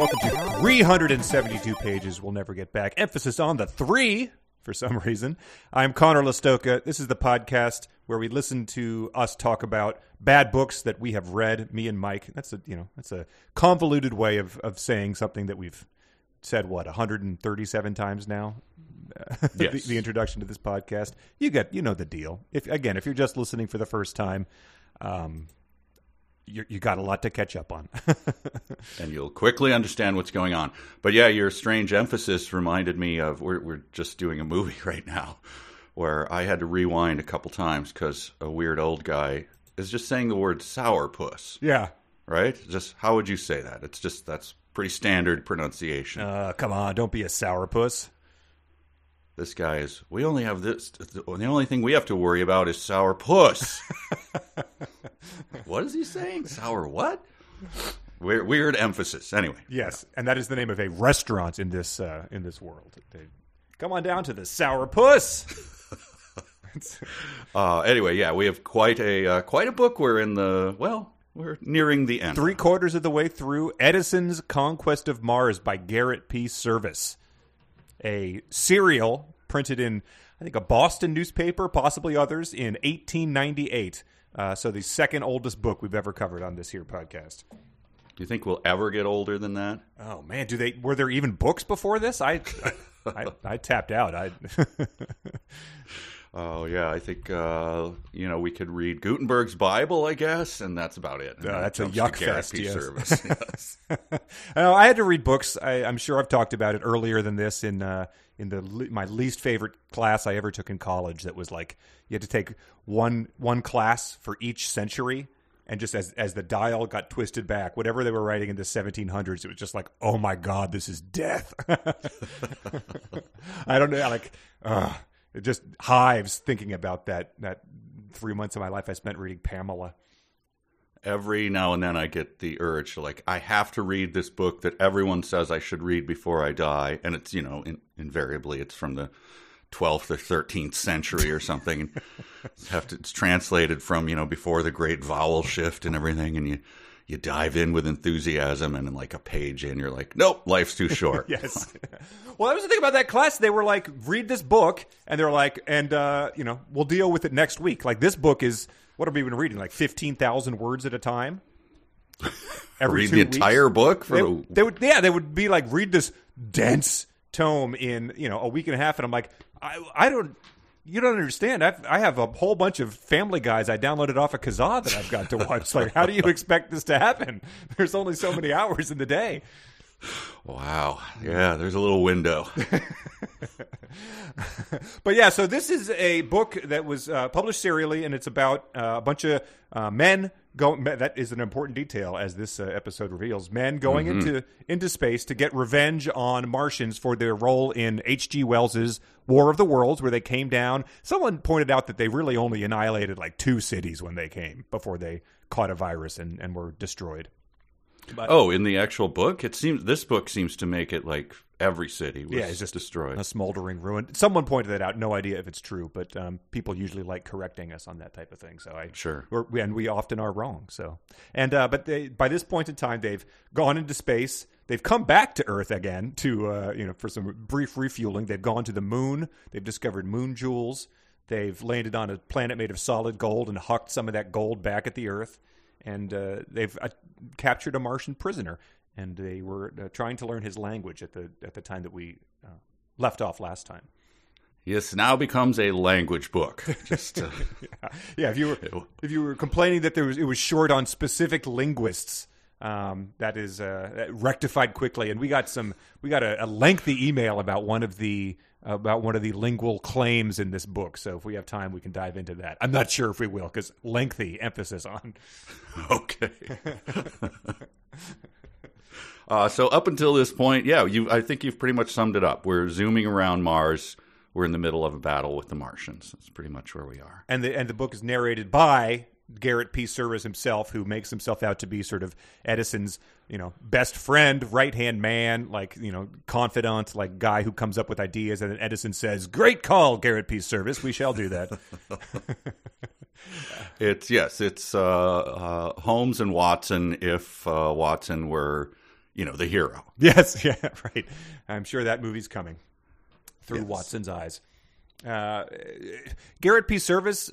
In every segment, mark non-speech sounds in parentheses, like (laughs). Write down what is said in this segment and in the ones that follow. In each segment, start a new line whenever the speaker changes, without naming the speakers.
welcome to 372 pages we'll never get back. Emphasis on the three for some (laughs) reason. I'm Conor Lastowka. This is the podcast where we listen to us talk about bad books that we have read, me and Mike. That's a you know, that's a convoluted way of, of saying something that we've said what 137 times now. (laughs)
Yes.
the, the introduction to this podcast. You get you know the deal. If again, if you're just listening for the first time, um, you you got a lot to catch up on. (laughs)
and you'll quickly understand what's going on. But yeah, your strange emphasis reminded me of we're, we're just doing a movie (laughs) right now where I had to rewind a couple times because a weird old guy is just saying the word sourpuss,
yeah.
right? Just how would you say that? It's just that's pretty standard pronunciation.
Uh, come on, don't be a sourpuss.
This guy is, we only have this, the only thing we have to worry about is sour puss (laughs) what is he saying? Sour what? Weird, weird emphasis. Anyway,
Yes, and that is the name of a restaurant in this uh, in this world. They, come on down to the sour puss (laughs)
Uh, anyway, yeah, we have quite a uh, quite a book. We're in the well, we're nearing the end.
Three quarters of the way through Edison's Conquest of Mars by Garrett P. Serviss, a serial printed in I think a Boston newspaper, possibly others, in 1898. Uh, so the second oldest book we've ever covered on this here podcast.
Do you think we'll ever get older than that?
Oh man, do they were there even books before this? I I, I, I tapped out. I (laughs)
Oh yeah, I think uh, you know we could read Gutenberg's Bible, I guess, and that's about it.
Uh, that's a yuck fest, yes.
Serviss. (laughs) Yes.
I I had to read books. I, I'm sure I've talked about it earlier than this in uh, in the my least favorite class I ever took in college. That was like you had to take one one class for each century, and just as as the dial got twisted back, whatever they were writing in the 1700s, it was just like, oh my god, this is death. (laughs) I don't know, like, uh, just hives thinking about that that three months of my life I spent reading Pamela.
Every now and then, I get the urge to like, I have to read this book that everyone says I should read before I die, and it's you know, in, invariably it's from the 12th or 13th century or something. (laughs) have to, it's translated from you know before the Great Vowel Shift and everything, and you you dive in with enthusiasm, and in like a page in, you're like, nope, life's too short. (laughs)
Yes. (laughs) well, that was the thing about that class. They were like, read this book, and they're like, and uh, you know, we'll deal with it next week. Like this book is what are we even reading? Like fifteen thousand words at a time. (laughs) Every
read the
weeks?
entire book for
They,
the
they would, yeah, they would be like, read this dense tome in you know a week and a half, and I'm like, I, I don't. You don't understand. I've, I have a whole bunch of Family Guys I downloaded off of Kazaa that I've got to watch. like, how do you expect this to happen? There's only so many hours in the day.
Wow. Yeah, there's a little window. (laughs)
But yeah, so this is a book that was uh, published serially, and it's about uh, a bunch of uh, men going. That is an important detail, as this uh, episode reveals. Men going into into space to get revenge on Martians for their role in H.G. Wells's War of the Worlds, where they came down. Someone pointed out that they really only annihilated like two cities when they came before they caught a virus and, and were destroyed.
Oh, in the actual book, it seems this book seems to make it like every city was
Yeah, it's just
destroyed.
A smoldering ruin. Someone pointed that out. No idea if it's true, but um, people usually like correcting us on that type of thing. So I
Sure.
we're, we- and we often are wrong. So and uh, but they, by this point in time, they've gone into space. They've come back to Earth again to uh, you know for some brief refueling. They've gone to the moon. They've discovered moon jewels. They've landed on a planet made of solid gold and hucked some of that gold back at the Earth. And uh, they've uh, captured a Martian prisoner. And they were uh, trying to learn his language at the at the time that we uh, left off last time.
Yes, now becomes a language book. (laughs) Just uh, (laughs)
yeah, if you were if you were complaining that there was it was short on specific linguists, um, that is uh, rectified quickly. And we got some we got a, a lengthy email about one of the about one of the lingual claims in this book. So if we have time, we can dive into that. I'm not sure if we will because lengthy emphasis on. (laughs)
okay. (laughs) uh, so up until this point, yeah, you I think you've pretty much summed it up. We're zooming around Mars. We're in the middle of a battle with the Martians. That's pretty much where we are.
and the and the book is narrated by Garrett P. Serviss himself, who makes himself out to be sort of Edison's, you know, best friend, right hand man, like you know, confidant, like guy who comes up with ideas, and then Edison says, "Great call, Garrett P. Serviss. We shall do that." (laughs)
It's yes, it's uh, uh, Holmes and Watson. If uh, Watson were you know, the hero. (laughs)
Yes, (laughs) yeah, right. I'm sure that movie's coming through
Yes.
Watson's eyes. Uh, Garrett P. Serviss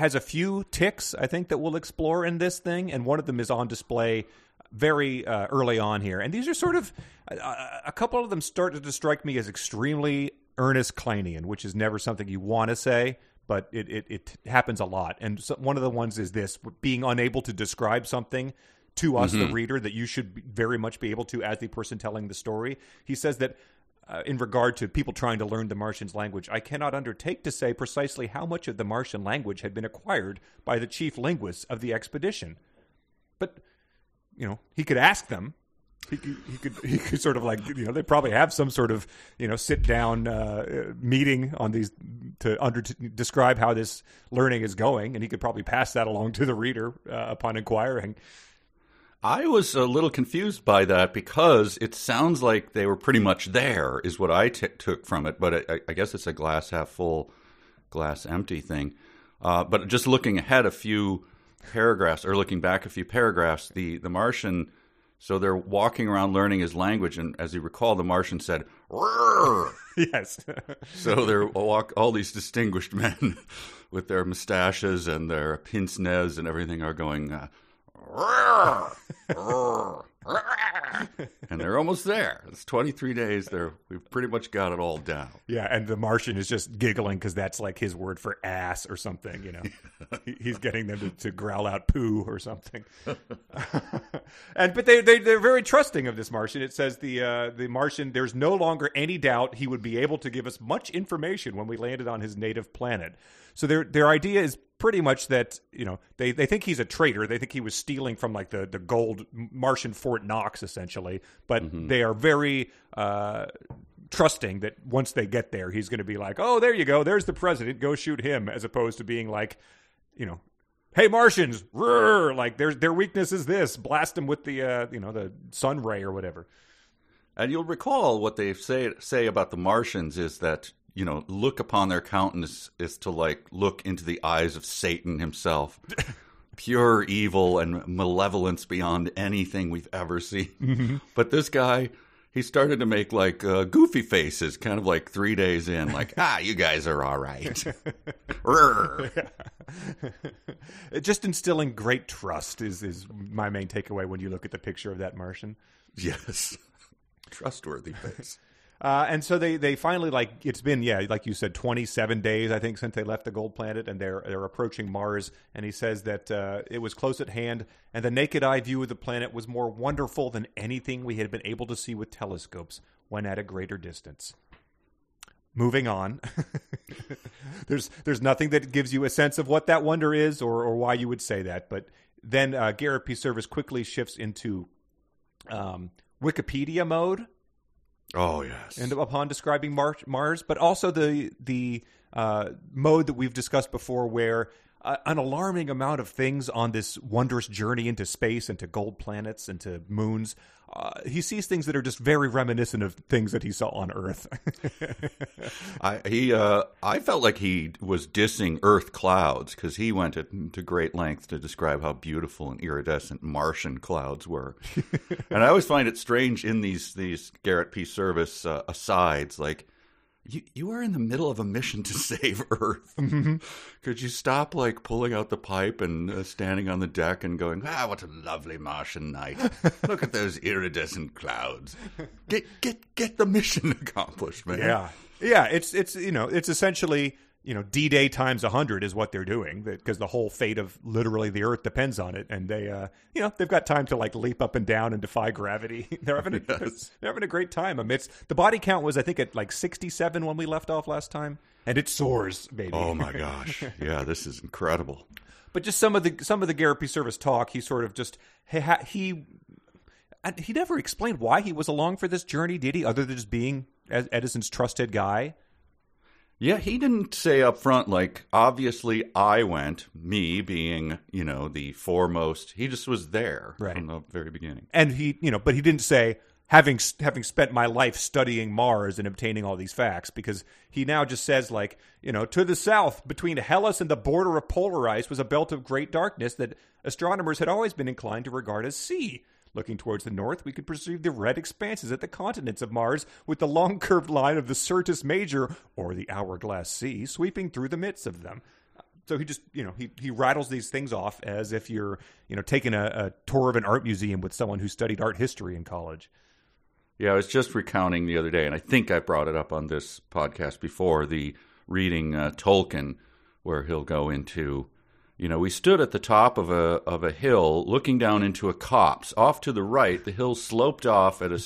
has a few ticks, I think, that we'll explore in this thing, and one of them is on display very uh, early on here. And these are sort of uh, a couple of them started to strike me as extremely Ernest Clinean, which is never something you want to say, but it, it, it happens a lot. And so one of the ones is this being unable to describe something to us, the reader, that you should very much be able to as the person telling the story. He says that uh, in regard to people trying to learn the Martian's language, I cannot undertake to say precisely how much of the Martian language had been acquired by the chief linguists of the expedition. But you know, he could ask them. He could, he could, he could sort of like, you know, they probably have some sort of, you know, sit down uh, meeting on these to under to describe how this learning is going, and he could probably pass that along to the reader uh, upon inquiring.
I was a little confused by that because it sounds like they were pretty much there, is what I t- took from it. But I, I guess it's a glass half full, glass empty thing. Uh, but just looking ahead a few paragraphs, or looking back a few paragraphs, the, the Martian, so they're walking around learning his language. And as you recall, the Martian said, "Rrrr." (laughs)
yes, (laughs)
So they're walk all these distinguished men (laughs) with their mustaches and their pince nez and everything are going, uh. And they're almost there. It's 23 days. They're we've pretty much got it all down.
yeah, and the Martian is just giggling because that's like his word for ass or something. You know, (laughs) he's getting them to, to growl out poo or something. (laughs) and but they they they're very trusting of this Martian. It says the uh, the Martian. There's no longer any doubt he would be able to give us much information when we landed on his native planet. So their their idea is pretty much that you know they, they think he's a traitor. They think he was stealing from like the the gold Martian Fort Knox essentially. But they are very. Uh, trusting that once they get there, he's going to be like, "Oh, there you go. There's the president. Go shoot him," as opposed to being like, you know, "Hey, Martians, roar!" Like their their weakness is this: blast them with the uh, you know the sun ray or whatever.
And you'll recall what they say say about the Martians is that you know look upon their countenance is to like look into the eyes of Satan himself. (laughs) Pure evil and malevolence beyond anything we've ever seen. But this guy, he started to make like uh, goofy faces, kind of like three days in, like, ah, you guys are all right. (laughs) (laughs)
Just instilling great trust is is my main takeaway when you look at the picture of that Martian.
yes. Trustworthy face.
Uh, and so they, they finally like it's been yeah like you said 27 days I think since they left the gold planet and they're they're approaching Mars and he says that uh, it was close at hand and the naked eye view of the planet was more wonderful than anything we had been able to see with telescopes when at a greater distance. Moving on, (laughs) there's there's nothing that gives you a sense of what that wonder is or or why you would say that, but then uh, Garrett P. Serviss quickly shifts into um, Wikipedia mode
Oh, yes.
and upon describing Mar- Mars, but also the the uh, mode that we've discussed before, where uh, an alarming amount of things on this wondrous journey into space, into gold planets, into moons. Uh, he sees things that are just very reminiscent of things that he saw on Earth. (laughs)
I he uh, I felt like he was dissing Earth clouds because he went to, to great lengths to describe how beautiful and iridescent Martian clouds were, (laughs) and I always find it strange in these these Garrett P. Serviss uh, asides, like you you are in the middle of a mission to (laughs) save Earth. Could you stop like pulling out the pipe and uh, standing on the deck and going, ah, what a lovely Martian night! Look at those iridescent clouds. Get get get the mission (laughs) accomplished, man.
yeah, yeah. It's it's you know it's essentially you know D Day times hundred is what they're doing because the whole fate of literally the Earth depends on it, and they uh you know they've got time to like leap up and down and defy gravity. (laughs) they're having a, (laughs)
Yes.
they're having a great time amidst the body count was I think at like sixty seven when we left off last time, and it soars, baby.
Oh my gosh. (laughs) Yeah, this is incredible.
But just some of the some of the Garrett P. Serviss talk, he sort of just he he and he never explained why he was along for this journey, did he? Other than just being Edison's trusted guy.
Yeah, he didn't say up front, like, obviously I went, me being, you know, the foremost. He just was there
Right.
from the very beginning.
and he you know but he didn't say having having spent my life studying mars and obtaining all these facts because he now just says like you know to the south between hellas and the border of polar ice was a belt of great darkness that astronomers had always been inclined to regard as sea Looking towards the north, we could perceive the red expanses at the continents of Mars, with the long curved line of the Syrtis Major, or the Hourglass Sea, sweeping through the midst of them. So he just, you know, he, he rattles these things off as if you're, you know, taking a, a tour of an art museum with someone who studied art history in college.
Yeah, I was just recounting the other day, and I think I brought it up on this podcast before the reading uh, Tolkien, where he'll go into you know, we stood at the top of a of a hill, looking down into a copse. Off to the right, the hill sloped off at a,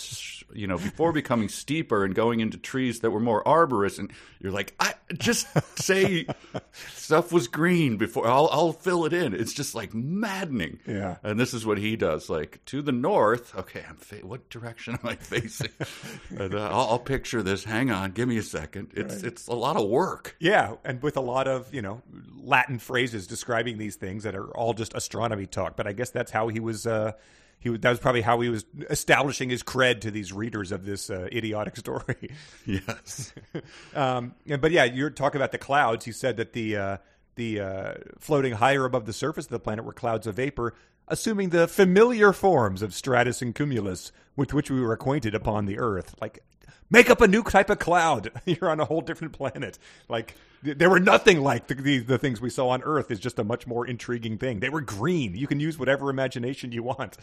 you know, before becoming steeper and going into trees that were more arborous. And you're like, I just say (laughs) stuff was green before. I'll I'll fill it in. It's just like maddening.
Yeah.
And this is what he does. Like to the north. Okay, I'm fa- what direction am I facing? (laughs) and, uh, I'll, I'll, picture this. Hang on, give me a second. It's right. it's a lot of work.
Yeah, and with a lot of you know Latin phrases describing describing these things that are all just astronomy talk. But I guess that's how he was. Uh, he that was probably how he was establishing his cred to these readers of this uh, idiotic (laughs) story.
Yes. (laughs)
um, and, but yeah, you're talking about the clouds. He said that the uh, the uh, floating higher above the surface of the planet were clouds of vapor, assuming the familiar forms of stratus and cumulus with which we were acquainted upon the Earth. Like make up a new type of cloud. (laughs) You're on a whole different planet. Like there were nothing like the, the, the things we saw on Earth. Is just a much more intriguing thing. They were green. You can use whatever imagination you want.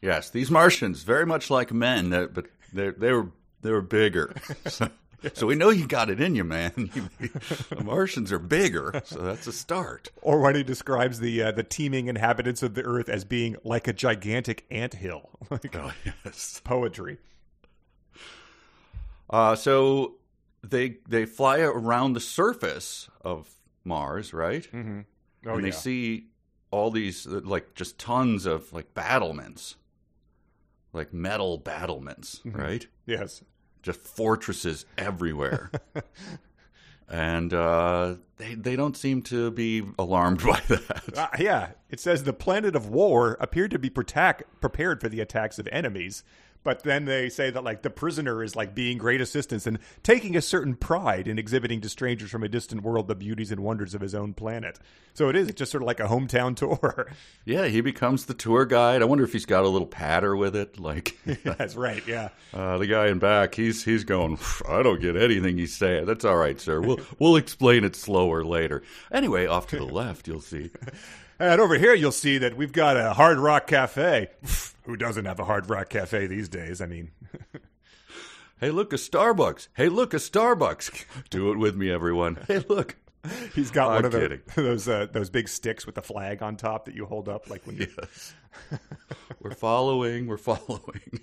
Yes, these Martians very much like men, but they they were they were bigger. (laughs) So, so we know you got it in you, man. (laughs) the Martians are bigger, so that's a start.
Or when he describes the uh, the teeming inhabitants of the Earth as being like a gigantic ant hill. like
oh yes,
poetry.
Uh, so they they fly around the surface of Mars, right?
Mm-hmm.
Oh, and they see all these like just tons of like battlements, like metal battlements, mm-hmm. right?
Yes,
just fortresses everywhere. (laughs) and uh, they they don't seem to be alarmed (laughs) by that.
Uh, yeah, it says the planet of war appeared to be protect, prepared for the attacks of enemies, but then they say that like the prisoner is like being great assistance and taking a certain pride in exhibiting to strangers from a distant world the beauties and wonders of his own planet. So it is just sort of like a hometown (laughs) tour.
Yeah, he becomes the tour guide. I wonder if he's got a little patter with it. Like (laughs)
that's right. Yeah.
Uh, the guy in back, he's he's going. I don't get anything he's saying. That's all right, sir. We'll we'll explain it slower later. Anyway, off to the (laughs) left, you'll see.
And over here, you'll see that we've got a Hard Rock Cafe. Who doesn't have a Hard Rock Cafe these days? I mean, (laughs)
hey, look, a Starbucks. Hey, look, a Starbucks. (laughs) Do it with me, everyone. (laughs) Hey, look.
He's got I'm one of the, those uh, those big sticks with the flag on top that you hold up, like when
you. Yes. we're following. We're following.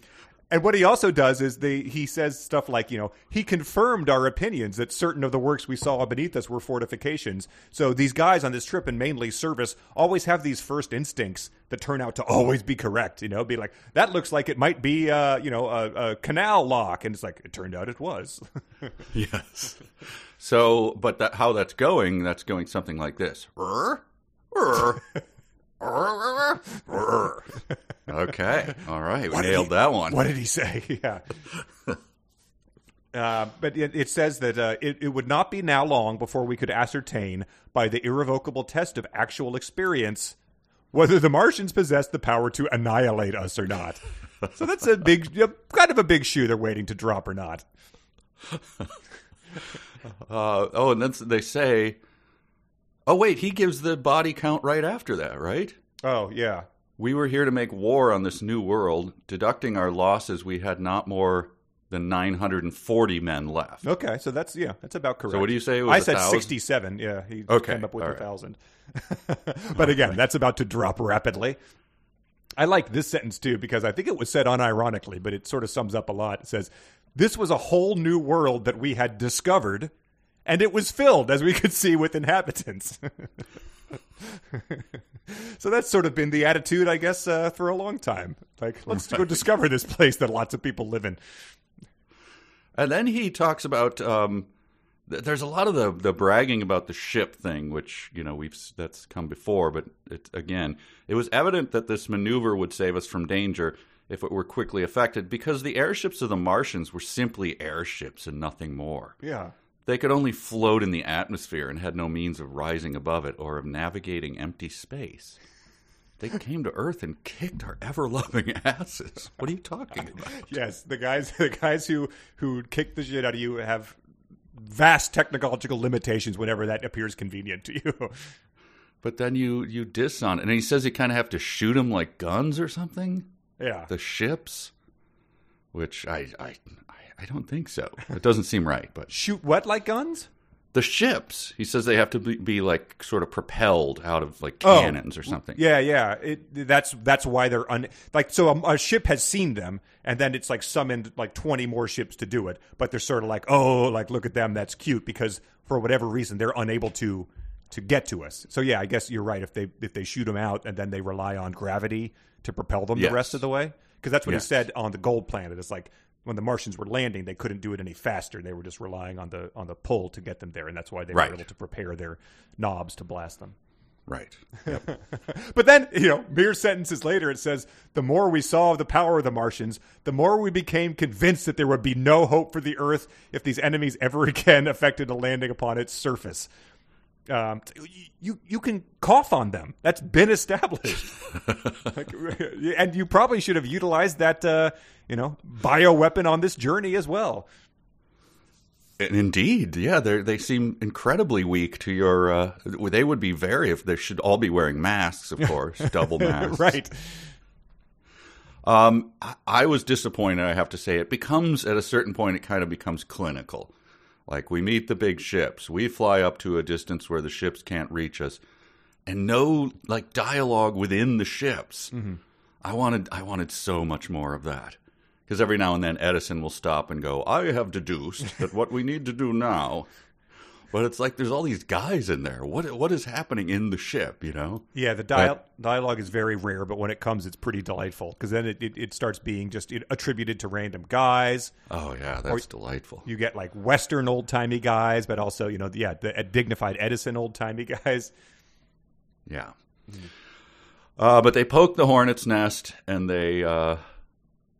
And what he also does is he says stuff like, you know, he confirmed our opinions that certain of the works we saw beneath us were fortifications. So these guys on this trip and mainly Serviss always have these first instincts that turn out to always be correct. You know, be like that looks like it might be, uh, you know, a, a canal lock, and it's like it turned out it was. (laughs)
yes. So, but that, how that's going? That's going something like this. (laughs) okay. All right. We nailed
he,
that one.
What did he say? (laughs) Yeah. (laughs) Uh, but it, it, says that uh, it, it, would not be now long before we could ascertain by the irrevocable test of actual experience whether the Martians possess the power to annihilate us or not. so that's a big, kind of a big shoe they're waiting to drop or not.
Uh, oh, and then they say, oh, wait, he gives the body count right after that, right?
Oh, yeah.
We were here to make war on this new world. Deducting our losses, we had not more than 940 men left.
Okay, so that's yeah, that's about correct.
So what do you say?
I said 67. Yeah, he okay, came up with a right. thousand. (laughs) but again, that's about to drop rapidly. I like this sentence too because I think it was said unironically, but it sort of sums up a lot. It says, "This was a whole new world that we had discovered, and it was filled, as we could see, with inhabitants." (laughs) so that's sort of been the attitude, I guess, uh, for a long time. Like, let's right. go discover this place that lots of people live in.
And then he talks about um, th- there's a lot of the the bragging about the ship thing, which you know we've that's come before, but it, again, it was evident that this maneuver would save us from danger if it were quickly effected, because the airships of the Martians were simply airships and nothing more.
Yeah.
They could only float in the atmosphere and had no means of rising above it or of navigating empty space. They came to Earth and kicked our ever loving (laughs) asses. What are you talking about?
Yes, the guys (laughs) the guys who who kick the shit out of you have vast technological limitations whenever that appears convenient to you. (laughs)
But then you you diss on it, and he says you kind of have to shoot them like guns or something.
Yeah.
The ships, which I I I- don't think so. It doesn't seem right. But
Shoot what like guns?
the ships, he says they have to be, be like sort of propelled out of like
Oh.
cannons or something.
Yeah, yeah. It, that's that's why they're un, like so. A, a ship has seen them, and then it's like summoned like twenty more ships to do it. But they're sort of like, oh, like look at them, that's cute, because for whatever reason they're unable to to get to us. So yeah, I guess you're right. If they if they shoot them out, and then they rely on gravity to propel them
Yes.
the rest of the way, because that's what
Yes.
he said on the Gold Planet. It's like when the Martians were landing, they couldn't do it any faster. They were just relying on the on the pull to get them there, and that's why they
Right.
were able to prepare their knobs to blast them.
Right. (laughs)
But then, you know, mere sentences later, it says, the more we saw of the power of the Martians, the more we became convinced that there would be no hope for the Earth if these enemies ever (laughs) again effected a landing upon its surface. Um, you you can cough on them. That's been established, Like, (laughs) (laughs) and you probably should have utilized that uh, you know bioweapon on this journey as well.
Indeed, yeah, they they seem incredibly weak to your. Uh, they would be very if they should all be wearing masks, of (laughs) course, double masks,
right?
Um, I, I was disappointed. I have to say, it becomes at a certain point, it kind of becomes clinical. Like we meet the big ships, we fly up to a distance where the ships can't reach us, and no like dialogue within the ships. Mm-hmm. I wanted, I wanted so much more of that. Because every now and then Edison will stop and go, I have deduced that what we need to do now. But it's like there's all these guys in there. What what is happening in the ship, you know?
Yeah, the dia- dialogue is very rare, but when it comes, it's pretty delightful because then it, it, it starts being just attributed to random guys.
Oh yeah, that's delightful.
You get like Western old timey guys, but also you know, yeah, the uh, dignified Edison old timey (laughs) guys.
Yeah. Uh, but they poke the hornet's nest and they uh,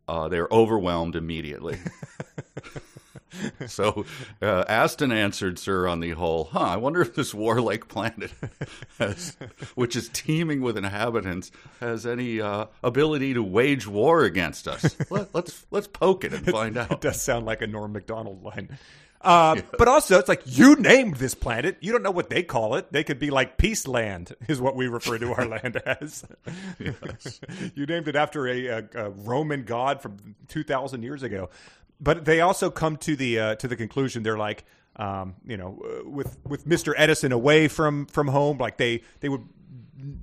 uh, they're overwhelmed immediately. (laughs) (laughs) so uh, Aston answered Sir on the whole, huh, I wonder if this warlike planet, (laughs) has, which is teeming with inhabitants, has any uh, ability to wage war against us. (laughs) Let, let's let's poke it and find out.
It does sound like a Norm Macdonald line. Uh, But also, it's like you named this planet. You don't know what they call it. They could be like Peace Land, is what we refer to our land as. you named it after a, a, a Roman god from two thousand years ago. But they also come to the uh, to the conclusion. They're like, um, you know, uh, with with Mister Edison away from from home, like they they would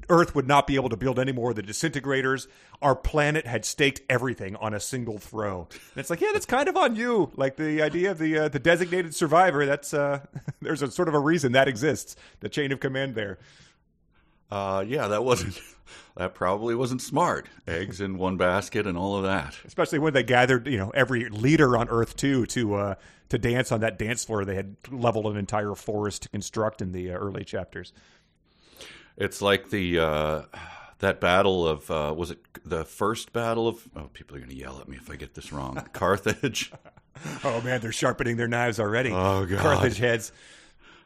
Earth would not be able to build any more of the disintegrators. Our planet had staked everything on a single throw. And it's like, yeah, that's kind of on you. Like the idea of the uh, the designated survivor. That's uh, (laughs) there's a sort of a reason that exists. The chain of command there.
Uh, yeah, that wasn't (laughs) that probably wasn't smart. Eggs in one basket and all of that.
Especially when they gathered, you know, every leader on Earth too to uh, to dance on that dance floor they had leveled an entire forest to construct in the uh, early chapters.
It's like the uh, that battle of uh, was it the first battle of? Oh, people are going to yell at me if I get this wrong. (laughs) Carthage. (laughs)
Oh man, they're sharpening their knives already.
Oh, God.
Carthage heads.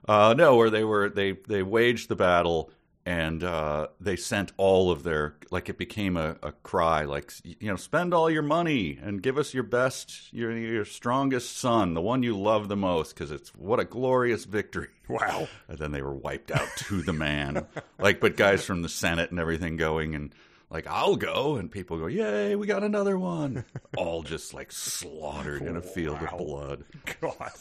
Uh, no, where they were they they waged the battle and uh, they sent all of their like it became a, a cry like you know spend all your money and give us your best your your strongest son the one you love the most because it's what a glorious victory (laughs)
Wow.
and then they were wiped out to the man (laughs) like but guys from the senate and everything going and like i'll go and people go yay we got another one all just like slaughtered in a field
Wow.
of blood (laughs)
God.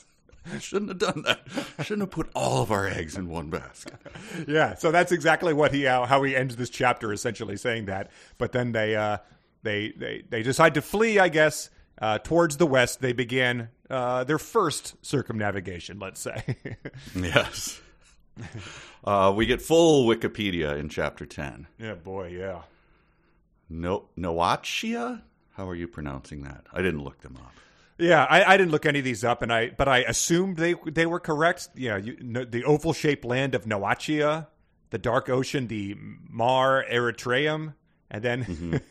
I (laughs) shouldn't have done that. I shouldn't have put all of our eggs in one basket. (laughs)
Yeah, so that's exactly what he uh, how he ends this chapter, essentially saying that. But then they uh, they they they decide to flee, I guess, uh, towards the west. They begin uh, their first circumnavigation, let's say. (laughs)
Yes. Uh, we get full Wikipedia in chapter 10.
yeah, boy, yeah.
No, Noachia? How are you pronouncing that? I didn't look them up.
Yeah, I, I didn't look any of these up, and I but I assumed they they were correct. Yeah, you, the oval shaped land of Noachia, the dark ocean, the Mare Erythraeum, and then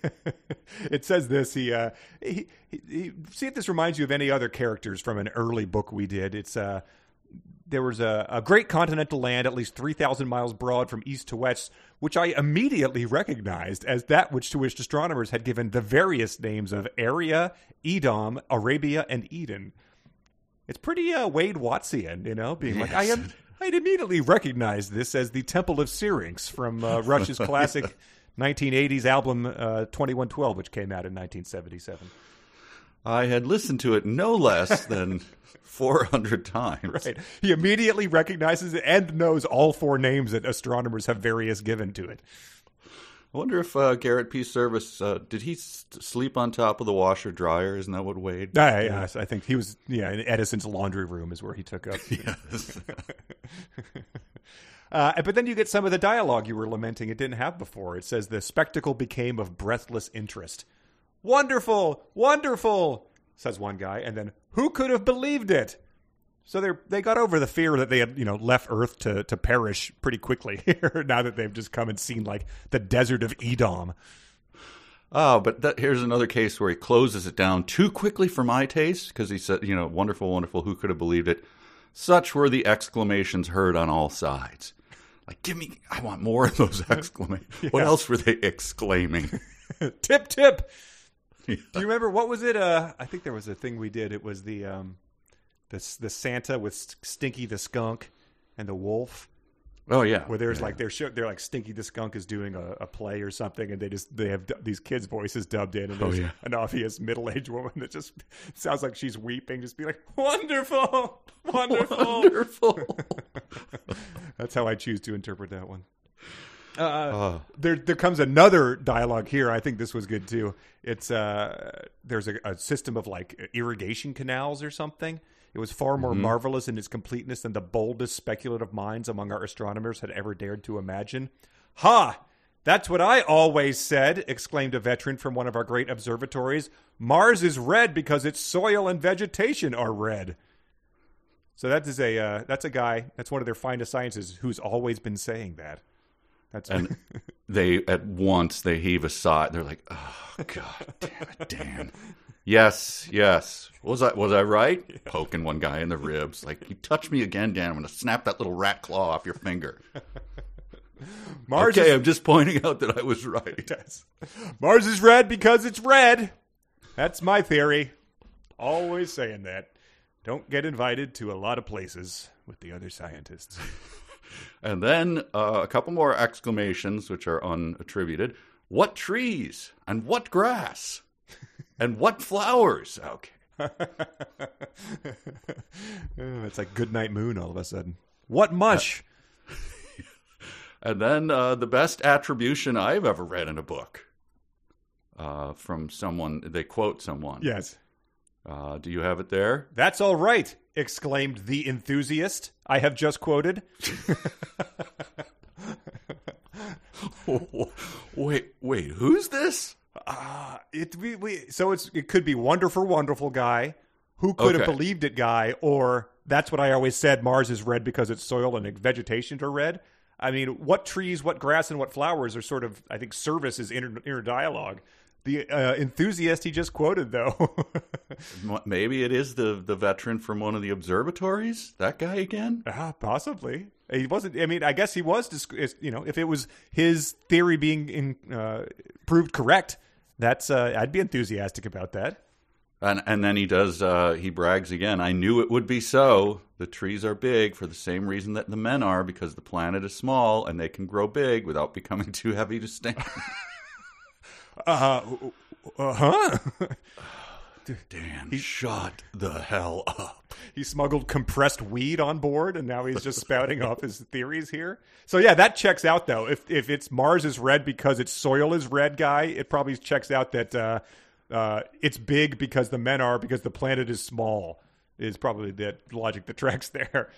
(laughs) it says this. He, uh, he, he, he see if this reminds you of any other characters from an early book we did. It's uh, there was a, a great continental land at least 3,000 miles broad from east to west, which I immediately recognized as that which to which astronomers had given the various names of Aeria, Edom, Arabia, and Eden. It's pretty uh, Wade Wattsian, you know, being like, I am. I'd immediately recognize this as the Temple of Syrinx from uh, (laughs) Rush's (laughs) classic 1980s album uh, 2112, which came out in 1977.
I had listened to it no less (laughs) than 400 times.
Right. He immediately recognizes it and knows all four names that astronomers have various given to it.
I wonder if uh, Garrett P. Serviss uh, did he s- sleep on top of the washer dryer? Isn't that what Wade?
Ah, yes, I think he was. Yeah, in Edison's laundry room is where he took up.
Yes. (laughs)
Uh, but then you get some of the dialogue you were lamenting it didn't have before. It says the spectacle became of breathless interest. Wonderful, wonderful, says one guy, and then who could have believed it? So they they got over the fear that they had you know left Earth to to perish pretty quickly (laughs) here. now that they've just come and seen like the desert of Edom.
Oh, but that, here's another case where he closes it down too quickly for my taste because he said, you know, wonderful, wonderful. Who could have believed it? Such were the exclamations heard on all sides. Like, give me, I want more of those (laughs) exclamations. (laughs) What else were they exclaiming?
tip tip. Do you remember what was it? Uh, I think there was a thing we did. It was the um, the the Santa with Stinky the skunk and the wolf.
Oh yeah,
where there's
yeah.
like they're show, they're like Stinky the skunk is doing a, a, play or something, and they just they have d- these kids' voices dubbed in, and there's
oh, yeah.
an obvious middle aged woman that just (laughs) sounds like she's weeping, just be like wonderful, (laughs) wonderful,
wonderful. (laughs)
That's how I choose to interpret that one. Uh, uh. There, there comes another dialogue here. I think this was good too. It's uh, there's a, a system of like irrigation canals or something. It was far more mm-hmm. marvelous in its completeness than the boldest speculative minds among our astronomers had ever dared to imagine. Ha! That's what I always said, exclaimed a veteran from one of our great observatories. Mars is red because its soil and vegetation are red. So that is a uh, that's a guy. That's one of their finest sciences who's always been saying that. That's
and (laughs) they at once they heave a sigh. They're like, "Oh God, damn it, Dan." yes, yes. Was I was I right? Yeah. Poking one guy in the ribs, like, "You touch me again, Dan, I'm to snap that little rat claw off your finger." (laughs) Mars okay, is... I'm just pointing out that I was right. (laughs)
Yes. Mars is red because it's red. That's my theory. Always saying that. Don't get invited to a lot of places with the other scientists.
And then uh, a couple more exclamations, which are unattributed. What trees and what grass (laughs) and what flowers? Okay. (laughs)
it's like Goodnight Moon all of a sudden. What mush? (laughs)
and then uh, the best attribution I've ever read in a book uh, from someone. They quote someone.
Yes.
Uh, do you have it there?
That's all right, exclaimed the enthusiast I have just quoted. (laughs)
wait, wait, who's this?
Uh, it we, we, so it's it could be wonderful, wonderful guy who could okay. have believed it guy, or that's what I always said. Mars is red because its soil and vegetation are red. I mean, what trees, what grass, and what flowers are sort of I think Serviss is inner, inner dialogue. The uh, enthusiast he just quoted, though. (laughs)
Maybe it is the the veteran from one of the observatories. That guy again?
Ah, possibly. He wasn't. I mean, I guess he was. You know, if it was his theory being in, uh, proved correct, that's. Uh, I'd be enthusiastic about that.
And and then he does. Uh, he brags again. I knew it would be so. The trees are big for the same reason that the men are, because the planet is small and they can grow big without becoming (laughs) too heavy to stand. (laughs) (sighs)
Uh, uh huh.
Dan, he shut the hell up.
He smuggled compressed weed on board, and now he's just spouting off his theories here. So yeah, that checks out though. If if it's Mars is red because its soil is red, guy, it probably checks out that uh, uh, it's big because the men are because the planet is small. Is probably the logic that tracks there.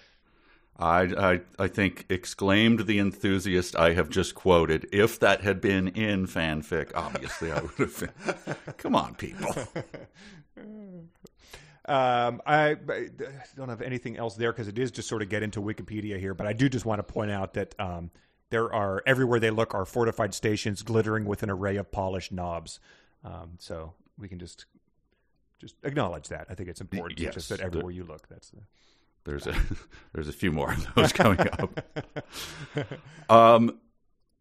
I, I, I think exclaimed the enthusiast I have just quoted. If that had been in fanfic, obviously I would have been. Come on, people. (laughs)
Um, I, I, don't have anything else there because it is just sort of get into Wikipedia here, but I do just want to point out that um, there are everywhere they look are fortified stations glittering with an array of polished knobs. Um, so we can just just acknowledge that. I think it's important.
Yes,
just that everywhere the, you look, that's the
there's a (laughs) there's a few more of those (laughs) coming up. um,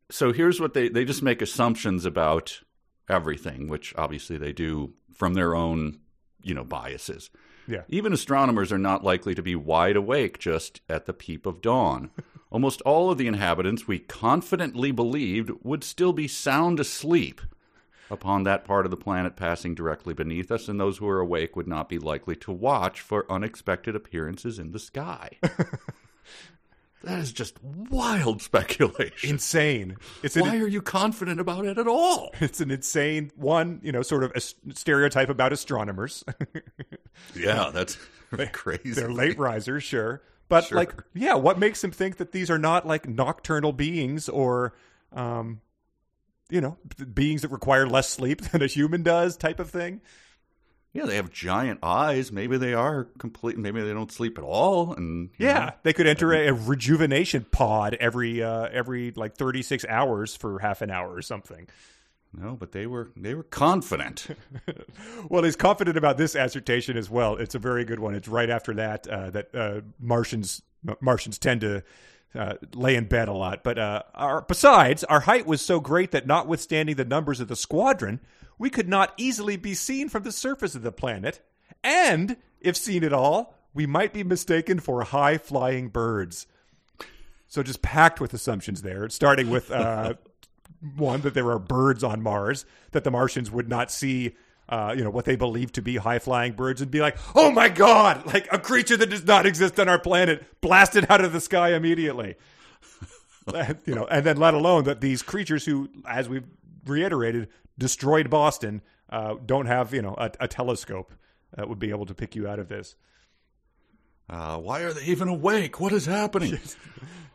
so here's what they they just make assumptions about everything, which obviously they do from their own you know biases.
Yeah.
Even astronomers are not likely to be wide awake just at the peep of dawn. (laughs) Almost all of the inhabitants we confidently believed would still be sound asleep upon that part of the planet passing directly beneath us, and those who are awake would not be likely to watch for unexpected appearances in the sky. (laughs) that is just wild speculation.
Insane. It's
Why
an,
are you confident about it at all? (laughs)
it's an insane one, you know, sort of a stereotype about astronomers. (laughs)
Yeah, that's crazy.
They're late risers, sure. But
Sure.
like, yeah, what makes them think that these are not like nocturnal beings or, um, you know, beings that require less sleep (laughs) than a human does, type of thing?
Yeah, they have giant eyes. Maybe they are complete. Maybe they don't sleep at all. And
Yeah,
know,
they could enter a, a rejuvenation pod every uh, every like thirty six hours for half an hour or something.
no, but they were they were confident. (laughs)
Well, he's confident about this assertion as well. It's a very good one. It's right after that uh, that uh, Martians Martians tend to uh, lay in bed a lot. But uh, our, besides, our height was so great that, notwithstanding the numbers of the squadron, we could not easily be seen from the surface of the planet. And if seen at all, we might be mistaken for high flying birds. So just packed with assumptions there, starting with uh, (laughs) one that there are birds on Mars, that the Martians would not see, uh, you know, what they believe to be high flying birds, and be like, "Oh my God!" Like a creature that does not exist on our planet, blasted out of the sky immediately. (laughs) you know, and then let alone that these creatures who, as we've reiterated, destroyed Boston, uh, don't have you know a, a telescope that would be able to pick you out of this.
Uh, why are they even awake? What is happening? (laughs)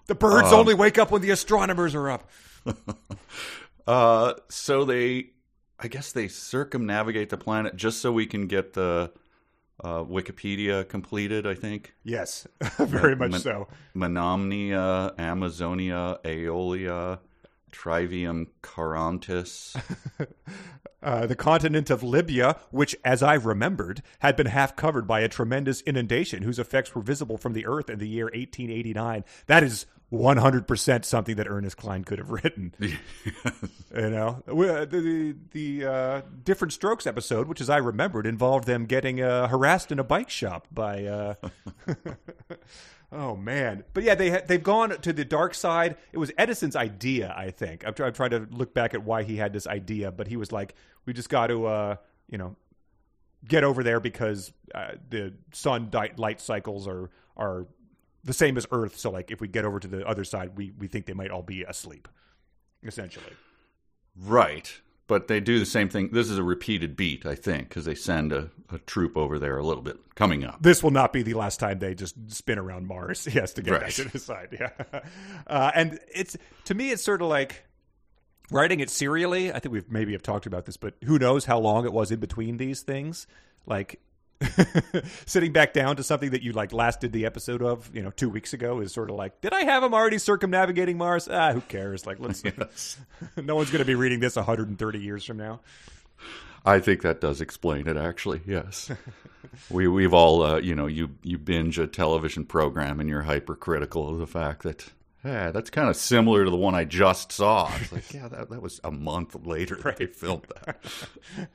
The birds only wake up when the astronomers are up. (laughs)
Uh, so they, I guess they circumnavigate the planet just so we can get the uh, Wikipedia completed. I think
Yes, (laughs) very much so.
Memnonia, Amazonia, Aeolia, Trivium Charontis. (laughs)
Uh, the continent of Libya, which, as I remembered, had been half covered by a tremendous inundation whose effects were visible from the Earth in the year 1889. That is 100% something that Ernest Cline could have written. (laughs) you know, uh, the the uh, different strokes episode, which, as I remembered, involved them getting uh, harassed in a bike shop by. Uh, (laughs) Oh man, but yeah, they ha- they've gone to the dark side. It was Edison's idea, I think. I'm, try- I'm trying to look back at why he had this idea, but he was like, "We just got to, uh, you know, get over there because uh, the sun di- light cycles are are the same as Earth. So, like, if we get over to the other side, we we think they might all be asleep, essentially."
right. But they do the same thing. This is a repeated beat, I think, because they send a, a troop over there a little bit coming up.
this will not be the last time they just spin around Mars. (laughs) He has to get back to the side. Yeah, (laughs) uh, and it's to me, it's sort of like writing it serially. I think we've maybe have talked about this, but who knows how long it was in between these things? Like (laughs) sitting back down to something that you like last did the episode of, you know, two weeks ago is sort of like, did I have him already circumnavigating Mars? Ah, who cares? Like, let's. (laughs) no one's going to be reading this 130 years from now.
I think that does explain it. Actually, yes. (laughs) we we've all uh, you know you you binge a television program and you're hypercritical of the fact that yeah that's kind of similar to the one I just saw. It's like (laughs) yeah that that was a month later that they filmed that. (laughs)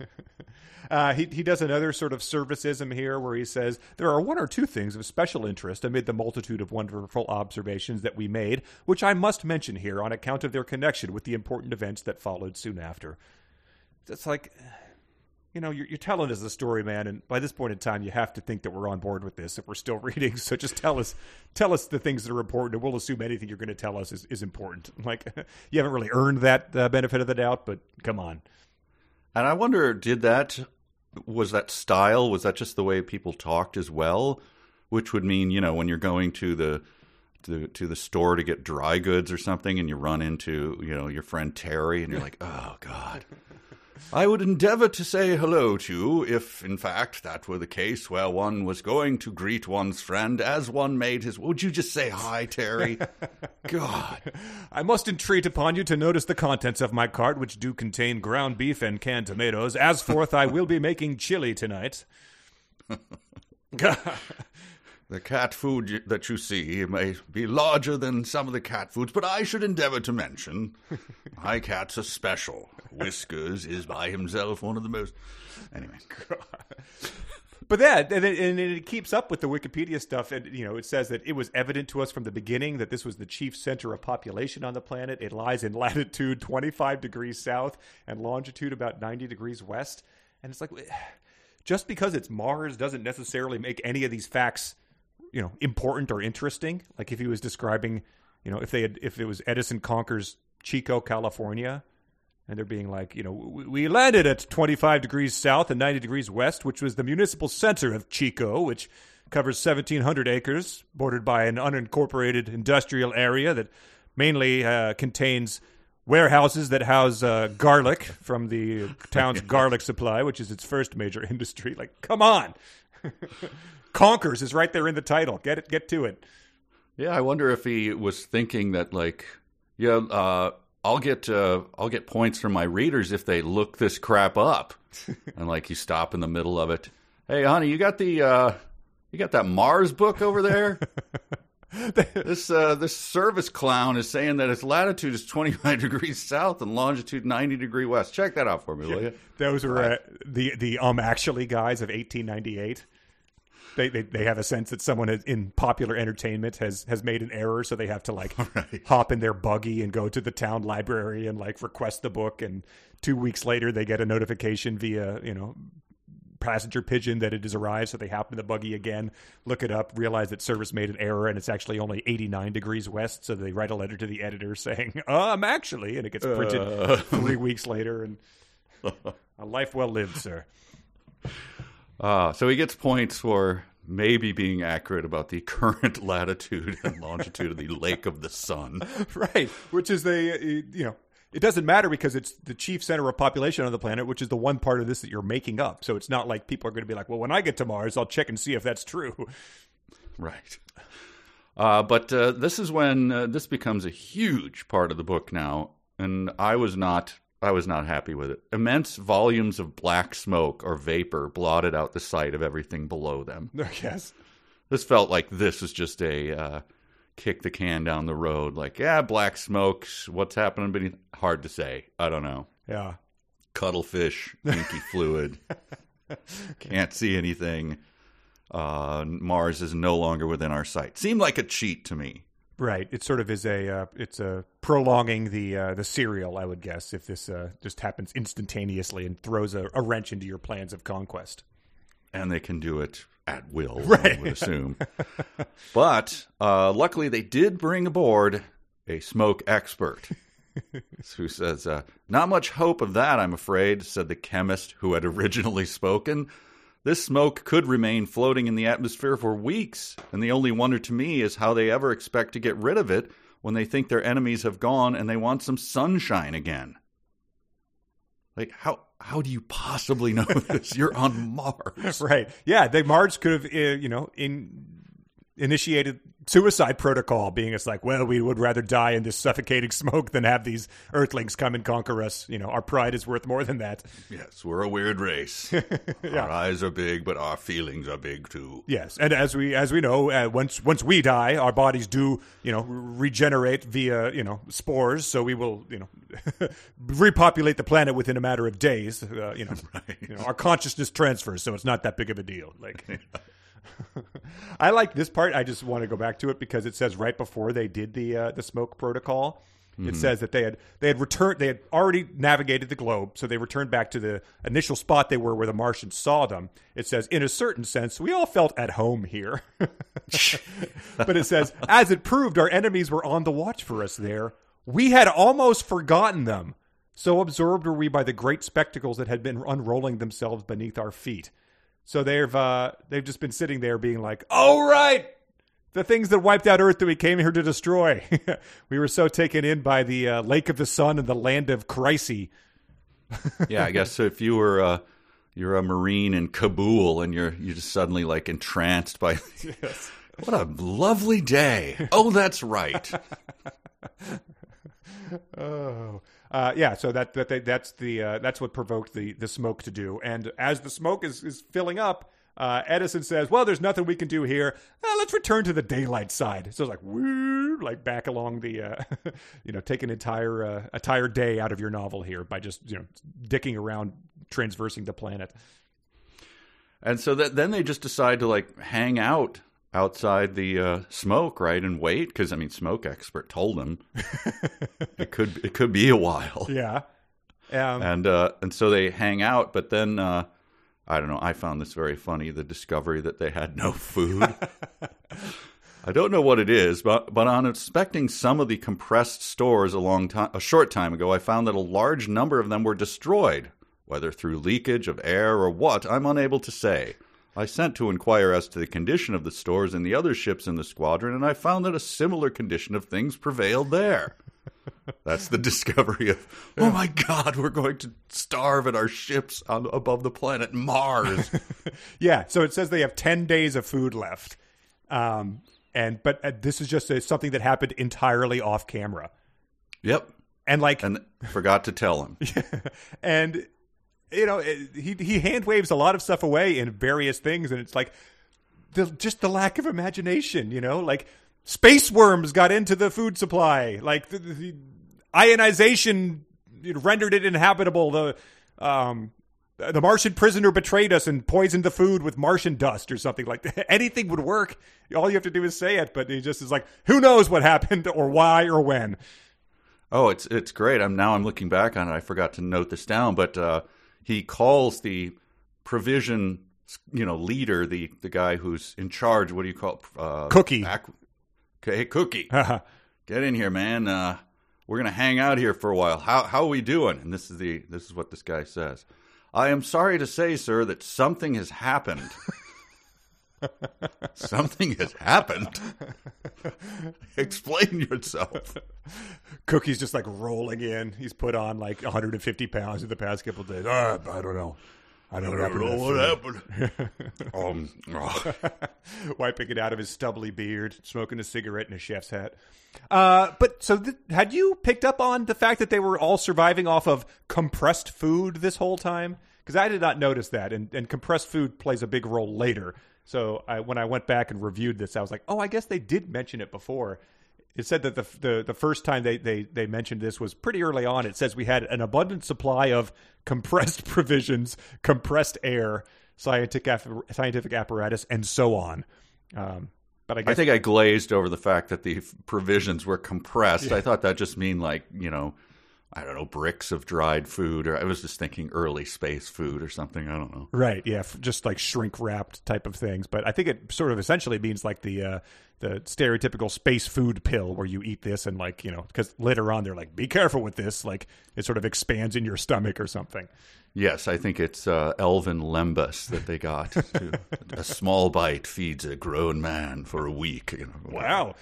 Uh, he, he does another sort of serviceism here where he says, There are one or two things of special interest amid the multitude of wonderful observations that we made, which I must mention here on account of their connection with the important events that followed soon after. It's like, you know, you're, you're telling us the story, man, and by this point in time, you have to think that we're on board with this if we're still (laughs) reading. So just tell us, tell us the things that are important, and we'll assume anything you're going to tell us is, is important. (laughs) Like, (laughs) you haven't really earned that uh, benefit of the doubt, but come on.
And I wonder, did that was that style? Was that just the way people talked as well? Which would mean, you know, when you're going to the to, to the store to get dry goods or something, and you run into, you know, your friend Terry, and you're like, oh God. I would endeavor to say hello to, you, if in fact that were the case, where one was going to greet one's friend as one made his. Would you just say hi, Terry? (laughs) God.
I must entreat upon you to notice the contents of my cart, which do contain ground beef and canned tomatoes. As forth, I will be making chili tonight. (laughs) (laughs)
The cat food that you see may be larger than some of the cat foods, but I should endeavor to mention (laughs) my cats are special. Whiskers is by himself one of the most. Anyway, (laughs)
But yeah, and it, and it keeps up with the Wikipedia stuff, and you know, it says that it was evident to us from the beginning that this was the chief center of population on the planet. It lies in latitude 25 degrees south and longitude about 90 degrees west. And it's like, (sighs) just because it's Mars doesn't necessarily make any of these facts, you know, important or interesting. Like if he was describing, you know, if they had, if it was Edison conquers Chico, California, and they're being like, you know, we landed at 25 degrees south and 90 degrees west, which was the municipal center of Chico, which covers 1,700 acres, bordered by an unincorporated industrial area that mainly uh, contains warehouses that house uh, garlic from the town's (laughs) garlic supply, which is its first major (laughs) industry. Like, come on. (laughs) Conkers is right there in the title. Get it, get to it.
yeah, I wonder if he was thinking that, like, yeah, uh, I'll get uh, I'll get points from my readers if they look this crap up, (laughs) and like you stop in the middle of it. Hey, honey, you got the uh, you got that Mars book over there? (laughs) this uh, this Serviss clown is saying that its latitude is 25 (laughs) degrees south and longitude 90 degree west. Check that out for me, will you?
Those were uh, the the um actually guys of 1898. They, they they have a sense that someone in popular entertainment has has made an error, so they have to like (laughs)
Right.
hop in their buggy and go to the town library and like request the book. And two weeks later, they get a notification via you know passenger pigeon that it has arrived. So they hop in the buggy again, look it up, realize that Serviss made an error, and it's actually only 89 degrees west. So they write a letter to the editor (laughs) saying, "Um, actually," and it gets printed
Uh.
three weeks later. And (laughs) a life well lived, sir.
Uh, so he gets points for maybe being accurate about the (laughs) current latitude and longitude of the Lake of the Sun. (laughs)
right which is the you know it doesn't matter because it's the chief center of population on the planet which is the one part of this that you're making up so it's not like people are going to be like well when i get to mars i'll check and see if that's true
Right. Uh, but uh, this is when uh, this becomes a huge part of the book now, and I was not. I was not happy with it. Immense volumes of black smoke or vapor blotted out the sight of everything below them. (laughs)
yes
This felt like this was just a uh, kick the can down the road. Like, yeah, black smokes. What's happening beneath? Hard to say. I don't know.
yeah
Cuttlefish, inky (laughs) fluid. Can't see anything. Uh, Mars is no longer within our sight. Seemed like a cheat to me.
Right it sort of is a uh, it's a prolonging the uh, the serial i would guess if this uh, just happens instantaneously and throws a, a wrench into your plans of conquest
and they can do it at will, (laughs)
Right.
I would assume. but uh, luckily, they did bring aboard a smoke expert (laughs) who says, uh, Not much hope of that, I'm afraid, said the chemist who had originally spoken. This smoke could remain floating in the atmosphere for weeks, and the only wonder to me is how they ever expect to get rid of it when they think their enemies have gone and they want some sunshine again. Like, how, how do you possibly know (laughs) this? You're on Mars. (laughs)
right yeah they mars could have uh, you know in initiated suicide protocol being it's like well we would rather die in this suffocating (laughs) smoke than have these earthlings come and conquer us. You know our pride is worth more than that.
Yes, we're a weird race. (laughs) Our eyes are big, but our feelings are big too.
yes and as we as we know uh, once once we die our bodies do you know regenerate via you know spores so we will you know (laughs) repopulate the planet within a matter of days uh, you know, you know our consciousness transfers so it's not that big of a deal like I like this part. I just want to go back to it because it says right before they did the uh, the smoke protocol, it says that they had they had returned they had already navigated the globe, so they returned back to the initial spot they were where the Martians saw them. It says, in a certain sense, we all felt at home here. (laughs) but it says, as it proved, our enemies were on the watch for us there. We had almost forgotten them. So absorbed were we by the great spectacles that had been unrolling themselves beneath our feet. So they've uh, they've just been sitting there being like, "Oh right, the things that wiped out Earth that we came here to destroy." (laughs) we were so taken in by the uh, Lake of the Sun and the land of Chryse. (laughs)
Yeah, I guess so. if you were uh, you're a marine in Kabul and you're you're just suddenly like entranced by (laughs) what a lovely day. Oh, that's right.
Oh, uh, yeah. So that that they, that's the uh, that's what provoked the the smoke to do. And as the smoke is is filling up, Uh, Edison says, "Well, there's nothing we can do here. Uh, let's return to the daylight side." So it's like, woo, like back along the, uh, (laughs) you know, take an entire entire day out of your novel here by just you know dicking around, transversing the planet.
And so that, then they just decide to like hang out outside the uh, smoke, right, and wait because I mean, smoke expert told them (laughs) it could it could be a while.
Yeah, um,
and uh, and so they hang out, but then uh, I don't know. I found this very funny. The discovery that they had no food. (laughs) I don't know what it is, but but on inspecting some of the compressed stores a long time, a short time ago, I found that a large number of them were destroyed, whether through leakage of air or what. I'm unable to say. I sent to inquire as to the condition of the stores in the other ships in the squadron, and I found that a similar condition of things prevailed there. That's the discovery of, oh my God, we're going to starve in our ships on, above the planet Mars. (laughs)
yeah, so it says they have 10 days of food left. Um, and but uh, this is just a, something that happened entirely off camera.
Yep.
And like
and forgot to tell him. (laughs)
and you know, he he hand waves a lot of stuff away in various things and it's like the just the lack of imagination, you know? Like space worms got into the food supply. Like the, the ionization rendered it inhabitable. The um, the Martian prisoner betrayed us and poisoned the food with Martian dust or something like that. (laughs) Anything would work. All you have to do is say it, but he just is like, who knows what happened or why or when.
Oh, it's it's great. I'm now I'm looking back on it. I forgot to note this down, but uh, he calls the provision, you know, leader, the the guy who's in charge. What do you call it? Uh,
Cookie?
okay, Cookie. (laughs) Get in here, man. Uh, we're gonna hang out here for a while. How how are we doing? And this is the this is what this guy says. I am sorry to say, sir, that something has happened. (laughs) something has happened. (laughs) Explain yourself.
Cookie's just like rolling in. He's put on like 150 pounds in the past couple days. Uh, I don't know. I don't,
I don't know what happened. (laughs) um,
oh. (laughs) Wiping it out of his stubbly beard, smoking a cigarette in a chef's hat. Uh, but so, th- had you picked up on the fact that they were all surviving off of compressed food this whole time? Because I did not notice that, and, and compressed food plays a big role later. So I, when I went back and reviewed this, I was like, oh, I guess they did mention it before. It said that the the, the first time they, they, they mentioned this was pretty early on. It says we had an abundant supply of compressed (laughs) provisions, compressed air, scientific scientific apparatus, and so on. Um, but I, guess,
I think I glazed over the fact that the provisions were compressed. Yeah. I thought that just mean like you know, I don't know, bricks of dried food, or I was just thinking early space food or something. I don't know.
Right? Yeah, just like shrink wrapped type of things. But I think it sort of essentially means like the uh, the stereotypical space food pill where you eat this and like you know because later on they're like be careful with this like it sort of expands in your stomach or something.
Yes, I think it's uh, Elven lembas that they got. (laughs) a small bite feeds a grown man for a week. You know.
Wow.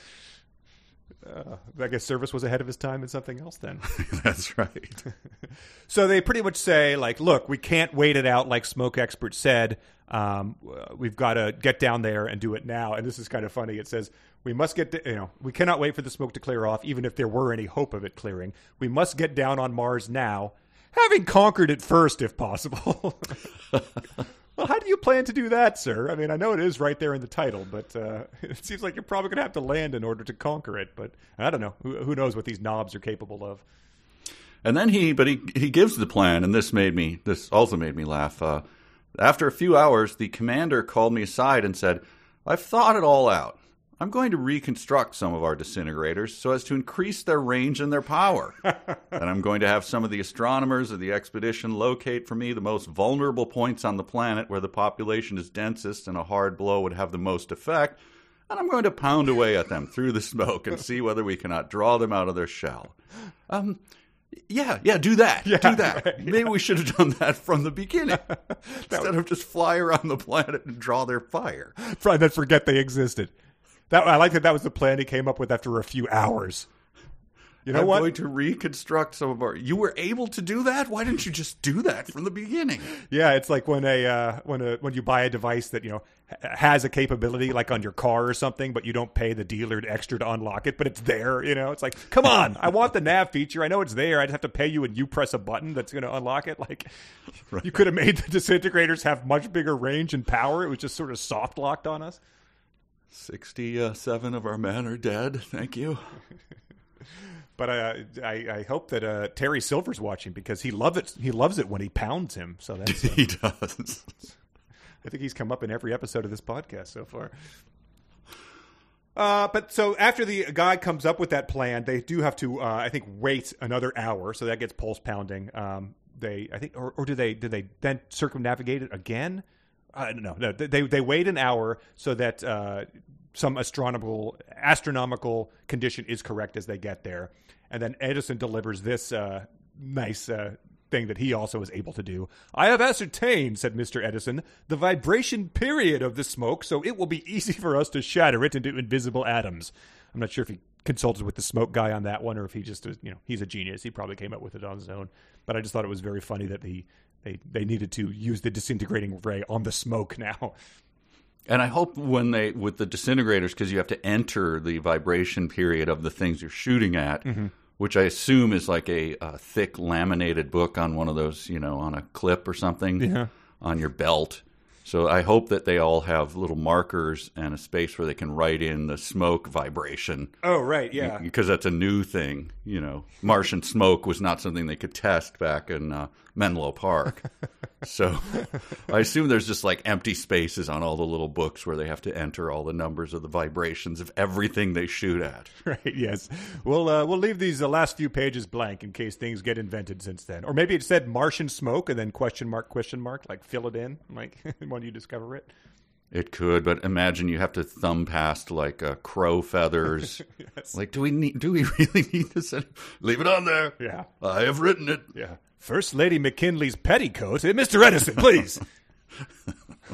Uh, I guess Serviss was ahead of his time in something else then. (laughs)
That's right. (laughs)
so they pretty much say, like, look, we can't wait it out like Smoke Expert said. Um, we've got to get down there and do it now. And this is kind of funny. It says, we must get, to, you know, we cannot wait for the smoke to clear off, even if there were any hope of it clearing. We must get down on Mars now, having conquered it first, if possible. (laughs) Well, how do you plan to do that, sir? I mean, I know it is right there in the title, but uh, (laughs) it seems like you're probably going to have to land in order to conquer it. But I don't know. Who, who knows what these knobs are capable of?
And then he, but he he gives the plan, and this made me, this also made me laugh. Uh, after a few hours, the commander called me aside and said, "I've thought it all out. I'm going to reconstruct some of our disintegrators so as to increase their range and their power. (laughs) and I'm going to have some of the astronomers of the expedition locate for me the most vulnerable points on the planet where the population is densest and a hard blow would have the most effect. And I'm going to pound away at them through the smoke and see whether we cannot draw them out of their shell. Um, yeah, yeah, do that. Yeah, do that. Right, Maybe yeah. we should have done that from the beginning (laughs) instead of just fly around the planet and draw their fire.
And then forget they existed. That I like that. That was the plan he came up with after a few hours.
You know I'm what? going to reconstruct some of our. You were able to do that. Why didn't you just do that from the beginning?
Yeah, it's like when a uh, when a when you buy a device that you know has a capability like on your car or something, but you don't pay the dealer extra to unlock it, but it's there. You know, it's like, come on, I want the nav feature. I know it's there. I just have to pay you, and you press a button that's going to unlock it. Like, (laughs) right. you could have made the disintegrators have much bigger range and power. It was just sort of soft locked on us.
Sixty-seven of our men are dead. Thank you. (laughs)
but uh, I, I hope that uh, Terry Silver's watching because he loves it. He loves it when he pounds him. So that's (laughs) uh,
he does.
I think he's come up in every episode of this podcast so far. Uh, but so after the guy comes up with that plan, they do have to, uh, I think, wait another hour. So that gets pulse pounding. Um, they, I think, or, or do they? Do they then circumnavigate it again? Know. No, they they wait an hour so that uh, some astronomical astronomical condition is correct as they get there, and then Edison delivers this uh, nice uh, thing that he also was able to do. I have ascertained, said Mr. Edison, the vibration period of the smoke, so it will be easy for us to shatter it into invisible atoms. I'm not sure if he consulted with the smoke guy on that one or if he just, you know, he's a genius. He probably came up with it on his own. But I just thought it was very funny that the they they needed to use the disintegrating ray on the smoke now.
And I hope when they with the disintegrators because you have to enter the vibration period of the things you're shooting at. Mm-hmm which I assume is like a, a, thick laminated book on one of those, you know, on a clip or something yeah. on your belt. So I hope that they all have little markers and a space where they can write in the smoke vibration.
Oh, right, yeah.
Because that's a new thing, you know. Martian smoke was not something they could test back in uh, Menlo Park. (laughs) so I assume there's just like empty spaces on all the little books where they have to enter all the numbers of the vibrations of everything they shoot at. (laughs)
Right. Yes. We'll uh, we'll leave these the last few pages blank in case things get invented since then, or maybe it said Martian smoke and then question mark question mark like fill it in like (laughs) when you discover it.
It could, but imagine you have to thumb past like uh, crow feathers. yes. Like, do we need? Do we really need this? Leave it on there.
Yeah,
I have written it.
Yeah, First Lady McKinley's petticoat. Eh, Mr. Edison, please.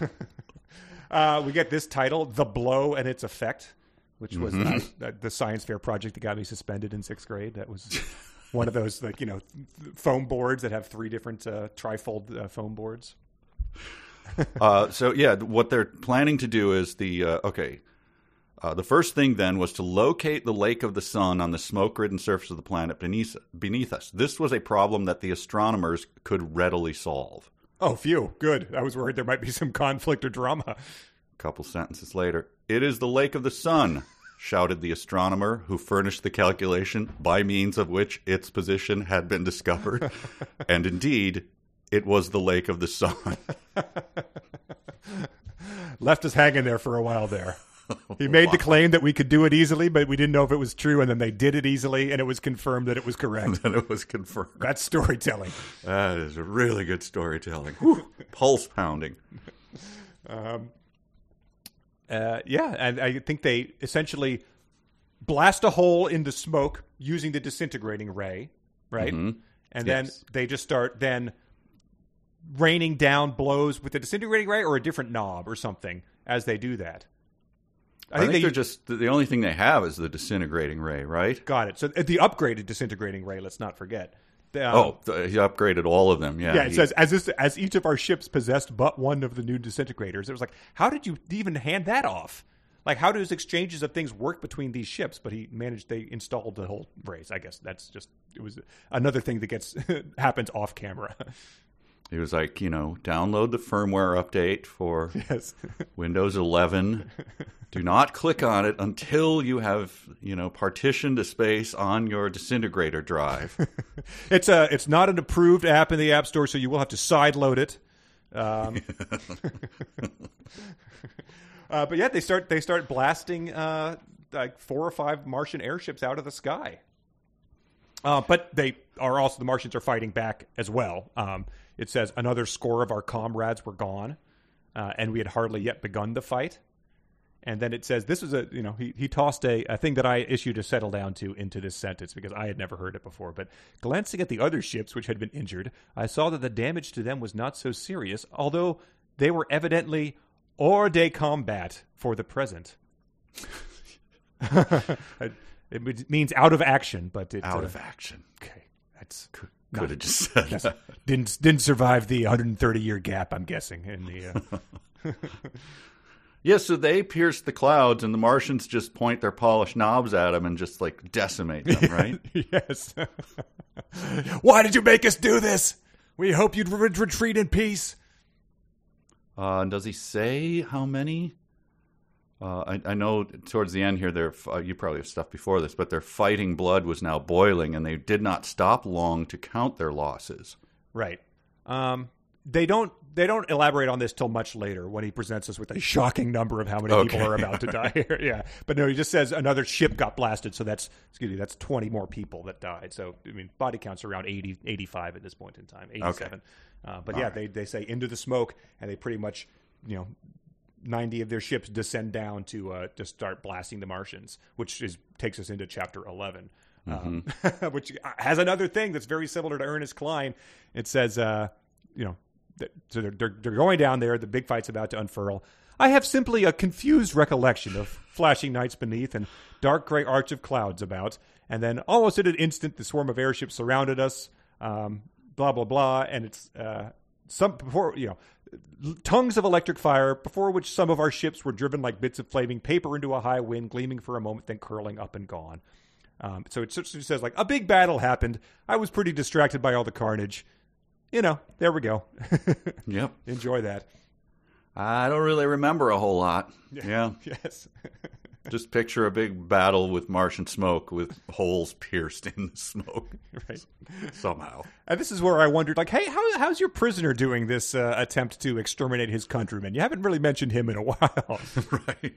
(laughs) uh, we get this title, "The Blow and Its Effect," which was mm-hmm. not, the science fair project that got me suspended in sixth grade. That was one of those like you know foam boards that have three different uh, trifold uh, foam boards.
uh, so yeah, what they're planning to do is the uh, okay. Uh, the first thing then was to locate the lake of the sun on the smoke-ridden surface of the planet beneath, beneath us. This was a problem that the astronomers could readily solve.
Oh, phew, good. I was worried there might be some conflict or drama. A
couple sentences later, it is the lake of the sun, shouted the astronomer who furnished the calculation by means of which its position had been discovered. (laughs) and indeed, it was the lake of the sun. (laughs)
Left us hanging there for a while there. He made wow. the claim that we could do it easily, but we didn't know if it was true, and then they did it easily, and it was confirmed that it was correct. (laughs)
And it was confirmed.
That's storytelling.
That is really good storytelling. (laughs) Pulse pounding. Um,
uh, yeah, and I think they essentially blast a hole in the smoke using the disintegrating ray, right? Mm-hmm. And yes. then they just start then raining down blows with the disintegrating ray or a different knob or something as they do that.
I, think, think they, are just the only thing they have is the disintegrating ray, right?
Got it. So the upgraded disintegrating ray. Let's not forget.
Um, oh, he upgraded all of them. Yeah.
Yeah. It
he,
says as this, as each of our ships possessed but one of the new disintegrators. It was like, how did you even hand that off? Like, how does exchanges of things work between these ships? But he managed. They installed the whole race. I guess that's just it was another thing that gets (laughs) happens off camera. (laughs)
He was like, you know, download the firmware update for (laughs) yes. Windows 11. Do not click on it until you have, you know, partitioned a space on your disintegrator drive. (laughs)
it's a, it's not an approved app in the App Store, so you will have to sideload it. Um, (laughs) uh, but yeah, they start they start blasting uh, like four or five Martian airships out of the sky. Uh, but they are also the Martians are fighting back as well. Um, it says another score of our comrades were gone, uh, and we had hardly yet begun the fight. And then it says this was a you know he he tossed a, a thing that I issued to settle down to into this sentence because I had never heard it before. But glancing at the other ships which had been injured, I saw that the damage to them was not so serious, although they were evidently hors de combat for the present. (laughs) it means out of action, but it,
out uh, of action.
Okay, that's
could have just said
yes. didn't didn't survive the 130 year gap. I'm guessing in the. Uh... (laughs)
Yeah, so they pierce the clouds, and the Martians just point their polished knobs at them and just like decimate them, (laughs) right?
yes. (laughs) Why did you make us do this? We hope you'd re- retreat in peace.
Uh, and does he say how many? Uh, I, I, know towards the end here, they're uh, you probably have stuff before this, but their fighting blood was now boiling, and they did not stop long to count their losses.
Right. Um, they don't they don't elaborate on this till much later when he presents us with a shocking number of how many okay. people are about to die here. (laughs) yeah, but no, he just says another ship got blasted, so that's excuse me, that's twenty more people that died. So I mean, body counts around 80, 85 at this point in time, eighty seven. Okay. Uh, but All yeah, right. they they say into the smoke, and they pretty much you know 90 of their ships descend down to uh, to start blasting the Martians, which is takes us into chapter 11, um, mm-hmm. um, (laughs) which has another thing that's very similar to Ernest Cline. It says, uh, you know, so they're, they're, they're going down there. The big fight's about to unfurl. I have simply a confused recollection of flashing nights beneath and dark gray arch of clouds about, and then almost at an instant, the swarm of airships surrounded us. Um, blah blah blah, and it's uh, some before you know tongues of electric fire before which some of our ships were driven like bits of flaming paper into a high wind, gleaming for a moment, then curling up and gone. Um, so it says like a big battle happened. I was pretty distracted by all the carnage you know, there we go. (laughs)
yep.
Enjoy that.
I don't really remember a whole lot. Yeah. (laughs)
yes.
Just picture a big battle with Martian smoke with holes pierced in the smoke. (laughs)
Right.
Somehow.
And this is where I wondered, like, hey, how, how's your prisoner doing this uh, attempt to exterminate his countrymen? You haven't really mentioned him in a (laughs) while. (laughs)
right.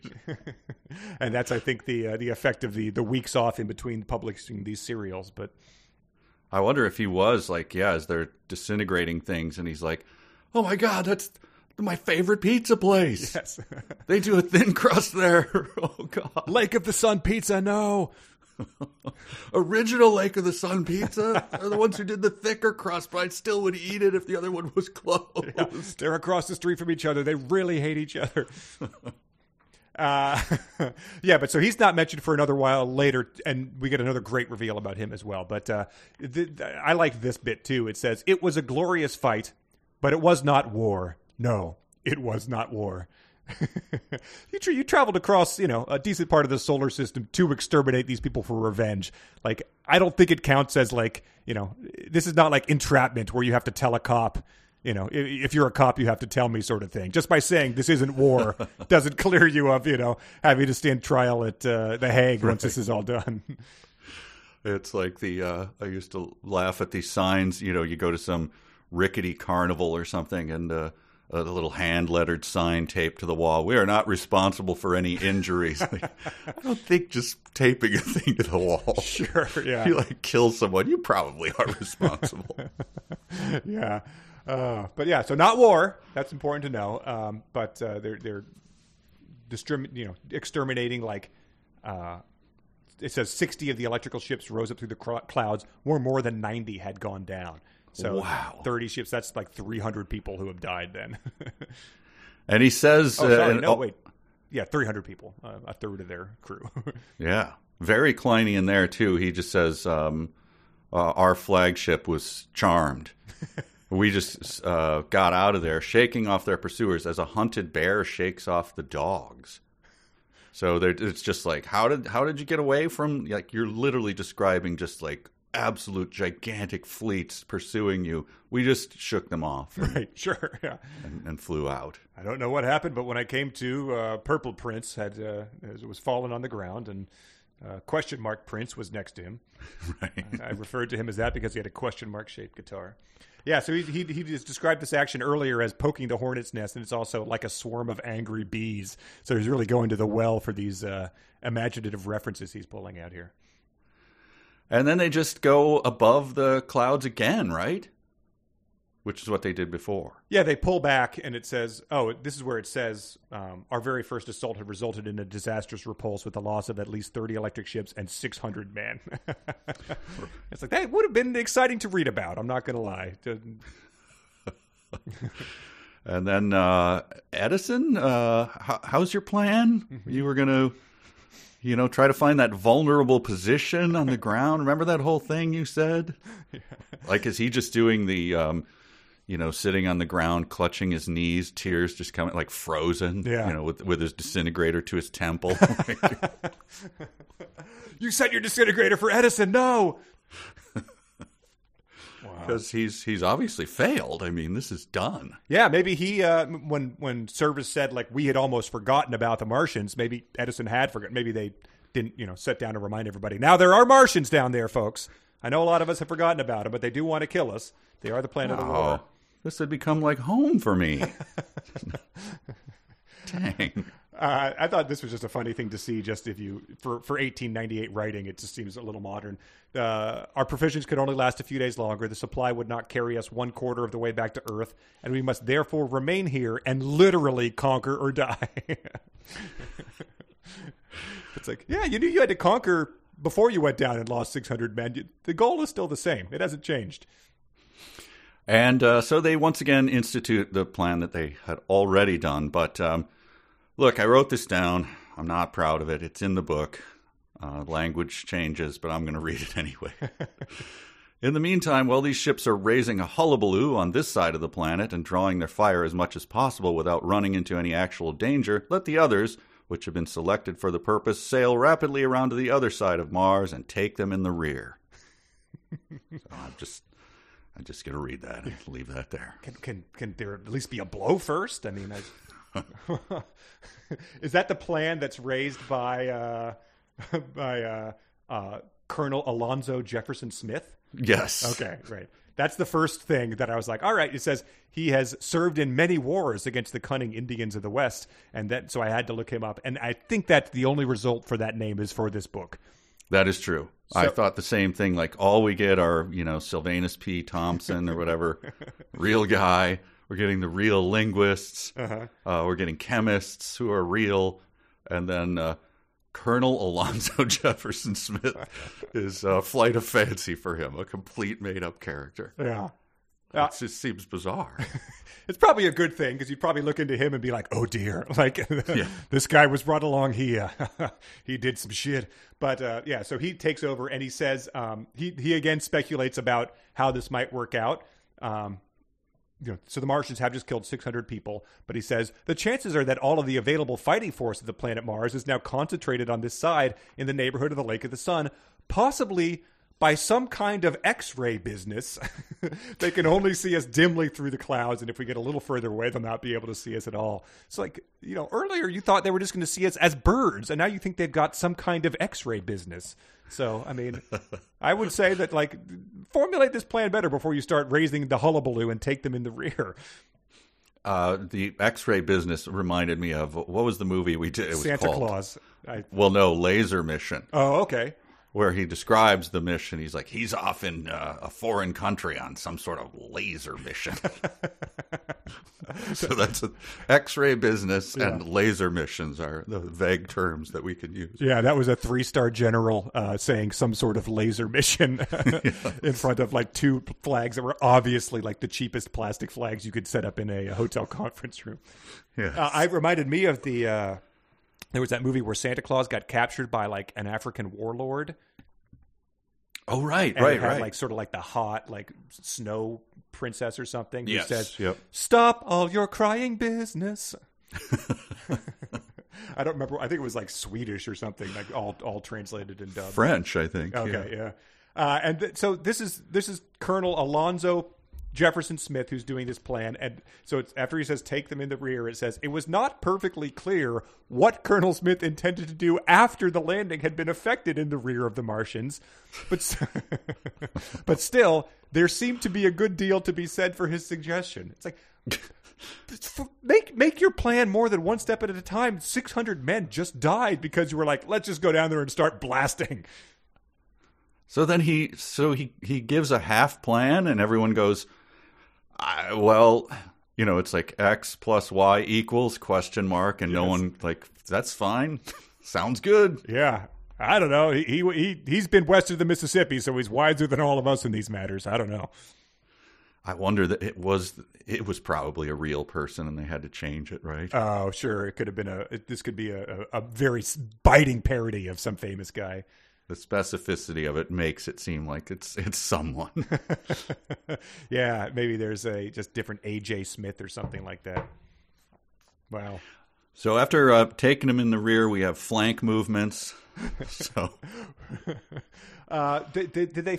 and that's, I think, the uh, the effect of the, the weeks off in between publishing these serials. But
I wonder if he was like, yeah, as they're disintegrating things, and he's like, "Oh my god, that's my favorite pizza place.
Yes, (laughs)
they do a thin crust there. (laughs) oh god,
Lake of the Sun pizza, no." (laughs)
Original Lake of the Sun pizza are the ones who did the thicker crust, but I still would eat it if the other one was closed. Yeah,
they're across the street from each other. They really hate each other. Uh, yeah, but so he's not mentioned for another while later, and we get another great reveal about him as well. But uh, th- th- I like this bit too. It says, It was a glorious fight, but it was not war. No, it was not war. (laughs) you, tra- you traveled across, you know, a decent part of the solar system to exterminate these people for revenge. Like, I don't think it counts as like, you know, this is not like entrapment where you have to tell a cop, you know, if you're a cop, you have to tell me, sort of thing. Just by saying this isn't war (laughs) doesn't clear you of, you know, having to stand trial at uh, the Hague right. once this is all done. (laughs)
It's like the uh, I used to laugh at these signs. You know, you go to some rickety carnival or something, and uh, a little hand lettered sign taped to the wall. We are not responsible for any injuries. (laughs) I don't think just taping a thing to the wall. (laughs)
Sure, yeah.
If you like kill someone, you probably are responsible. (laughs)
yeah. Uh, but yeah, so not war. That's important to know. Um, but uh, they're they're distrib- you know exterminating like uh, it says 60 of the electrical ships rose up through the clouds, where more than 90 had gone down. So
wow.
30 ships. That's like 300 people who have died then. (laughs)
and he says,
"Oh, sorry, uh, no, oh, wait, yeah, 300 people, uh, a third of their crew." (laughs)
yeah, very Clinean there too. He just says, um, uh, "Our flagship was charmed." (laughs) We just uh, got out of there, shaking off their pursuers as a hunted bear shakes off the dogs. So it's just like, how did how did you get away from? Like you're literally describing just like absolute gigantic fleets pursuing you. We just shook them off,
and, right? Sure, (laughs) yeah,
and, and, flew out.
I don't know what happened, but when I came to, uh, Purple Prince had uh, was fallen on the ground, and uh, question mark Prince was next to him. (laughs)
Right.
I, I referred to him as that because he had a question mark shaped guitar. Yeah, so he, he, he described this action earlier as poking the hornet's nest, and it's also like a swarm of angry bees. So he's really going to the well for these uh, imaginative references he's pulling out here.
And then they just go above the clouds again, right? which is what they did before.
Yeah, they pull back, and it says, "Oh, this is where it says um, our very first assault had resulted in a disastrous repulse with the loss of at least thirty electric ships and six hundred men." (laughs) it's like that would have been exciting to read about. I'm not going to lie. (laughs)
and then uh, Edison, uh, how, how's your plan? Mm-hmm. You were going to. You know, try to find that vulnerable position on the ground. Remember that whole thing you said? (laughs) Yeah. Like, is he just doing the um, you know, sitting on the ground, clutching his knees, tears just coming like frozen.
Yeah.
You know, with with his disintegrator to his temple. (laughs)
You set your disintegrator for Edison. No.
Because he's he's obviously failed. I mean, this is done.
Yeah, maybe he uh, when when Serviss said like we had almost forgotten about the Martians. Maybe Edison had forgotten. Maybe they didn't you know sit down and remind everybody. Now there are Martians down there, folks. I know a lot of us have forgotten about them, but they do want to kill us. They are the planet of
Oh,
war.
this had become like home for me. (laughs) Dang.
Uh, I thought this was just a funny thing to see. Just if you for for 1898 writing, it just seems a little modern. Uh, our provisions could only last a few days longer. The supply would not carry us one quarter of the way back to Earth, and we must therefore remain here and literally conquer or die. (laughs) it's like, yeah, you knew you had to conquer before you went down and lost 600 men. The goal is still the same. It hasn't changed.
And uh, so they once again institute the plan that they had already done. But um, look, I wrote this down. I'm not proud of it. It's in the book. Uh, language changes, but I'm going to read it (laughs) anyway. in the meantime, while these ships are raising a hullabaloo on this side of the planet and drawing their fire as much as possible without running into any actual danger, let the others, which have been selected for the purpose, sail rapidly around to the other side of Mars and take them in the rear. so I'm just I'm just going to read that and leave that there.
Can can can there at least be a blow first? I mean, I, (laughs) is that the plan that's raised by uh, (laughs) by uh, uh, Colonel Alonzo Jefferson Smith?
Yes.
Okay, right. That's the first thing that I was like, all right. It says he has served in many wars against the cunning Indians of the West, and that so I had to look him up, and I think that's the only result for that name is for this book.
That is true. I thought the same thing. Like all we get are, you know, Silvanus P. Thompson or whatever, (laughs) real guy. We're getting the real linguists.
Uh-huh.
Uh, we're getting chemists who are real, and then uh, Colonel Alonzo (laughs) Jefferson Smith is a flight of fancy for him, a complete made-up character.
Yeah.
It just seems bizarre. (laughs)
It's probably a good thing because you'd probably look into him and be like, "Oh dear, (laughs) like this guy was brought along. He uh, he did some shit." But uh, yeah, so he takes over and he says um, he he again speculates about how this might work out. Um, you know, so the Martians have just killed 600 people, but he says the chances are that all of the available fighting force of the planet Mars is now concentrated on this side in the neighborhood of the Lake of the Sun, possibly by some kind of X-ray business. (laughs) they can only see us dimly through the clouds, and if we get a little further away, they'll not be able to see us at all. It's like you know, earlier you thought they were just going to see us as birds, and now you think they've got some kind of X-ray business. So, I mean, I would say that like formulate this plan better before you start raising the hullabaloo and take them in the rear.
Uh, the X-ray business reminded me of what was the movie we did? It was
Santa
called,
Claus. I,
Well, no, Laser Mission.
oh, okay.
Where he describes the mission. He's like, he's off in uh, a foreign country on some sort of laser mission. (laughs) so that's X-ray business and laser missions are the vague terms that we can use.
Yeah, that was a three-star general uh, saying some sort of laser mission (laughs) (laughs) in front of like two flags that were obviously like the cheapest plastic flags you could set up in a, hotel conference room.
Yeah.
Uh, I reminded me of the uh, there was that movie where Santa Claus got captured by like an African warlord.
oh, right,
and
right,
had
right.
like sort of like the hot like snow princess or something who
Yes,
says
yep.
stop all your crying business (laughs) i don't remember i think it was like swedish or something like all all translated and dubbed
French, I think.
okay
yeah.
yeah, Uh, and th- so this is this is colonel alonzo jefferson smith who's doing this plan and so after he says take them in the rear it says it was not perfectly clear what colonel smith intended to do after the landing had been effected in the rear of the martians. But (laughs) but still there seemed to be a good deal to be said for his suggestion. It's like make make your plan more than one step at a time. 600 men just died because you were like let's just go down there and start blasting.
So then he, so he, he gives a half plan, and everyone goes, I, "Well, you know, it's like X plus Y equals question mark," and no one like that's fine, (laughs) sounds good.
Yeah. I don't know. He, he he he's been west of the Mississippi, so he's wiser than all of us in these matters. I don't know.
I wonder that it was it was probably a real person, and they had to change it, right?
Oh, sure. It could have been a. It, this could be a, a, a very biting parody of some famous guy.
The specificity of it makes it seem like it's it's someone. (laughs)
yeah, maybe there's a just different AJ Smith or something like that. Wow.
So after uh, taking him in the rear, we have flank movements. (laughs) so,
uh, did, did, did they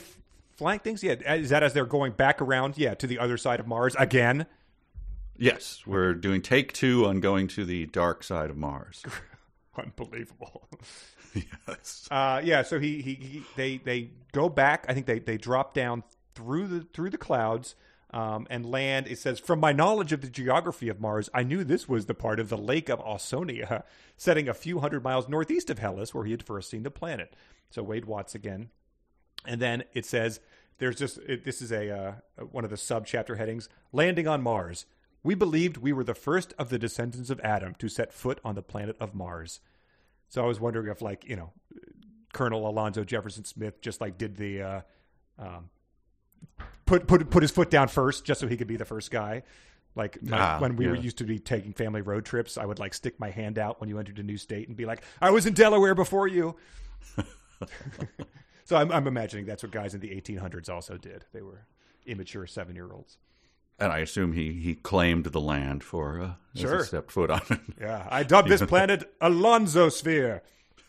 flank things? Yeah, is that as they're going back around? Yeah, to the other side of Mars again.
Yes, we're doing take two on going to the dark side of Mars. (laughs)
Unbelievable. (laughs)
yes.
Uh, yeah. So he, he, he they they go back. I think they they drop down through the through the clouds. Um, and land. It says, from my knowledge of the geography of Mars, I knew this was the part of the Lake of Ausonia, (laughs) setting a few hundred miles northeast of Hellas, where he had first seen the planet. So Wade Watts again, and then it says, "There's just it, this is a uh, one of the sub chapter headings: landing on Mars. We believed we were the first of the descendants of Adam to set foot on the planet of Mars." So I was wondering if, like, you know, Colonel Alonzo Jefferson Smith just like did the uh, um, put put put his foot down first, just so he could be the first guy. Like my,
Ah,
when we
yeah.
were used to be taking family road trips, I would like stick my hand out when you entered a new state and be like, "I was in Delaware before you." (laughs) (laughs) so I'm, I'm imagining that's what guys in the 1800s also did. They were immature seven year olds.
And I assume he, he claimed the land for uh, as he
Sure.
stepped foot on it,
Yeah, I dubbed this planet Alonzo Sphere.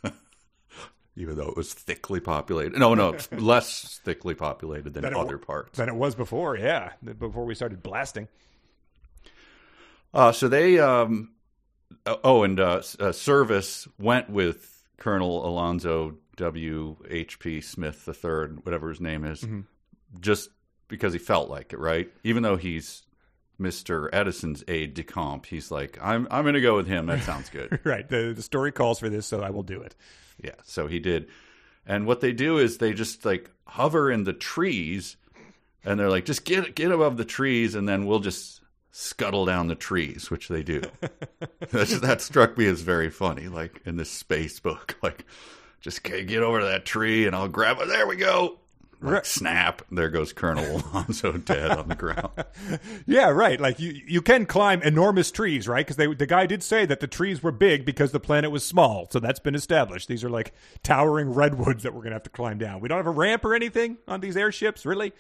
(laughs)
even though it was thickly populated. No, no, (laughs) less thickly populated than
Than
other parts.
than it was before. Yeah, before we started blasting.
Uh, so they, um, oh, and uh, uh, Serviss went with Colonel Alonzo W. H. P. Smith III, whatever his name is,
Mm-hmm.
just because he felt like it, right? Even though he's Mr. Edison's aide de camp, he's like, I'm, I'm going to go with him. That sounds good. (laughs)
Right. The the story calls for this, so I will do it.
Yeah, so he did. And what they do is they just like hover in the trees and they're like, just get get above the trees and then we'll just scuttle down the trees, which they do. (laughs) That's, that struck me as very funny, like in this space book. (laughs) Like, just get get over to that tree and I'll grab it. There we go. Like, snap. There goes Colonel (laughs) Alonzo dead on the ground.
Yeah, right. Like you, you can climb enormous trees, right? Because they, the guy did say that the trees were big because the planet was small. So that's been established. These are like towering redwoods that we're gonna have to climb down. We don't have a ramp or anything on these airships, really.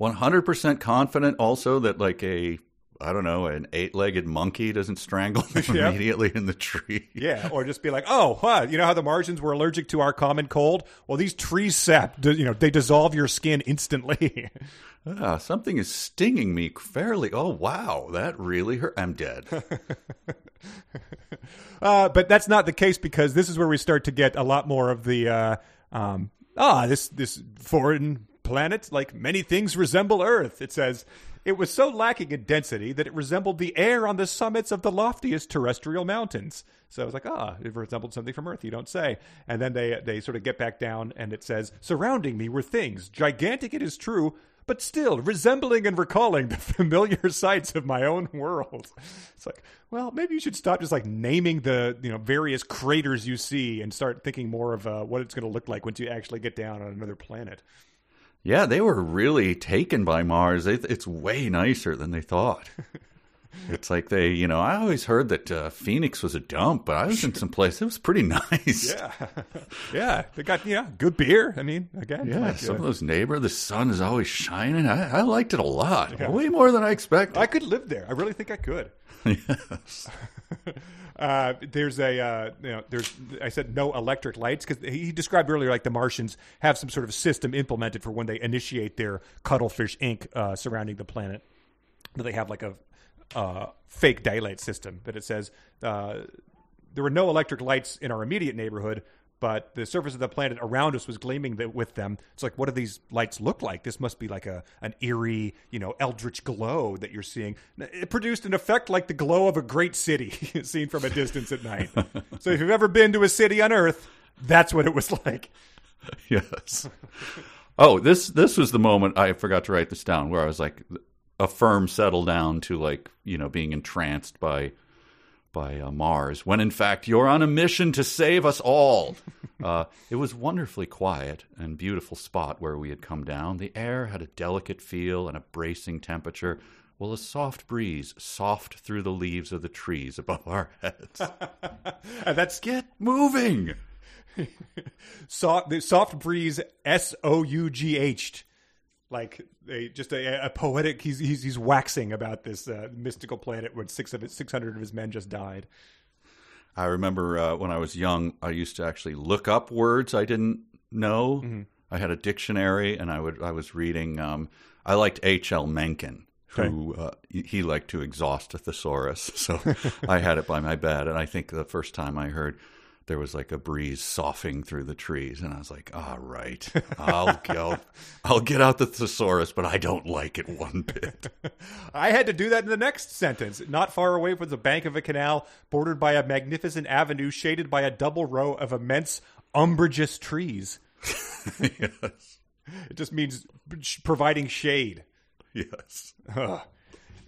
100% confident also that like a I don't know, an eight-legged monkey doesn't strangle (laughs) them immediately in the tree.
Yeah, or just be like, oh, huh, you know how the Martians were allergic to our common cold? Well, these trees sap, you know, they dissolve your skin instantly. (laughs)
Ah, something is stinging me fairly. Oh wow, that really hurt. I'm dead. (laughs)
Uh, but that's not the case because this is where we start to get a lot more of the uh, um, ah this this foreign planet like many things resemble Earth. It says it was so lacking in density that it resembled the air on the summits of the loftiest terrestrial mountains. So I was like, ah, it resembled something from Earth. You don't say. And then they they sort of get back down, and it says, surrounding me were things gigantic. It is true. But still, resembling and recalling the (laughs) familiar sights of my own world. It's like, well, maybe you should stop just like naming the you know various craters you see and start thinking more of uh, what it's going to look like once you actually get down on another planet.
Yeah, they were really taken by Mars. It's way nicer than they thought. (laughs) it's like they, you know, I always heard that uh, Phoenix was a dump, but I was in some place it was pretty (laughs) nice.
Yeah, (laughs) yeah, they got you know good beer. I mean, again,
Yeah,
like,
some
uh,
of those neighbor, the sun is always shining. I, I liked it a lot, way more than I expected.
I could live there. I really think I could.
Yes. (laughs)
Uh, there's a uh, you know there's I said no electric lights because he described earlier like the Martians have some sort of system implemented for when they initiate their cuttlefish ink uh, surrounding the planet. That they have like a fake daylight system, but it says uh, there were no electric lights in our immediate neighborhood. But the surface of the planet around us was gleaming th- with them. It's like, what do these lights look like? This must be like a an eerie, you know, eldritch glow that you're seeing. It produced an effect like the glow of a great city (laughs) seen from a distance at night. (laughs) so if you've ever been to a city on Earth, that's what it was like. (laughs)
yes. Oh, this this was the moment I forgot to write this down where I was like a firm settle down to like, you know, being entranced by by uh, Mars when in fact you're on a mission to save us all. (laughs) uh, it was wonderfully quiet and beautiful spot where we had come down. The air had a delicate feel and a bracing temperature, while a soft breeze soft through the leaves of the trees above our heads. (laughs)
That's
Get moving. (laughs)
soft, the soft breeze S O U G H, like a, just a, a poetic. He's, he's he's waxing about this uh, mystical planet where six of it, six hundred of his men just died.
I remember uh, when I was young, I used to actually look up words I didn't know.
Mm-hmm.
I had a dictionary, and I would I was reading. Um, I liked H. L. Mencken, who uh, he liked to exhaust a thesaurus, (laughs) so I had it by my bed. And I think the first time I heard there was like a breeze soughing through the trees, and I was like, "All right, (laughs) I'll go, I'll get out the thesaurus, but I don't like it one bit." (laughs)
I had to do that in the next sentence. Not far away from the bank of a canal, bordered by a magnificent avenue, shaded by a double row of immense umbrageous trees. (laughs)
yes,
It just means providing shade.
yes.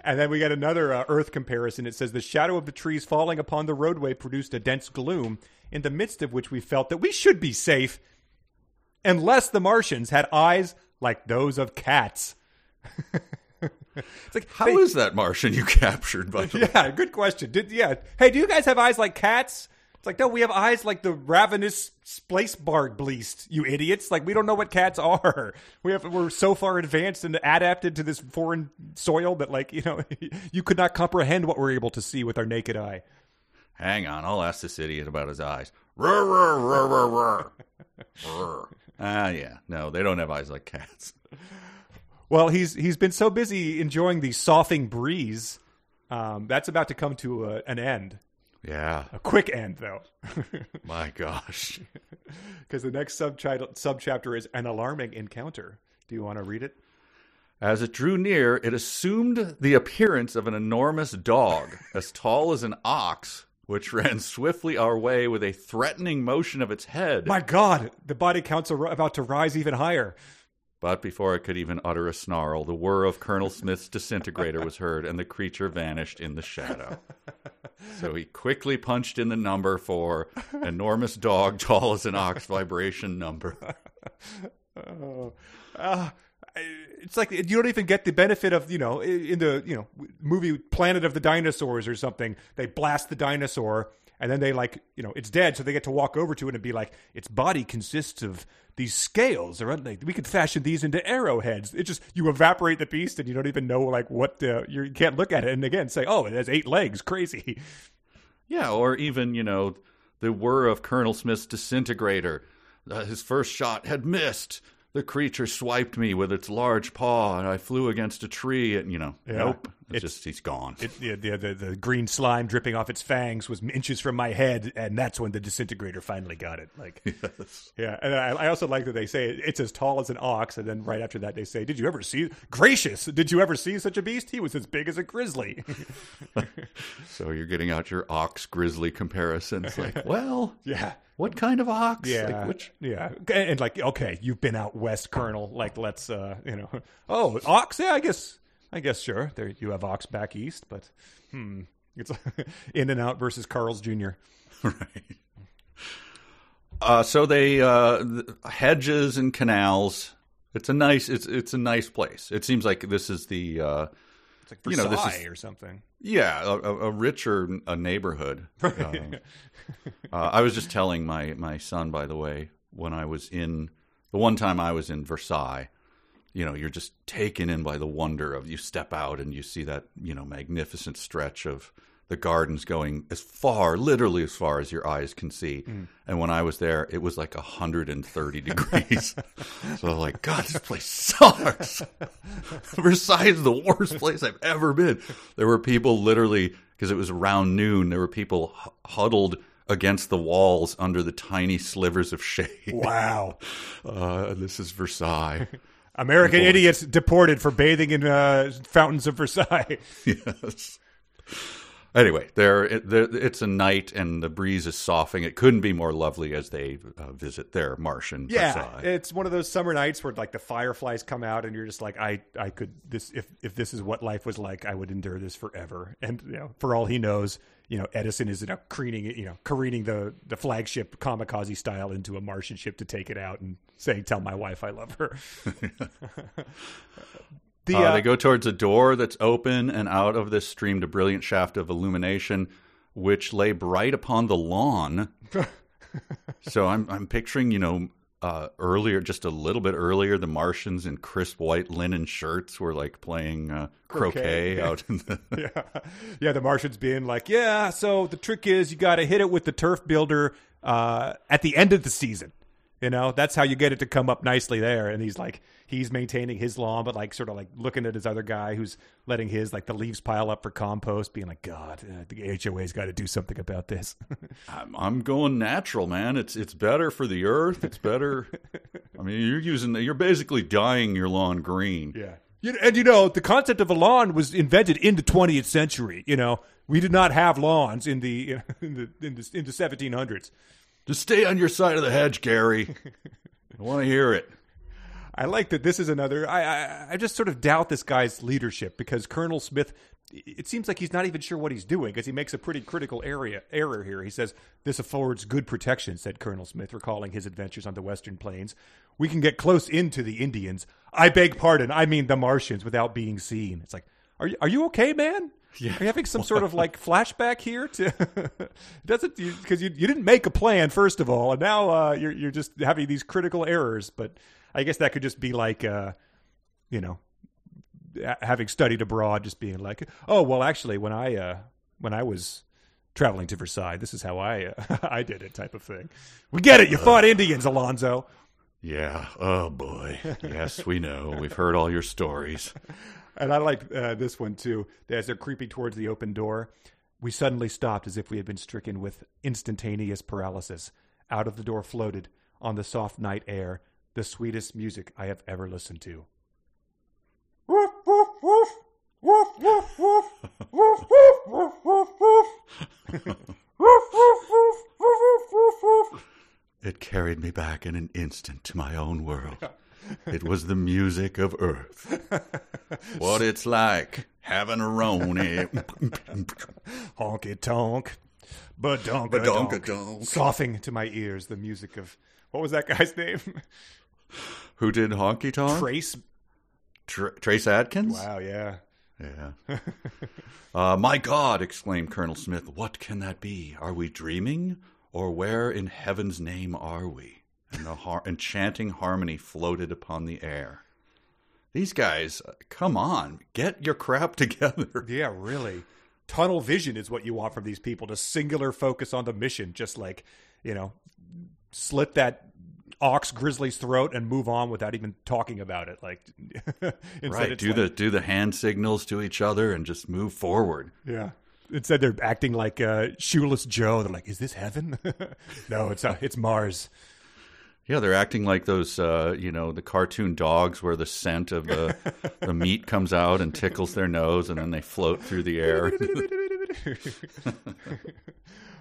And then we got another uh, Earth comparison. It says the shadow of the trees falling upon the roadway produced a dense gloom, in the midst of which we felt that we should be safe, unless the Martians had eyes like those of cats. (laughs) it's like
How
they-
is that Martian you captured? By the (laughs) way?
Yeah, good question. Did yeah? Hey, do you guys have eyes like cats? It's like no, we have eyes like the ravenous splacebarg bleast. You idiots! Like we don't know what cats are. (laughs) We have we're so far advanced and adapted to this foreign soil that like (laughs) you know you could not comprehend what we're able to see with our naked eye.
Hang on, I'll ask this idiot about his eyes. Rrr, rrr. Rrr. (laughs) Ah, yeah, no, they don't have eyes like cats.
Well, he's he's been so busy enjoying the soughing breeze. Um, that's about to come to a, an end,
Yeah,
a quick end though. (laughs)
my gosh.
because the next subtitle subchapter is an alarming encounter. Do you want to read it?
As it drew near, it assumed the appearance of an enormous dog, as tall as an ox, which (laughs) ran swiftly our way with a threatening motion of its head.
My God, the body counts are about to rise even higher.
But before I could even utter a snarl, the whir of Colonel Smith's disintegrator was heard, and the creature vanished in the shadow. So he quickly punched in the number for enormous dog, tall as an ox vibration number.
Uh, it's like you don't even get the benefit of you know in the you know movie Planet of the Dinosaurs or something. They blast the dinosaur and then they like you know it's dead, so they get to walk over to it and be like, its body consists of these scales, or like, we could fashion these into arrowheads. It just you evaporate the beast and you don't even know like what uh, you're, can't look at it and again say, oh, it has eight legs, crazy. (laughs)
Yeah, or even, you know, the whir of Colonel Smith's disintegrator. Uh, his first shot had missed. The creature swiped me with its large paw, and I flew against a tree. And you know, nope, it's,
It's-
just he's gone.
It, the, the, the, the green slime dripping off its fangs was inches from my head, and that's when the disintegrator finally got it. Like, (laughs) yeah. And I, I also like that they say it's as tall as an ox, and then right after that they say, "Did you ever see? Gracious! Did you ever see such a beast? He was as big as a grizzly." (laughs)
so you're getting out your ox grizzly comparisons. Like, (laughs) well,
yeah.
what kind of ox?
Yeah,
Like, which?
yeah, and, and like, okay, you've been out west, Colonel. Like, let's, uh, you know, oh, ox. Yeah, I guess, I guess, sure. There, you have ox back east, but hmm, it's (laughs) in and out versus Carl's Jr. (laughs)
right. Uh, so they uh, hedges and canals. It's a nice. It's it's a nice place. It seems like this is the. Uh,
It's like
You know,
Versailles
this is-
or something.
Yeah, a, a richer a neighborhood. (laughs) Um, uh, I was just telling my my son, by the way, when I was in the one time I was in Versailles. You know, you're just taken in by the wonder of you step out and you see that you know magnificent stretch of the gardens going as far, literally as far as your eyes can see. And when I was there, it was like 130 degrees. (laughs) so I was like, God, this place sucks. (laughs) Versailles is the worst place I've ever been. There were people literally, because it was around noon, there were people hu- huddled against the walls under the tiny slivers of shade.
Wow. (laughs)
Uh, this is Versailles.
American idiots deported for bathing in uh, fountains of Versailles. (laughs)
yes. Anyway, there, it, it's a night and the breeze is soughing. It couldn't be more lovely as they uh, visit their Martian
Yeah, it's one of those summer nights where like the fireflies come out, and you're just like, I, I could this if if this is what life was like, I would endure this forever. And you know, for all he knows, you know, Edison is you know careening, you know, careening the the flagship kamikaze style into a Martian ship to take it out and saying, "Tell my wife I love her." (laughs) (laughs) (laughs) the
Uh,
uh,
they go towards a door that's open, and out of this streamed a brilliant shaft of illumination, which lay bright upon the lawn. (laughs) so I'm I'm picturing, you know, uh, earlier, just a little bit earlier, the Martians in crisp white linen shirts were like playing uh, croquet,
Croquet. (laughs)
out in the. (laughs)
yeah, yeah. The Martians being like, yeah. So the trick is you got to hit it with the turf builder uh, at the end of the season. You know, that's how you get it to come up nicely there. And he's like, he's maintaining his lawn, but like sort of like looking at his other guy who's letting his like the leaves pile up for compost, being like, God, uh, the HOA's got to do something about this. (laughs)
I'm, I'm going natural, man. It's it's better for the earth. It's better. (laughs) I mean, you're using you're basically dyeing your lawn green.
Yeah. You, and you know, the concept of a lawn was invented in the 20th century. You know, we did not have lawns in the (laughs) in the in the, in the 1700s.
Just stay on your side of the hedge, Gary. I want to hear it.
I like that this is another. I, I I just sort of doubt this guy's leadership because Colonel Smith. It seems like he's not even sure what he's doing because he makes a pretty critical area error here. He says this affords good protection, said Colonel Smith, recalling his adventures on the Western Plains. We can get close into the Indians. I beg pardon. I mean the Martians without being seen. It's like, are are you okay, man?
Yeah.
Are you having some sort of like flashback here to (laughs) doesn't because you, you didn't make a plan first of all, and now uh, you're you're just having these critical errors. But I guess that could just be like, uh, you know, having studied abroad, just being like, oh well, actually, when I uh, when I was traveling to Versailles, this is how I uh, (laughs) I did it, type of thing. We get it. You fought Indians, Alonzo.
Yeah. Oh boy. Yes, we know. We've heard all your stories. (laughs)
And I like uh, this one too. As they're creeping towards the open door, we suddenly stopped as if we had been stricken with instantaneous paralysis. Out of the door floated, on the soft night air, the sweetest music I have ever listened to.
It carried me back in an instant to my own world. (laughs) It was the music of Earth. (laughs) What it's like having a Roni.
Honky tonk, badonka
Badonka
donk,
donk.
scoffing to my ears the music of what was that guy's name?
Who did Honky Tonk?
Trace.
Tr- Trace Adkins?
Wow, yeah.
Yeah. uh, my God, exclaimed Colonel Smith, what can that be? Are we dreaming? Or where in heaven's name are we? And the har- enchanting harmony floated upon the air. These guys, uh, come on, get your crap (laughs) together.
Yeah, really. Tunnel vision is what you want from these people to singular focus on the mission. Just like, you know, slit that ox grizzly's throat and move on without even talking about it. Like, (laughs)
Right, do
like-
the do the hand signals to each other and just move forward.
yeah. Instead, they're acting like uh, shoeless Joe. They're like, "Is this heaven?" (laughs) no, it's uh, it's Mars.
Yeah, they're acting like those, uh, you know, the cartoon dogs where the scent of the (laughs) the meat comes out and tickles their nose, and then they float through the air. (laughs)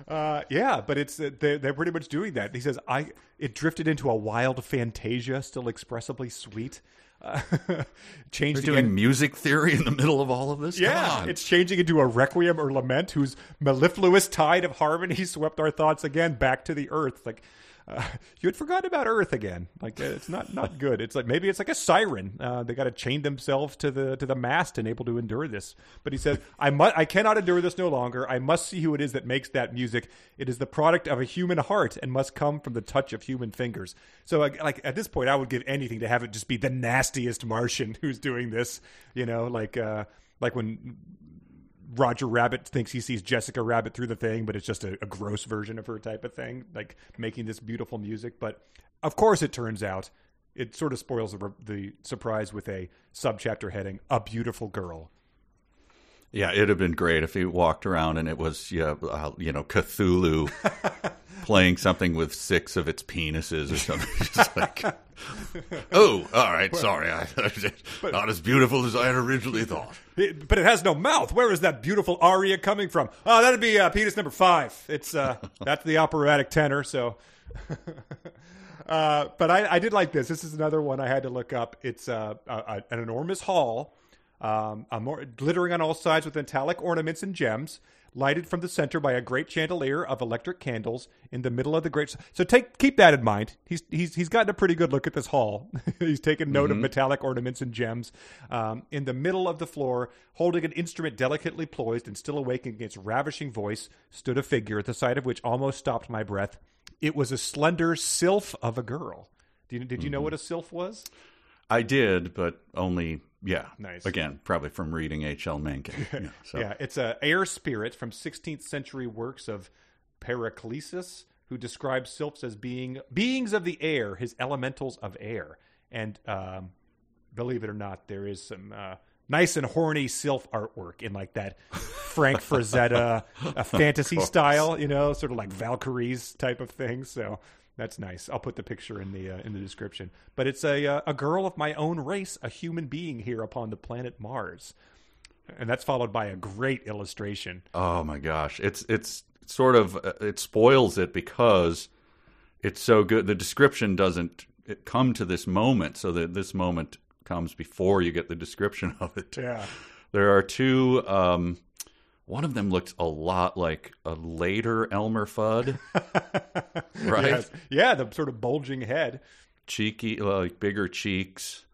uh, yeah, but it's uh, they're, they're pretty much doing that. He says, "I it drifted into a wild fantasia, still expressibly sweet." Uh, (laughs) changed
They're
again-
music theory in the middle of all of this.
Yeah, it's changing into a requiem or lament whose mellifluous tide of harmony swept our thoughts again back to the earth. Like (laughs) you had forgotten about Earth again. Like uh, it's not not good. It's like maybe it's like a siren. Uh, they got to chain themselves to the to the mast and able to endure this. But he says, "I must. I cannot endure this no longer. I must see who it is that makes that music. It is the product of a human heart and must come from the touch of human fingers." So, like, like at this point, I would give anything to have it just be the nastiest Martian (laughs) who's doing this. You know, like uh, like when Roger Rabbit thinks he sees Jessica Rabbit through the thing, but it's just a, a gross version of her type of thing, like making this beautiful music. But of course, it turns out it sort of spoils the, the surprise with a subchapter heading "A Beautiful Girl."
Yeah, it'd have been great if he walked around and it was, yeah, uh, you know, Cthulhu (laughs) playing something with six of its penises or something. (laughs) Just like, oh, all right, sorry, I, not as beautiful as I had originally thought.
It- but it has no mouth. Where is that beautiful aria coming from? Oh, that'd be uh, penis number five. It's uh, (laughs) that's the operatic tenor. So, uh, but I, I did like this. This is another one I had to look up. It's uh, a, an enormous hall, um, a more, glittering on all sides with metallic ornaments and gems. Lighted from the center by a great chandelier of electric candles in the middle of the great. So take keep that in mind. He's he's he's gotten a pretty good look at this hall. (laughs) he's taken note of metallic ornaments and gems. Um, in the middle of the floor, holding an instrument delicately poised and still awake against ravishing voice, stood a figure at the sight of which almost stopped my breath. it was a slender sylph of a girl. Did you, did you know what a sylph was?
I did, but only yeah.
Nice.
Again, probably from reading H.L. Mencken. (laughs) Yeah, so.
Yeah, it's a air spirit from 16th century works of Paracelsus, who describes sylphs as being beings of the air, his elementals of air. And um, believe it or not, there is some uh, nice and horny sylph artwork in like that Frank Frazetta a (laughs) fantasy style, you know, sort of like Valkyries type of thing. So that's nice. I'll put the picture in the uh, in the description. But it's a uh, a girl of my own race, a human being here upon the planet Mars, and that's followed by a great illustration.
Oh my gosh, it's it's sort of uh, it spoils it because it's so good. The description doesn't it come to this moment, so that this moment comes before you get the description of it.
Yeah.
There are two. Um, one of them looks a lot like a later Elmer Fudd, (laughs) right?
Yes. Yeah, the sort of bulging head.
Cheeky, like bigger cheeks.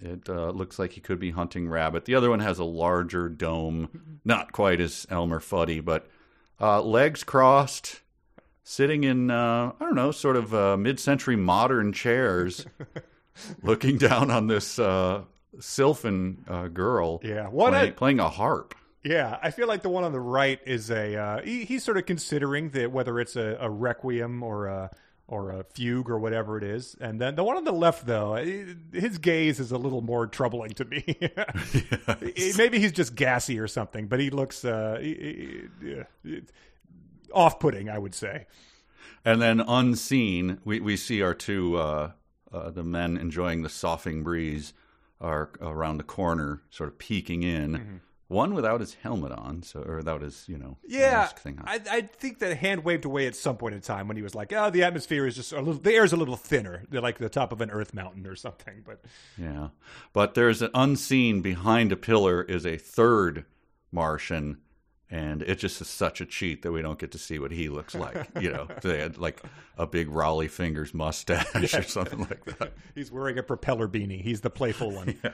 It uh, looks like he could be hunting rabbit. The other one has a larger dome, not quite as Elmer Fuddy, but uh, legs crossed, sitting in uh, I don't know, sort of uh, mid-century modern chairs, (laughs) looking down on this uh, sylphan uh, girl.
Yeah, what
playing,
a-
playing a harp.
Yeah, I feel like the one on the right is a uh, he, he's sort of considering that whether it's a, a requiem or a or a fugue or whatever it is, and then the one on the left though, his gaze is a little more troubling to me. (laughs) Maybe he's just gassy or something, but he looks uh, he- he- off-putting, I would say.
And then unseen, we, we see our two uh, uh, the men enjoying the soughing breeze are around the corner, sort of peeking in.
Mm-hmm.
One without his helmet on, so or without his you know
Yeah,
mask thing on.
I, I think that hand waved away at some point in time when he was like, "Oh, the atmosphere is just a little, the air's a little thinner, They're like the top of an Earth mountain or something." But
Yeah, but there's an unseen behind a pillar is a third Martian, and it just is such a cheat that we don't get to see what he looks like. You know, (laughs) they had like a big Rollie Fingers mustache or something like that. (laughs)
He's wearing a propeller beanie. He's the playful one. (laughs) yeah.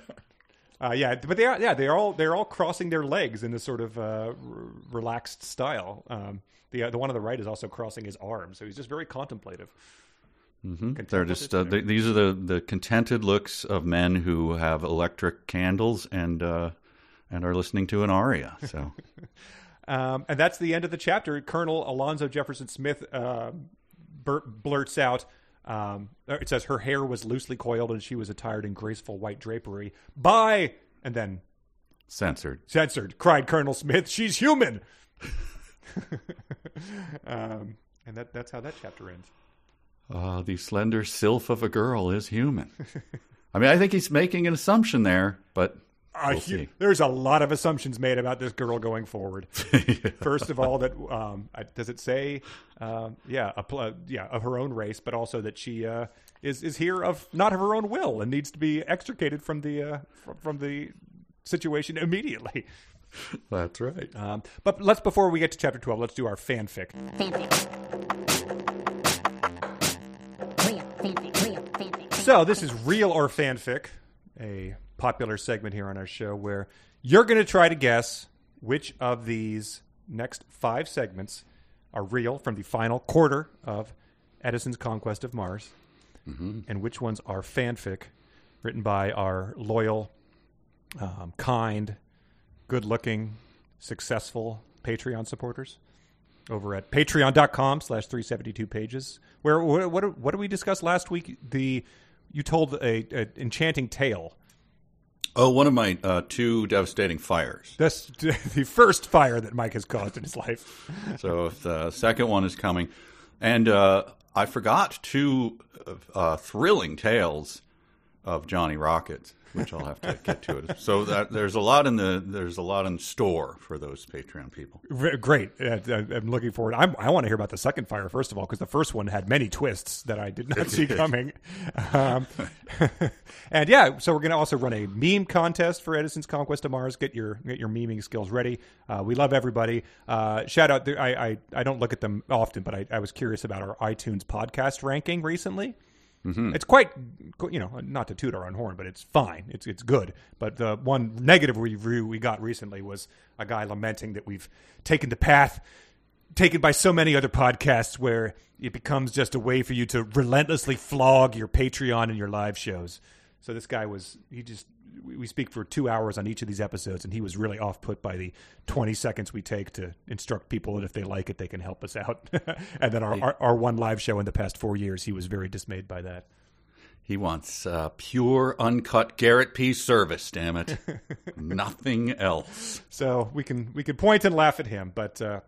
Uh, yeah, but they are yeah they're all they're all crossing their legs in this sort of uh, r- relaxed style. Um, the uh, the one on the right is also crossing his arms, so he's just very contemplative.
They're just uh, they, these are the the contented looks of men who have electric candles and uh, and are listening to an aria. So (laughs)
Um, and that's the end of the chapter. Colonel Alonzo Jefferson Smith uh, blurts out. Um, it says her hair was loosely coiled and she was attired in graceful white drapery. By and then
censored.
censored, cried Colonel Smith. She's human. (laughs) um, and that, that's how that chapter ends.
Uh, the slender sylph of a girl is human. (laughs) I mean, I think he's making an assumption there, but
Uh,
we'll
hu- there's a lot of assumptions made about this girl going forward. (laughs) First of all, that um, does it say, um, yeah, a pl- uh, yeah, of her own race, but also that she uh, is is here of not of her own will and needs to be extricated from the uh, from, from the situation immediately.
That's right.
Um, but let's before we get to chapter twelve, let's do our fanfic.
Real fanfic, real fanfic.
So this is real or fanfic, a popular segment here on our show where you're going to try to guess which of these next five segments are real from the final quarter of Edison's Conquest of Mars, and which ones are fanfic written by our loyal, um, kind, good-looking, successful Patreon supporters over at patreon.com slash 372 pages where what, what, what did we discuss last week? The you told a, a enchanting tale
Oh, one of my uh, two devastating fires.
that's (laughs) the first fire that mike has caused in his life.
So if the second one is coming, and uh, I forgot two uh, thrilling tales of Johnny Rockets, which I'll have to get to it. So that, there's a lot in the there's a lot in store for those Patreon people.
V- great. Uh, i'm looking forward. I'm, i want to hear about the second fire first of all because the first one had many twists that i did not see coming. Um, (laughs) and yeah so we're going to also run a meme contest for edison's conquest of mars. Get your get your meming skills ready. Uh, we love everybody. Uh, shout out I, I i don't look at them often but I, I was curious about our itunes podcast ranking recently Mm-hmm. It's quite, you know, not to toot our own horn, but it's fine. It's it's good. But the one negative review we got recently was a guy lamenting that we've taken the path taken by so many other podcasts where it becomes just a way for you to relentlessly flog your Patreon and your live shows. So this guy was he just we we speak for two hours on each of these episodes, and he was really off put by the twenty seconds we take to instruct people that if they like it, they can help us out. (laughs) and then our, our our one live show in the past four years, he was very dismayed by that.
He wants uh, pure, uncut Garrett P. Serviss. Damn it, (laughs) nothing else.
So we can we can point and laugh at him, but uh,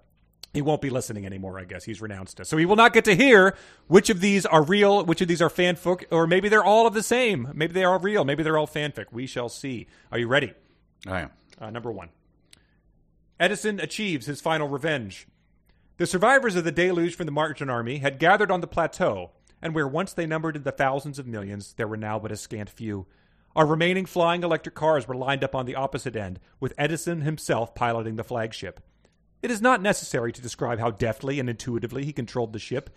he won't be listening anymore. I guess he's renounced us, so he will not get to hear which of these are real, which of these are fanfic, or maybe they're all of the same. Maybe they are real. Maybe they're all fanfic. We shall see. Are you ready?
I am.
Uh, number one. Edison achieves his final revenge. The survivors of the deluge from the Martian army had gathered on the plateau, and where once they numbered in the thousands of millions, there were now but a scant few. Our remaining flying electric cars were lined up on the opposite end, with Edison himself piloting the flagship. It is not necessary to describe how deftly and intuitively he controlled the ship,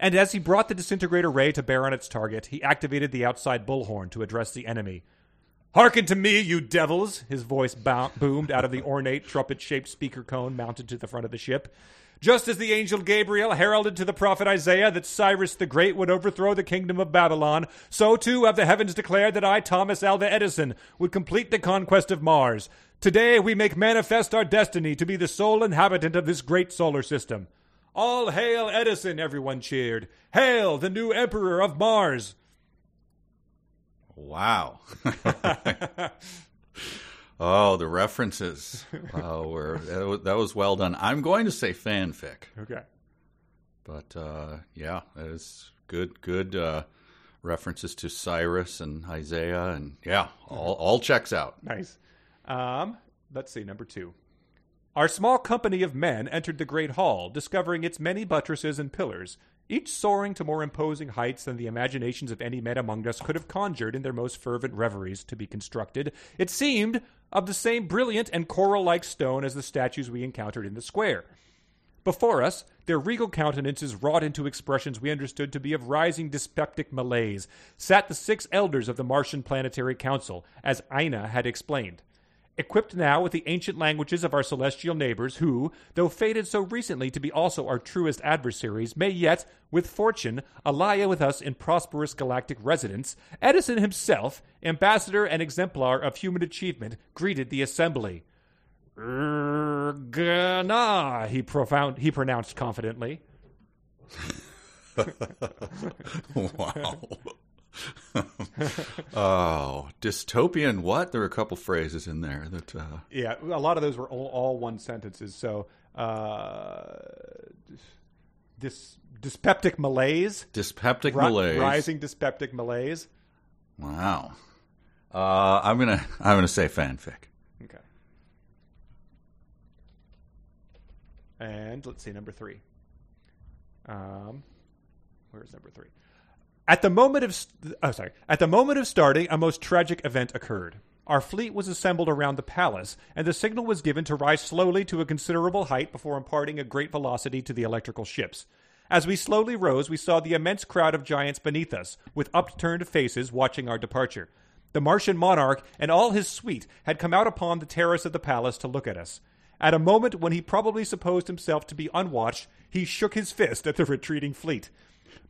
and as he brought the disintegrator ray to bear on its target, he activated the outside bullhorn to address the enemy. Hearken to me, you devils! His voice bo- boomed out of the ornate trumpet shaped speaker cone mounted to the front of the ship. Just as the angel Gabriel heralded to the prophet Isaiah that Cyrus the Great would overthrow the kingdom of Babylon, so too have the heavens declared that I, Thomas Alva Edison, would complete the conquest of Mars. Today we make manifest our destiny to be the sole inhabitant of this great solar system. All hail Edison, everyone cheered. Hail the new emperor of Mars.
Wow. (laughs) oh, the references. Wow, were that was, that was well done. I'm going to say fanfic,
Okay.
but uh, yeah, that is good. Good uh, references to Cyrus and Isaiah, and yeah, all all checks out.
Nice. Um, let's see, number two. Our small company of men entered the great hall, discovering its many buttresses and pillars, each soaring to more imposing heights than the imaginations of any men among us could have conjured in their most fervent reveries to be constructed. It seemed of the same brilliant and coral like stone as the statues we encountered in the square. Before us, their regal countenances wrought into expressions we understood to be of rising dyspeptic malaise, sat the six elders of the Martian Planetary Council, as Ina had explained. Equipped now with the ancient languages of our celestial neighbors, who, though fated so recently to be also our truest adversaries, may yet, with fortune, ally with us in prosperous galactic residence, Edison himself, ambassador and exemplar of human achievement, greeted the assembly. Ergana, he profound he pronounced confidently. (laughs)
wow. (laughs) oh, dystopian. What? There are a couple phrases in there that. Uh,
Yeah, a lot of those were all, all one sentences. So, uh, dyspeptic malaise,
dyspeptic
ri-
malaise.
rising dyspeptic malaise.
Wow. Uh, I'm gonna I'm gonna say fanfic.
Okay. And let's see, number three. Um, where's number three? At the moment of oh, sorry, at the moment of starting, a most tragic event occurred. Our fleet was assembled around the palace, and the signal was given to rise slowly to a considerable height before imparting a great velocity to the electrical ships. As we slowly rose, we saw the immense crowd of giants beneath us, with upturned faces watching our departure. The Martian monarch and all his suite had come out upon the terrace of the palace to look at us. At a moment when he probably supposed himself to be unwatched, he shook his fist at the retreating fleet.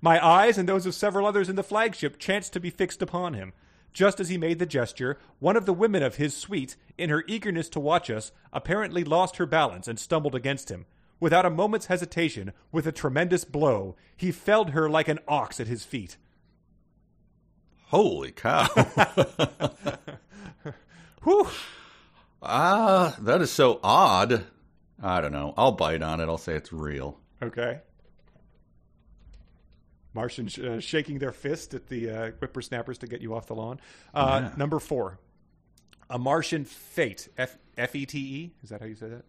My eyes and those of several others in the flagship chanced to be fixed upon him. Just as he made the gesture, one of the women of his suite, in her eagerness to watch us, apparently lost her balance and stumbled against him. Without a moment's hesitation, with a tremendous blow, he felled her like an ox at his feet.
Holy cow! (laughs)
Whew!
Ah, that is so odd. I don't know. I'll bite on it. I'll say it's real.
Okay. Martians uh, shaking their fist at the uh, whippersnappers to get you off the lawn. Uh,
Yeah.
Number four, a Martian fate. F F E T E. Is that how you say that?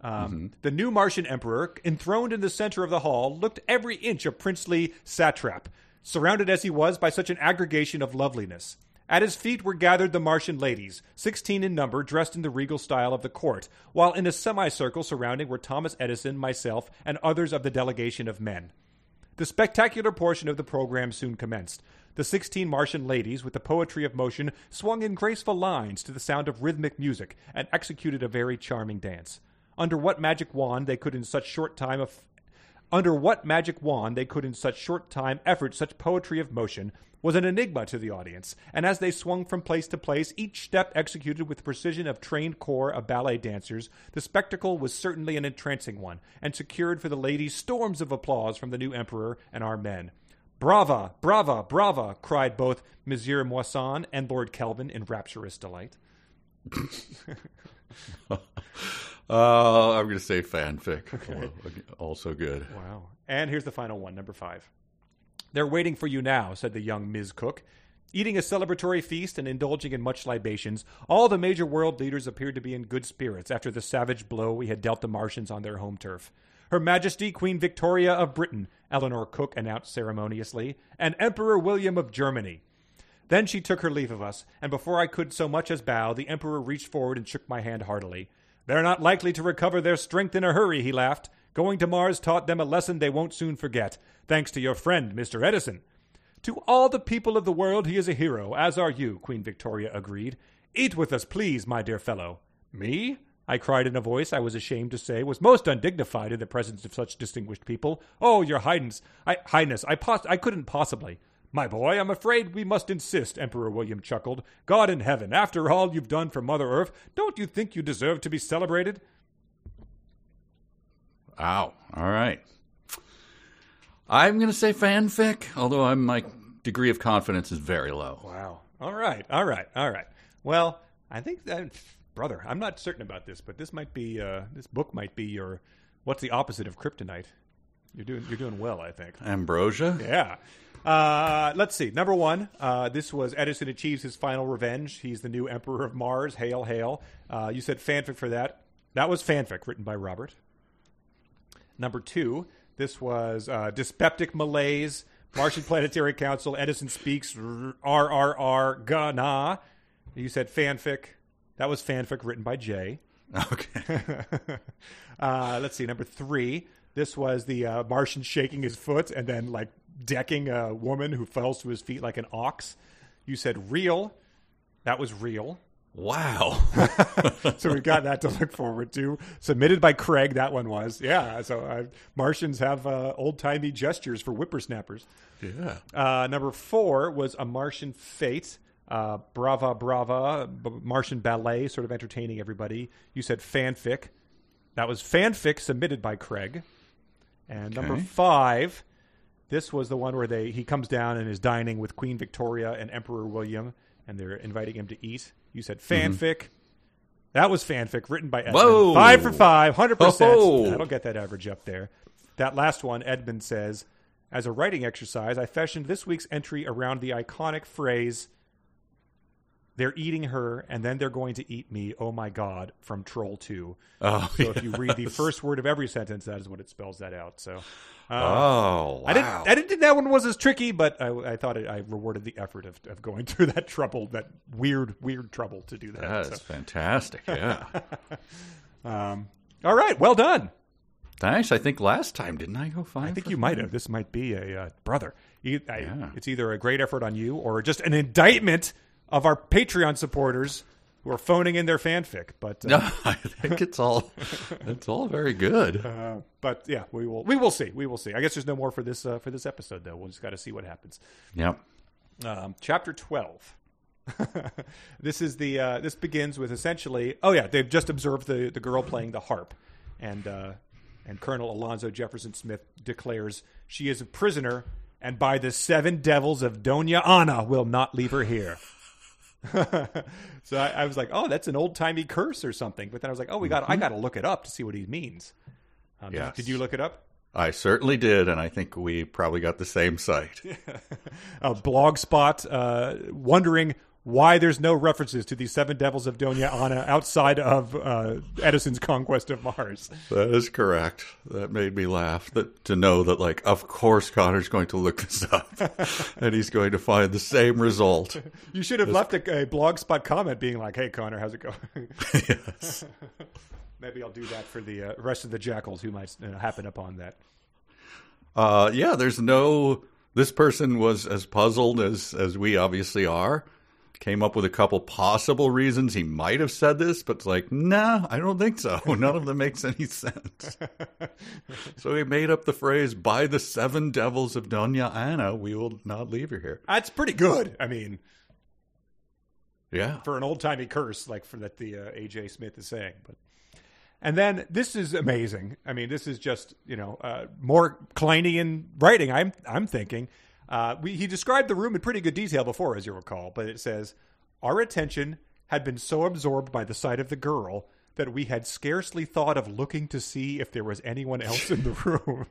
Um, The new Martian emperor, enthroned in the center of the hall, looked every inch a princely satrap, surrounded as he was by such an aggregation of loveliness. At his feet were gathered the Martian ladies, sixteen in number, dressed in the regal style of the court, while in a semicircle surrounding were Thomas Edison, myself, and others of the delegation of men. The spectacular portion of the program soon commenced. The sixteen Martian ladies, with the poetry of motion, swung in graceful lines to the sound of rhythmic music and executed a very charming dance. Under what magic wand they could in such short time of under what magic wand they could in such short time effort such poetry of motion was an enigma to the audience, and as they swung from place to place, each step executed with the precision of trained corps of ballet dancers, the spectacle was certainly an entrancing one, and secured for the ladies storms of applause from the new emperor and our men. Brava, brava, brava, cried both Monsieur Moissan and Lord Kelvin in rapturous delight.
Uh, I'm going to say fanfic. Also good.
Wow. And here's the final one, number five. They're waiting for you now, said the young Ms. Cook. Eating a celebratory feast and indulging in much libations, all the major world leaders appeared to be in good spirits after the savage blow we had dealt the Martians on their home turf. Her Majesty Queen Victoria of Britain, Eleanor Cook announced ceremoniously, and Emperor William of Germany. Then she took her leave of us, and before I could so much as bow, the Emperor reached forward and shook my hand heartily. They're not likely to recover their strength in a hurry, he laughed. Going to Mars taught them a lesson they won't soon forget, thanks to your friend, Mr. Edison. To all the people of the world, he is a hero, as are you, Queen Victoria agreed. Eat with us, please, my dear fellow. Me? I cried in a voice I was ashamed to say was most undignified in the presence of such distinguished people. Oh, your highness, I, highness, I, pos- I couldn't possibly. My boy, I'm afraid we must insist, Emperor William chuckled. God in heaven, after all you've done for Mother Earth, don't you think you deserve to be celebrated?
Wow. All right. I'm going to say fanfic, although I'm, my degree of confidence is very low.
Wow. All right. All right. All right. Well, I think that, brother, I'm not certain about this, but this might be uh, this book might be your what's the opposite of kryptonite. You're doing you're doing well, I think.
Ambrosia?
Yeah. Uh, let's see. Number one, uh, this was Edison achieves his final revenge. He's the new emperor of Mars. Hail, hail. Uh, you said fanfic for that. That was fanfic written by Robert. Number two, this was uh, dyspeptic malaise. Martian Planetary Council. Edison speaks. RRR. Gana. You said fanfic. That was fanfic written by Jay.
Okay. (laughs)
uh, let's see. Number three. This was the uh, Martian shaking his foot and then like decking a woman who falls to his feet like an ox. You said real. That was real.
wow. (laughs)
So we've got that to look forward to. Submitted by Craig. That one was. Yeah. So uh, Martians have uh, old timey gestures for whippersnappers.
yeah.
Uh, number four was a Martian fate. Uh, brava, brava, b- Martian ballet, sort of entertaining everybody. You said fanfic. That was fanfic submitted by Craig. And number five, this was the one where they he comes down and is dining with Queen Victoria and Emperor William, and they're inviting him to eat. You said mm-hmm. fanfic. That was fanfic written by Edmund.
Whoa.
Five for five, hundred percent.
Oh.
That'll get that average up there. That last one, Edmund says, as a writing exercise, I fashioned this week's entry around the iconic phrase, "They're eating her, and then they're going to eat me." Oh my God! From Troll Two.
Oh,
So if you read the first word of every sentence, that is what it spells that out. So. Uh,
oh, wow.
I didn't. I didn't think that one was as tricky, but I, I thought it, I rewarded the effort of, of going (laughs) through that trouble, that weird, weird trouble to do that.
That is fantastic. Yeah. (laughs)
Um, all right, well done.
Thanks. I think last time, didn't I go five?
I think you might have. This might be a uh, brother. I-
Yeah.
It's either a great effort on you or just an indictment of our Patreon supporters who are phoning in their fanfic. But uh,
No, (laughs) I think it's all it's all very good.
uh, but yeah, we will we will see. We will see. I guess there's no more for this uh, for this episode though. We'll just got to see what happens.
Yep.
um, chapter 12 (laughs) this is the uh, this begins with essentially oh yeah they've just observed the, the girl playing the harp and uh, and colonel alonzo jefferson smith declares she is a prisoner and by the seven devils of dona ana will not leave her here (laughs) so I, I was like oh that's an old-timey curse or something but then i was like oh we got i got to look it up to see what he means um, did-
Yes.
did you look it up
I certainly did, and I think we probably got the same site.
a (laughs) blogspot uh, wondering why there's no references to the seven devils of Dona Ana outside of uh, Edison's conquest of Mars.
That is correct. That made me laugh. That to know that, like, of course, Conor's going to look this up, (laughs) and he's going to find the same result.
You should have left a, a blogspot comment being like, "Hey Conor, how's it going?" (laughs)
yes. (laughs)
Maybe I'll do that for the uh, rest of the jackals who might uh, happen upon that.
Uh, yeah. There's no. This person was as puzzled as as we obviously are. Came up with a couple possible reasons he might have said this, but it's like, nah, I don't think so. (laughs) None of them makes any sense. (laughs) so he made up the phrase, by the seven devils of Doña Ana, we will not leave you here.
That's pretty good. I mean,
Yeah.
for an old timey curse, like for that the uh, AJ Smith is saying. But and then this is amazing. I mean, this is just you know uh, more Clinean writing. I'm I'm thinking. Uh, we, he described the room in pretty good detail before, as you recall. But it says our attention had been so absorbed by the sight of the girl that we had scarcely thought of looking to see if there was anyone else in the (laughs) room.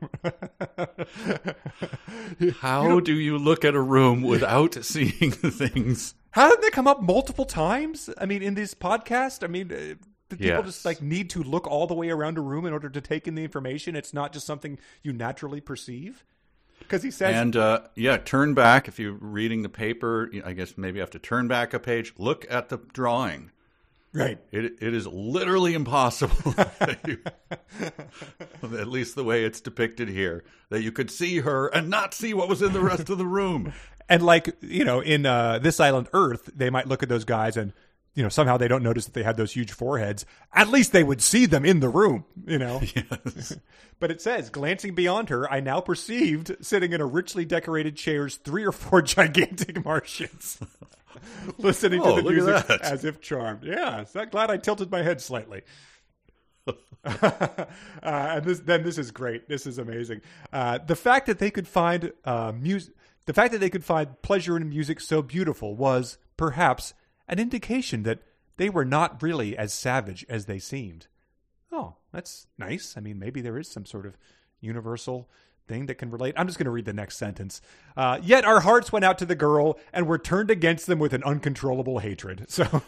How do you look at a room without seeing the (laughs) things?
How did they come up multiple times? I mean, in this podcast, I mean, uh, people
Yes.
just like need to look all the way around a room in order to take in the information. It's not just something you naturally perceive. Because he says,
And uh, yeah, turn back if you're reading the paper. I guess maybe you have to turn back a page. Look at the drawing.
right,
It it is literally impossible, (laughs) that you- (laughs) at least the way it's depicted here, that you could see her and not see what was in the rest of the room. (laughs)
and like you know, in uh, this island Earth, they might look at those guys and you know somehow they don't notice that they had those huge foreheads. At least they would see them in the room, you know. (laughs)
Yes. (laughs)
But it says, glancing beyond her, I now perceived sitting in a richly decorated chairs three or four (laughs) gigantic Martians, listening
Oh,
to the music as if charmed. Yeah, so glad I tilted my head slightly. uh, and this, then this is great. This is amazing. Uh, the fact that they could find uh, music, the fact that they could find pleasure in music so beautiful was perhaps an indication that they were not really as savage as they seemed. Oh, that's nice. I mean, maybe there is some sort of universal thing that can relate. I'm just going to read the next sentence. Uh, Yet our hearts went out to the girl and were turned against them with an uncontrollable hatred. (laughs) So, (laughs)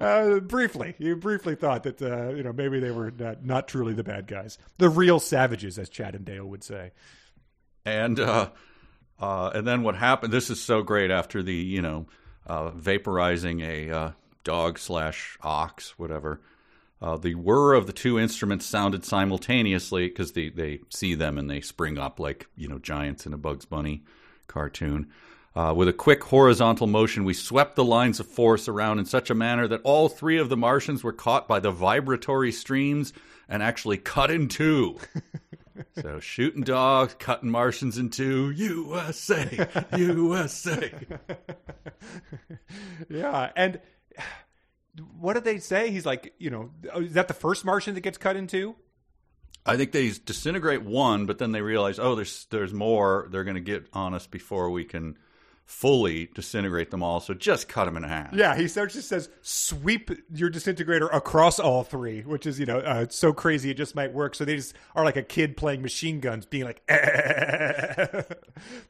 uh, briefly, you briefly thought that uh, you know maybe they were not, not truly the bad guys, the real savages, as Chad and Dale would say.
And uh, uh, and then what happened? This is so great after the you know uh, vaporizing a uh, dog slash ox, whatever. Uh, the whir of the two instruments sounded simultaneously because they, they see them and they spring up like you know giants in a Bugs Bunny cartoon. Uh, with a quick horizontal motion, we swept the lines of force around in such a manner that all three of the Martians were caught by the vibratory streams and actually cut in two. (laughs) so shooting dogs, cutting Martians in two. USA, USA. (laughs)
Yeah, and what did they say? He's like, you know, oh, is that the first Martian that gets cut in two?
I think they disintegrate one, but then they realize, oh, there's there's more. They're going to get on us before we can fully disintegrate them all. So just cut them in half.
Yeah, he starts just says sweep your disintegrator across all three, which is you know uh, so crazy it just might work. So they just are like a kid playing machine guns, being like, but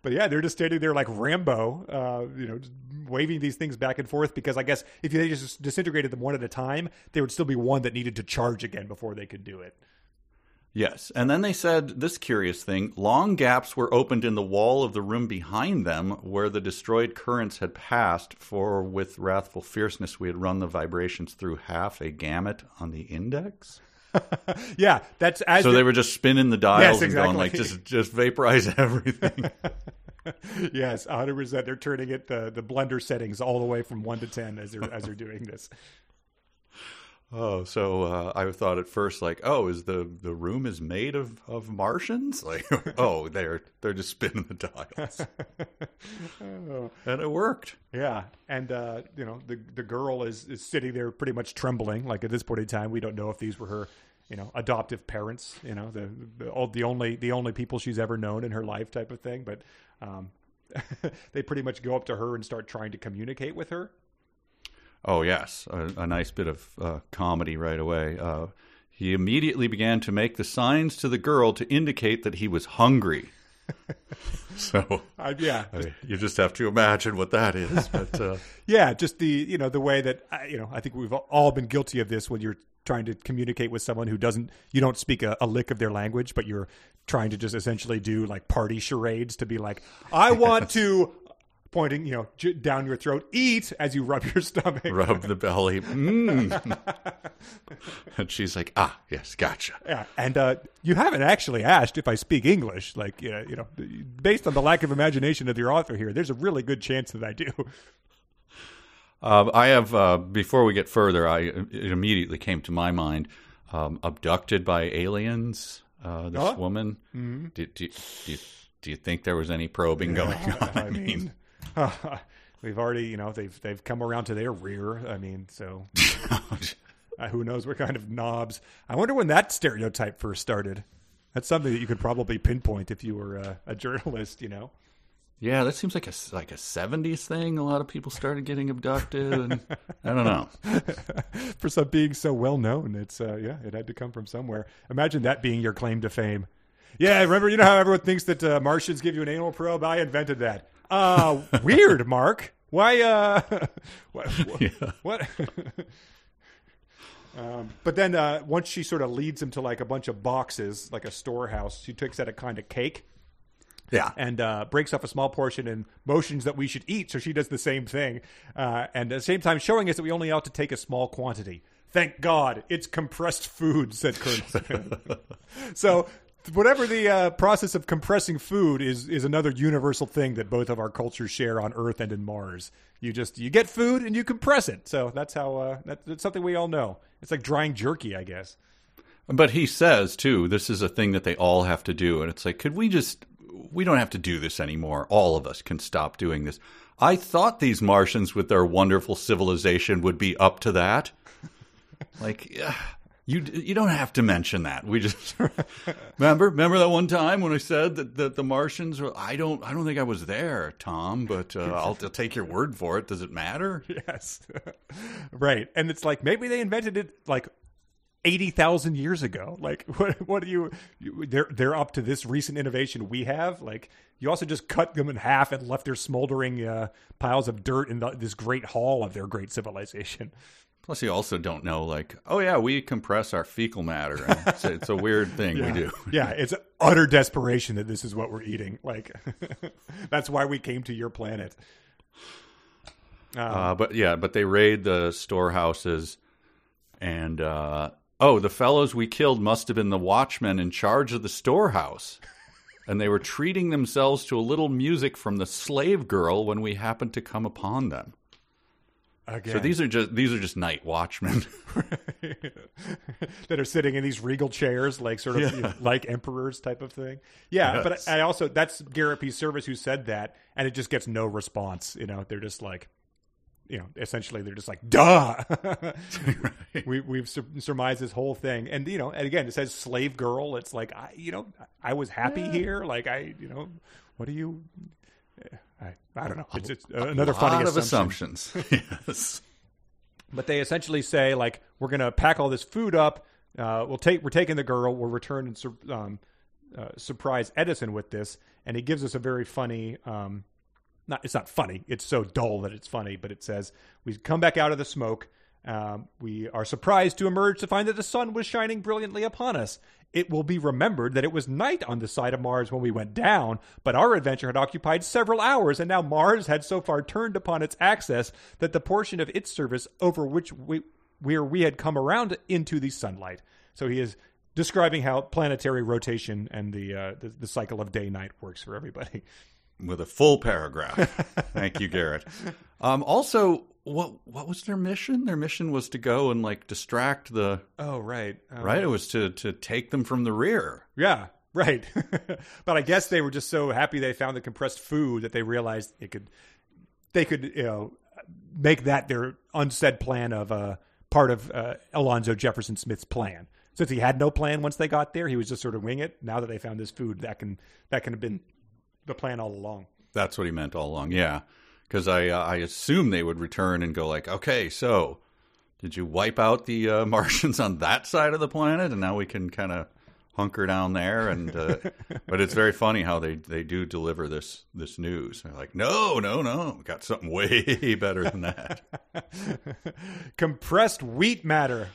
yeah, they're just standing there like Rambo, uh, you know, waving these things back and forth because I guess if they just disintegrated them one at a time, there would still be one that needed to charge again before they could do it.
Yes. And then they said this curious thing long gaps were opened in the wall of the room behind them where the destroyed currents had passed, for with wrathful fierceness we had run the vibrations through half a gamut on the index. (laughs)
Yeah, that's as
So
the-
they were just spinning the dials
Yes,
and going like, just just vaporize (laughs) everything. (laughs)
yes, hundred percent. They're turning it the the blender settings all the way from one to ten as they're as they're doing this.
Oh, so uh, I thought at first like, oh, is the the room is made of of Martians? (laughs) Like, oh, they're they're just spinning the dials, (laughs) and it worked.
Yeah, and uh, you know the the girl is is sitting there pretty much trembling. Like at this point in time, we don't know if these were her, you know, adoptive parents. You know, the the, all- the only the only people she's ever known in her life, type of thing. But um, (laughs) they pretty much go up to her and start trying to communicate with her.
Oh yes, a, a nice bit of uh, comedy right away. Uh, he immediately began to make the signs to the girl to indicate that he was hungry. (laughs) so
Uh, yeah,
I mean, you just have to imagine what that is. (laughs) But uh,
yeah, just the you know the way that uh, you know I think we've all been guilty of this when you're trying to communicate with someone who doesn't you don't speak a, a lick of their language, but you're trying to just essentially do like party charades to be like, I want (laughs) to pointing you know j- down your throat, eat as you rub your stomach.
rub the belly. Mm. (laughs) and she's like, ah, yes, gotcha.
Yeah, and uh, you haven't actually asked if I speak English. Like, uh, you know, based on the lack of imagination of your author here, there's a really good chance that I do.
Uh, I have uh, before we get further, I it immediately came to my mind um, abducted by aliens. Uh, this
Oh.
woman. Do, do, do, you, do you think there was any probing going on? (laughs)
I mean, (laughs) we've already, you know, they've they've come around to their rear. I mean, so (laughs) uh, who knows what kind of knobs? I wonder when that stereotype first started. That's something that you could probably pinpoint if you were a, a journalist. You know,
yeah, that seems like a like a '70s thing. A lot of people started getting abducted, and I don't know. (laughs)
for some being so well known, it's uh, yeah, it had to come from somewhere. Imagine that being your claim to fame. Yeah, remember, you know how everyone thinks that uh, Martians give you an anal probe? I invented that. Uh, weird, Mark. Why? Uh, (laughs) what? what- (laughs) what? um, but then uh, once she sort of leads him to like a bunch of boxes, like a storehouse, she takes out a kind of cake
Yeah,
and uh, breaks off a small portion and motions that we should eat. So she does the same thing, uh, and at the same time showing us that we only ought to take a small quantity. Thank God, it's compressed food," said Colonel. (laughs) So. Whatever the uh, process of compressing food is, is another universal thing that both of our cultures share on Earth and in Mars. You just you get food and you compress it. So that's how uh, that, that's something we all know. It's like drying jerky, I guess.
But he says too, this is a thing that they all have to do, and it's like, could we just? We don't have to do this anymore. All of us can stop doing this. I thought these Martians, with their wonderful civilization, would be up to that. (laughs) Like, yeah, you you don't have to mention that. We just (laughs) remember remember that one time when I said that, that the Martians. Were, I don't I don't think I was there, Tom, but uh, I'll, I'll take your word for it. Does it matter? (laughs)
Yes. (laughs) right. And it's like maybe they invented it like 80,000 years ago. Like what what do you, you they're they're up to this recent innovation we have? Like you also just cut them in half and left their smoldering uh, piles of dirt in the, this great hall of their great civilization.
Plus, you also don't know, like, oh yeah, we compress our fecal matter. It's, it's a weird (laughs) thing we do.
yeah, it's utter desperation that this is what we're eating. Like (laughs) that's why we came to your planet.
Uh, but yeah, but they raid the storehouses, and uh, oh, the fellows we killed must have been the watchmen in charge of the storehouse, and they were treating themselves to a little music from the slave girl when we happened to come upon them.
Again.
So these are just these are just night watchmen. (laughs) (laughs)
that are sitting in these regal chairs, like sort of you know, like emperors type of thing. Yeah,
Yes.
but I also that's Garrett P. Serviss who said that, and it just gets no response. You know, they're just like, you know, essentially they're just like, duh. (laughs) we we've sur- surmised this whole thing, and you know, and again, it says slave girl. It's like I, you know, I was happy here. Like I, you know, what do you? I, I don't know. It's, it's another
a
funny
lot of
assumption.
assumptions. (laughs) yes.
but they essentially say like we're going to pack all this food up uh, we'll take we're taking the girl we'll return and sur- um, uh, surprise edison with this and he gives us a very funny um, not it's not funny it's so dull that it's funny but it says we come back out of the smoke um, we are surprised to emerge to find that the sun was shining brilliantly upon us it will be remembered that it was night on the side of Mars when we went down, but our adventure had occupied several hours, and now Mars had so far turned upon its axis that the portion of its surface over which we where we had come around into the sunlight. So he is describing how planetary rotation and the uh, the, the cycle of day night works for everybody.
with a full paragraph. Thank you, Garrett. (laughs) Um, also, what what was their mission? Their mission was to go and like distract the
Oh right, uh,
right. It was to to take them from the rear.
Yeah, right. (laughs) but I guess they were just so happy they found the compressed food that they realized it could they could you know make that their unsaid plan of uh, part of uh, Alonzo Jefferson Smith's plan. Since he had no plan once they got there, he was just sort of wing it. Now that they found this food, that can that can have been the plan all along.
That's what he meant all along. Yeah, because I uh, I assume they would return and go like, okay, so did you wipe out the uh, (laughs) Martians on that side of the planet, and now we can kind of hunker down there and uh, (laughs) but it's very funny how they they do deliver this this news they're like no no no we got something way (laughs) better than that
compressed wheat matter.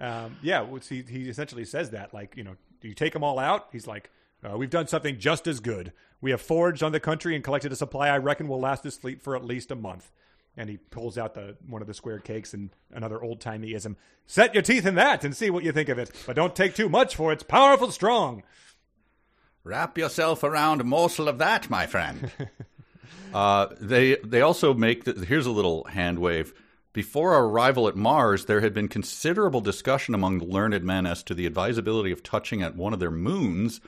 um, yeah, he, he essentially says that. Like, you know, do you take them all out? He's like, uh, we've done something just as good. We have foraged on the country and collected a supply I reckon will last this fleet for at least a month. And he pulls out the one of the square cakes and another old timeyism. Set your teeth in that and see what you think of it, but don't take too much, for it's powerful strong.
wrap yourself around a morsel of that my friend (laughs) Uh, they they also make the, here's a little hand wave. Before our arrival at Mars, there had been considerable discussion among the learned men as to the advisability of touching at one of their moons.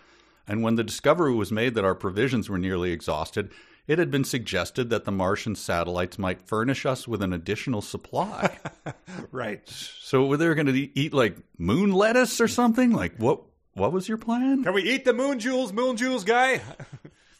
And when the discovery was made that our provisions were nearly exhausted, it had been suggested that the Martian satellites might furnish us with an additional supply. (laughs)
right.
so were they going to eat like moon lettuce or something? Like what? What was your plan?
Can we eat the moon jewels, moon jewels guy?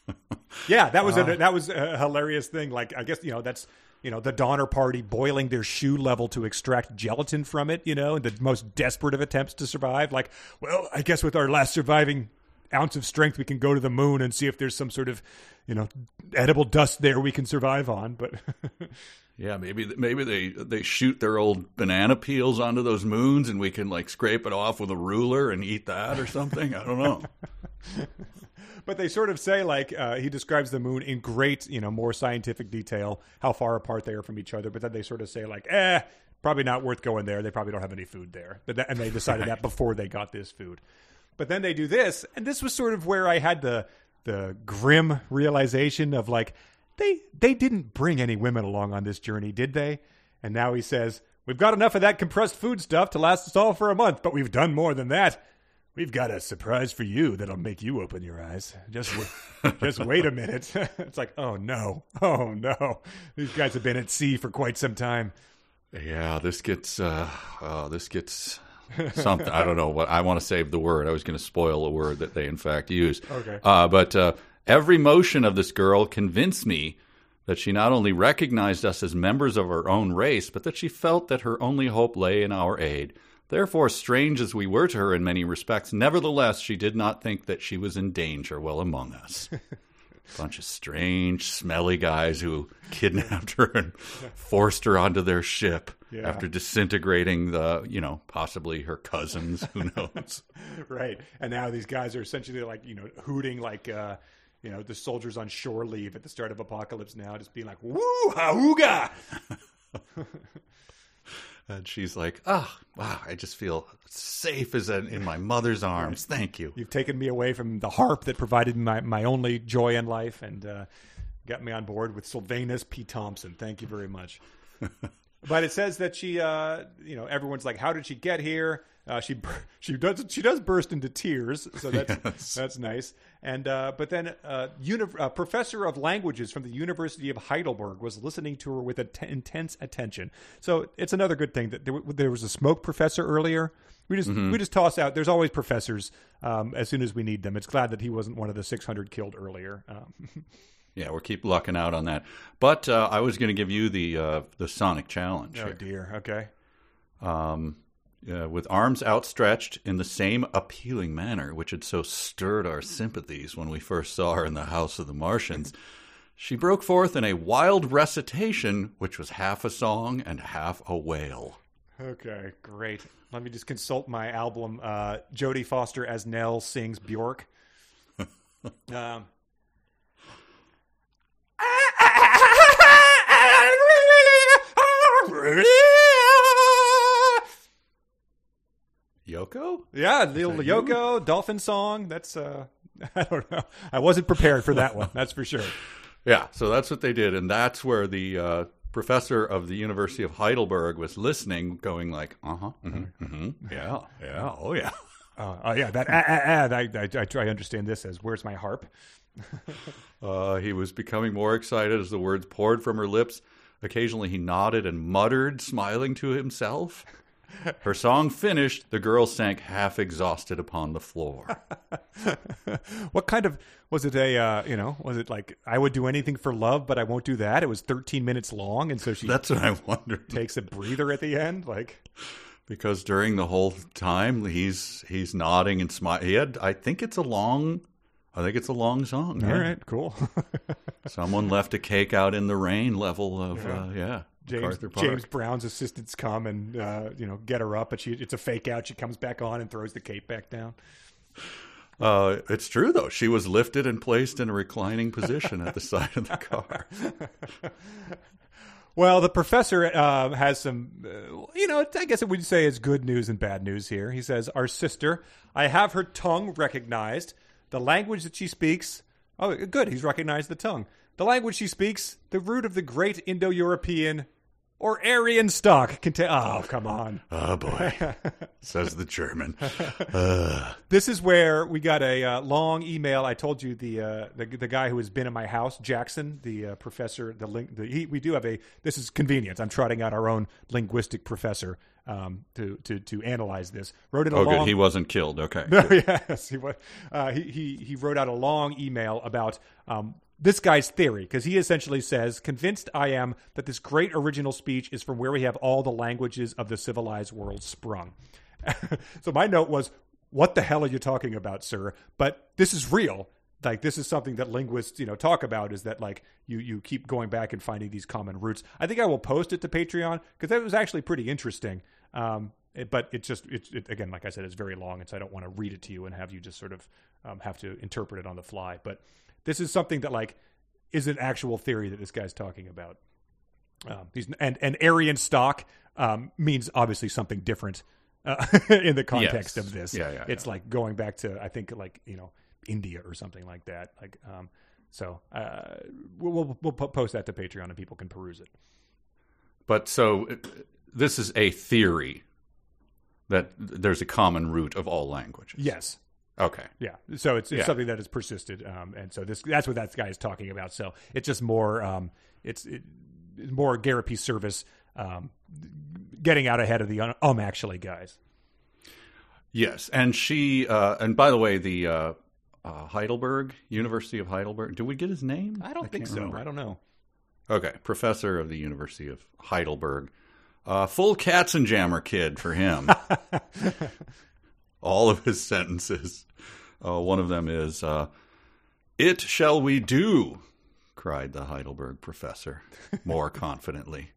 (laughs) yeah, that was a, that was a hilarious thing. Like I guess you know that's you know the Donner Party boiling their shoe level to extract gelatin from it. You know, in the most desperate of attempts to survive. Like, well, I guess with our last surviving ounce of strength, we can go to the moon and see if there's some sort of you know edible dust there we can survive on. But (laughs)
Yeah, maybe maybe they they shoot their old banana peels onto those moons, and we can like scrape it off with a ruler and eat that or something. I don't know. (laughs)
but they sort of say like uh, he describes the moon in great you know more scientific detail how far apart they are from each other but then they sort of say like eh probably not worth going there they probably don't have any food there but that, and they decided that (laughs) before they got this food but then they do this and this was sort of where i had the the grim realization of like they they didn't bring any women along on this journey did they and now he says we've got enough of that compressed food stuff to last us all for a month but we've done more than that We've got a surprise for you that'll make you open your eyes. Just, w- (laughs) just wait a minute. (laughs) it's like, oh no, oh no, these guys have been at sea for quite some time.
Yeah, this gets uh, oh, this gets (laughs) something. I don't know what I want to save the word. I was going to spoil a word that they in fact use.
Okay.
uh, but uh, every motion of this girl convinced me that she not only recognized us as members of her own race, but that she felt that her only hope lay in our aid. Therefore, strange as we were to her in many respects, nevertheless, she did not think that she was in danger while among us. (laughs) Bunch of strange, smelly guys who kidnapped her and forced her onto their ship
Yeah.
after disintegrating the, you know, possibly her cousins. Who (laughs) knows?
right. And now these guys are essentially like, you know, hooting like, uh, you know, the soldiers on shore leave at the start of Apocalypse Now, just being like, woo, hauga. (laughs)
and she's like, "Ah, wow! I just feel safe as in, in my mother's (laughs) arms. Thank you."
You've taken me away from the harp that provided my, my only joy in life and uh, got me on board with Silvanus P. Thompson. Thank you very much. But it says that she, uh, you know, everyone's like, "How did she get here?" Uh, she (laughs) she does she does burst into tears, so (laughs) that's
Yes.
that's nice. And uh, but then uh, uni- uh, professor of languages from the University of Heidelberg was listening to her with intense attention. So it's another good thing that there, w- there was a smoke professor earlier. We just we just toss out. There's always professors um, as soon as we need them. It's glad that he wasn't one of the 600 killed earlier. Um, (laughs)
Yeah, we'll keep lucking out on that. But uh, I was going to give you the uh, the Sonic challenge.
oh
here.
dear. Okay.
um, uh, with arms outstretched in the same appealing manner which had so stirred our sympathies when we first saw her in the House of the Martians. (laughs) She broke forth in a wild recitation, which was half a song and half a wail.
Okay. Great. Let me just consult my album. Uh, Jodie Foster as Nell sings Bjork. (laughs) um,
Yoko?
Yeah, the little Yoko dolphin song. That's uh, (laughs) I don't know. I wasn't prepared for that one. That's for sure. (laughs)
Yeah, so that's what they did, and that's where the uh, professor of the University of Heidelberg was listening, going like, "Uh huh, mm-hmm, mm-hmm, yeah, yeah, oh yeah." (laughs)
Uh, oh yeah, that ah, ah, ah, I, I, I try to understand this as "Where's my harp?"
Uh, he was becoming more excited as the words poured from her lips. Occasionally, he nodded and muttered, smiling to himself. Her song finished, the girl sank half exhausted upon the floor. (laughs)
What kind of was it? A uh, you know, was it like I would do anything for love, but I won't do that? It was 13 minutes long, and so she
That's what I wondered.
takes a breather at the end. Like,
Because during the whole time, he's he's nodding and smiling. He had, I think it's a long, I think it's a long song.
all
yeah.
right, cool. (laughs)
Someone left a cake out in the rain level of, yeah, uh, yeah
James. James Brown's assistants come and uh, you know get her up, but she it's a fake out. She comes back on and throws the cape back down.
Uh, it's true though. She was lifted and placed in a reclining position at the (laughs) side of the car. (laughs)
Well, the professor uh, has some, uh, you know, I guess we'd say is good news and bad news here. He says, Our sister, I have her tongue recognized. The language that she speaks, oh, good, he's recognized the tongue. The language she speaks, the root of the great Indo European or Aryan stock. Contain- oh, come on. (laughs)
Oh boy, says the German. (laughs)
This is where we got a uh, long email. I told you the, uh, the the guy who has been in my house, Jackson, the uh, professor. The link. The, he, we do have a. This is convenient. I'm trotting out our own linguistic professor um, to to to analyze this. Wrote in a
Oh,
long.
good. He wasn't killed. Okay. (laughs)
No, yes, he was. Uh, he, he he wrote out a long email about um, this guy's theory because he essentially says, "Convinced I am that this great original speech is from where we have all the languages of the civilized world sprung." (laughs) so my note was, "What the hell are you talking about, sir?" But this is real. Like this is something that linguists, you know, talk about is that like you you keep going back and finding these common roots. I think I will post it to Patreon because that was actually pretty interesting. Um, it- but it's just it's it, again, like I said, it's very long, and so I don't want to read it to you and have you just sort of um, have to interpret it on the fly. But this is something that like is an actual theory that this guy's talking about. Um, these and and Aryan stock um, means obviously something different uh, (laughs) in the context
Yes.
of this.
Yeah, yeah,
It's like going back to I think like you know India or something like that. Like um, so uh, we'll, we'll we'll post that to Patreon and people can peruse it.
But so this is a theory that there's a common root of all languages.
Yes.
Okay.
Yeah. So it's, it's
Yeah.
something that has persisted, um, and so this that's what that guy is talking about. So it's just more um, it's it, it's more Garrett P. Serviss um, getting out ahead of the um, um actually guys.
Yes, and she uh, and by the way, the uh, uh, Heidelberg University of Heidelberg. Did we get his name?
I don't think so.
remember.
I don't know.
Okay, professor of the University of Heidelberg. Uh, full Katzenjammer kid for him. (laughs) All of his (laughs) sentences. Uh, one of them is, uh, "It shall we do," cried the Heidelberg professor (laughs) more confidently.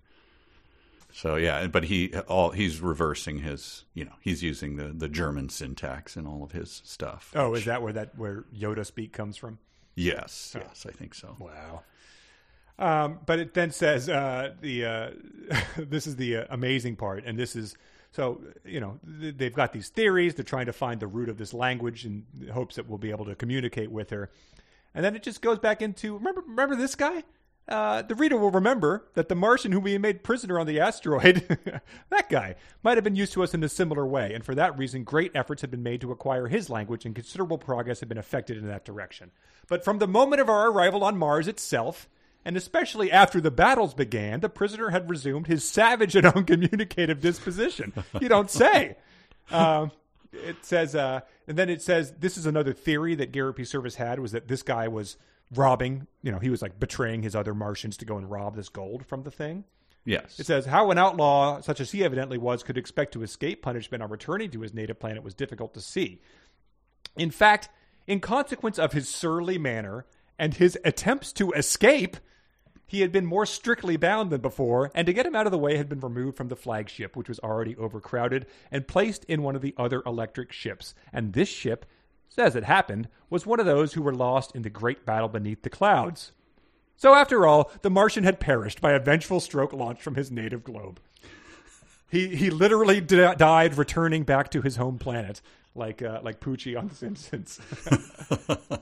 So yeah, but he all he's reversing his, you know, he's using the the German syntax in all of his stuff.
Oh, is that where that where Yoda speak comes from?
Yes, yes, I think so.
Wow. Um, but it then says uh, the uh, (laughs) this is the uh, amazing part, and this is so you know they've got these theories. They're trying to find the root of this language in hopes that we'll be able to communicate with her, and then it just goes back into remember remember this guy. Uh, the reader will remember that the Martian who we made prisoner on the asteroid, (laughs) that guy, might have been used to us in a similar way, and for that reason, great efforts had been made to acquire his language, and considerable progress had been effected in that direction. But from the moment of our arrival on Mars itself, and especially after the battles began, the prisoner had resumed his savage and (laughs) uncommunicative disposition. You don't say. Um, it says, uh, and then it says this is another theory that Gary P. Serviss had was that this guy was robbing. You know, he was like betraying his other Martians to go and rob this gold from the thing.
Yes,
It says how an outlaw such as he evidently was could expect to escape punishment on returning to his native planet was difficult to see. In fact, in consequence of his surly manner and his attempts to escape, he had been more strictly bound than before, and to get him out of the way had been removed from the flagship, which was already overcrowded, and placed in one of the other electric ships. And this ship, as it happened, was one of those who were lost in the great battle beneath the clouds. So, after all, the Martian had perished by a vengeful stroke launched from his native globe. He he literally d- died returning back to his home planet, like uh, like Poochie on The Simpsons.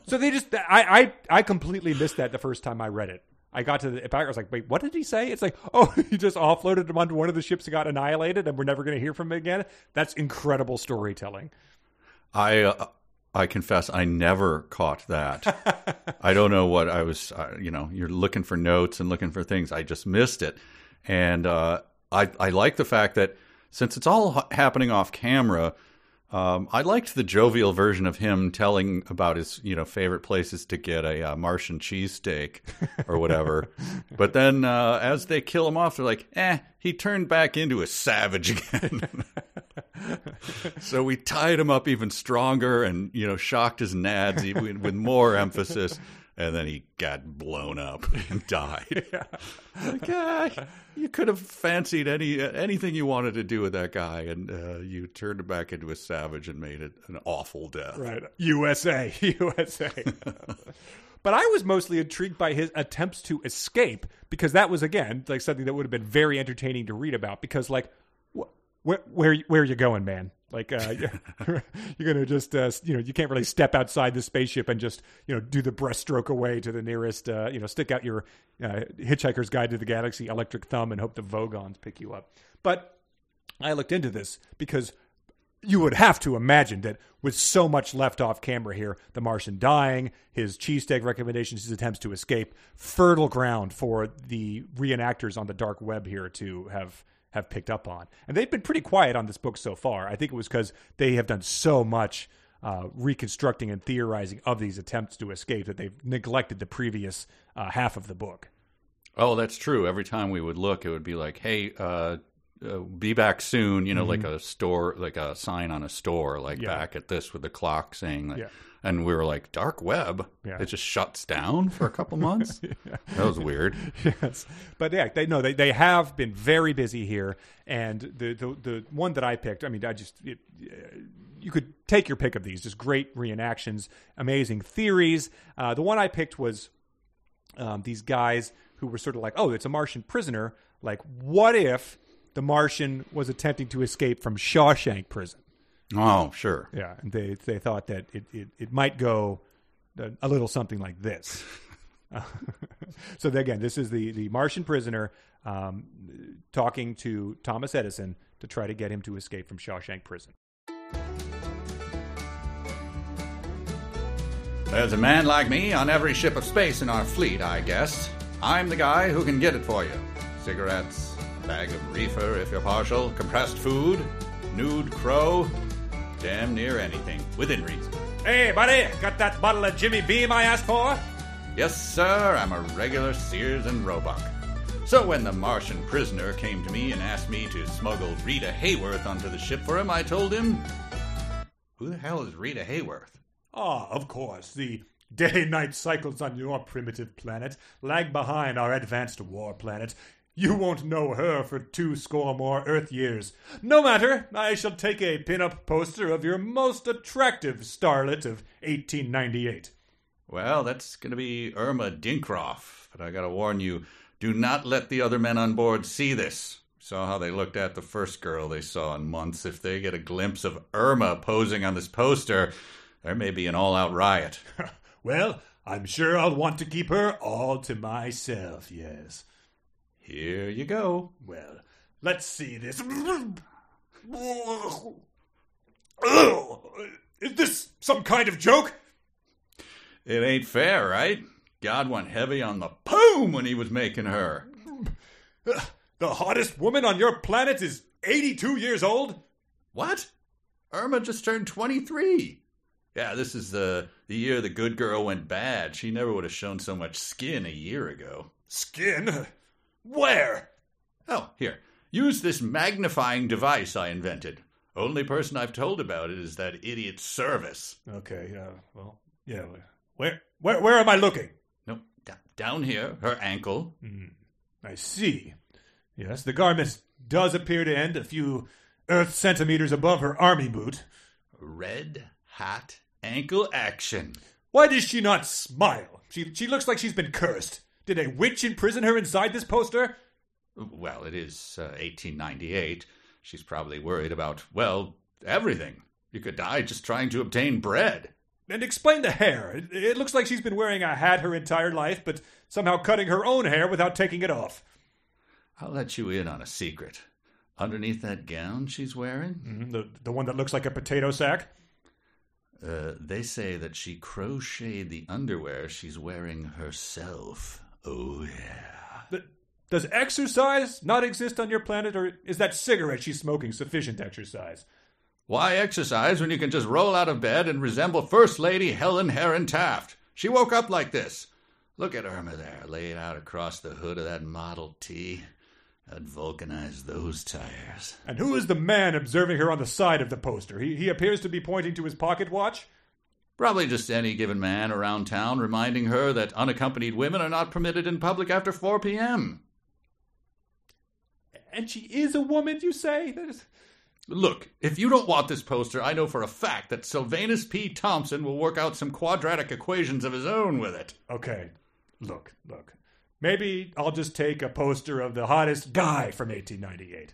(laughs) so they just I, I I completely missed that the first time I read it. I got to the back. I was like, wait, what did he say? It's like, (laughs) oh, he just offloaded him onto one of the ships and got annihilated, and we're never going to hear from him again. That's incredible storytelling.
I uh, I confess I never caught that. (laughs) I don't know what I was. Uh, you know, you're looking for notes and looking for things. I just missed it, and uh, I I like the fact that since it's all happening off camera. Um, I liked the jovial version of him telling about his, you know, favorite places to get a uh, Martian cheesesteak or whatever. (laughs) but then, uh, as they kill him off, they're like, "Eh, he turned back into a savage again." (laughs) so we tied him up even stronger, and you know, shocked his nads even with more emphasis. And then he got blown up (laughs) and died. (laughs) Like, ah, you could have fancied any anything you wanted to do with that guy, and uh, you turned him back into a savage and made it an awful death.
Right. USA. USA. (laughs) but I was mostly intrigued by his attempts to escape because that was, again, like something that would have been very entertaining to read about. Because, like, wh- where where where are you going, man? Like uh, (laughs) you're, you're gonna just uh, you know you can't really step outside the spaceship and just you know do the breaststroke away to the nearest uh, you know stick out your uh, Hitchhiker's Guide to the Galaxy electric thumb and hope the Vogons pick you up. But I looked into this because you would have to imagine that with so much left off camera here, the Martian dying, his cheesesteak recommendations, his attempts to escape, fertile ground for the reenactors on the dark web here to have have picked up on. And they've been pretty quiet on this book so far. I think it was because they have done so much uh, reconstructing and theorizing of these attempts to escape that they've neglected the previous uh, half of the book.
Oh, that's true. Every time we would look, it would be like, "Hey, uh, uh, be back soon." You know, like a store, like a sign on a store, like
Mm-hmm. Yeah.
back at this with the clock saying, like,
Yeah.
And we were like, "Dark web."
Yeah.
It just shuts down for a couple months. (laughs) That was weird.
yes, but yeah, they no, they they have been very busy here, and the the the one that I picked, I mean, I just it, uh, you could take your pick of these, just great reenactions, amazing theories. Uh, the one I picked was um, these guys who were sort of like, oh, it's a Martian prisoner. Like, what if the Martian was attempting to escape from Shawshank prison?
Oh, sure.
Yeah, and they they thought that it it, it might go a, a little something like this. (laughs) so again, this is the the Martian prisoner um, talking to Thomas Edison to try to get him to escape from Shawshank prison.
There's a man like me on every ship of space in our fleet, I guess. I'm the guy who can get it for you. Cigarettes, a bag of reefer if you're partial, compressed food, nude crow, damn near anything, within reason.
Hey, buddy, got that bottle of Jimmy Beam I asked for?
Yes, sir, I'm a regular Sears and Roebuck. So when the Martian prisoner came to me and asked me to smuggle Rita Hayworth onto the ship for him, I told him, Who the hell is Rita Hayworth?
Ah, of course. The day night cycles on your primitive planet lag behind our advanced war planet. You won't know her for two score more Earth years. No matter, I shall take a pin up poster of your most attractive starlet of 1898.
Well, that's going to be Irma Dinkroff. But I got to warn you do not let the other men on board see this. Saw how they looked at the first girl they saw in months. If they get a glimpse of Irma posing on this poster, there may be an all out riot. (laughs)
Well, I'm sure I'll want to keep her all to myself, yes.
Here you go.
Well, let's see this. Is this some kind of joke?
It ain't fair, right? God went heavy on the poom when he was making her.
The hottest woman on your planet is 82 years old?
What? Irma just turned 23. Yeah, this is the the year the good girl went bad. She never would have shown so much skin a year ago.
Skin? Where?
Oh, here. Use this magnifying device I invented. Only person I've told about it is that idiot Serviss.
Okay, uh, well, yeah. Where, where, where am I looking?
No, d- down here, her ankle.
I see. Yes, the garment does appear to end a few earth centimeters above her army boot.
Red hat ankle action.
Why does she not smile? She, she looks like she's been cursed. Did a witch imprison her inside this poster?
Well, it is uh, 1898. She's probably worried about, well, everything. You could die just trying to obtain bread.
And explain the hair. It, it looks like she's been wearing a hat her entire life, but somehow cutting her own hair without taking it off.
I'll let you in on a secret. Underneath that gown she's wearing,
Mhm, The, the one that looks like a potato sack?
uh, they say that she crocheted the underwear she's wearing herself. Oh, yeah.
Th- Does exercise not exist on your planet, or is that cigarette she's smoking sufficient exercise?
Why exercise when you can just roll out of bed and resemble First Lady Helen Herron Taft? She woke up like this. Look at Irma there, laid out across the hood of that Model T. I'd vulcanize those tires.
And who is the man observing her on the side of the poster? He, he appears to be pointing to his pocket watch.
Probably just any given man around town reminding her that unaccompanied women are not permitted in public after 4 p.m.
And she is a woman, you say? That is-
Look, if you don't want this poster, I know for a fact that Silvanus P. Thompson will work out some quadratic equations of his own with it.
Okay, look, look. Maybe I'll just take a poster of the hottest guy from 1898.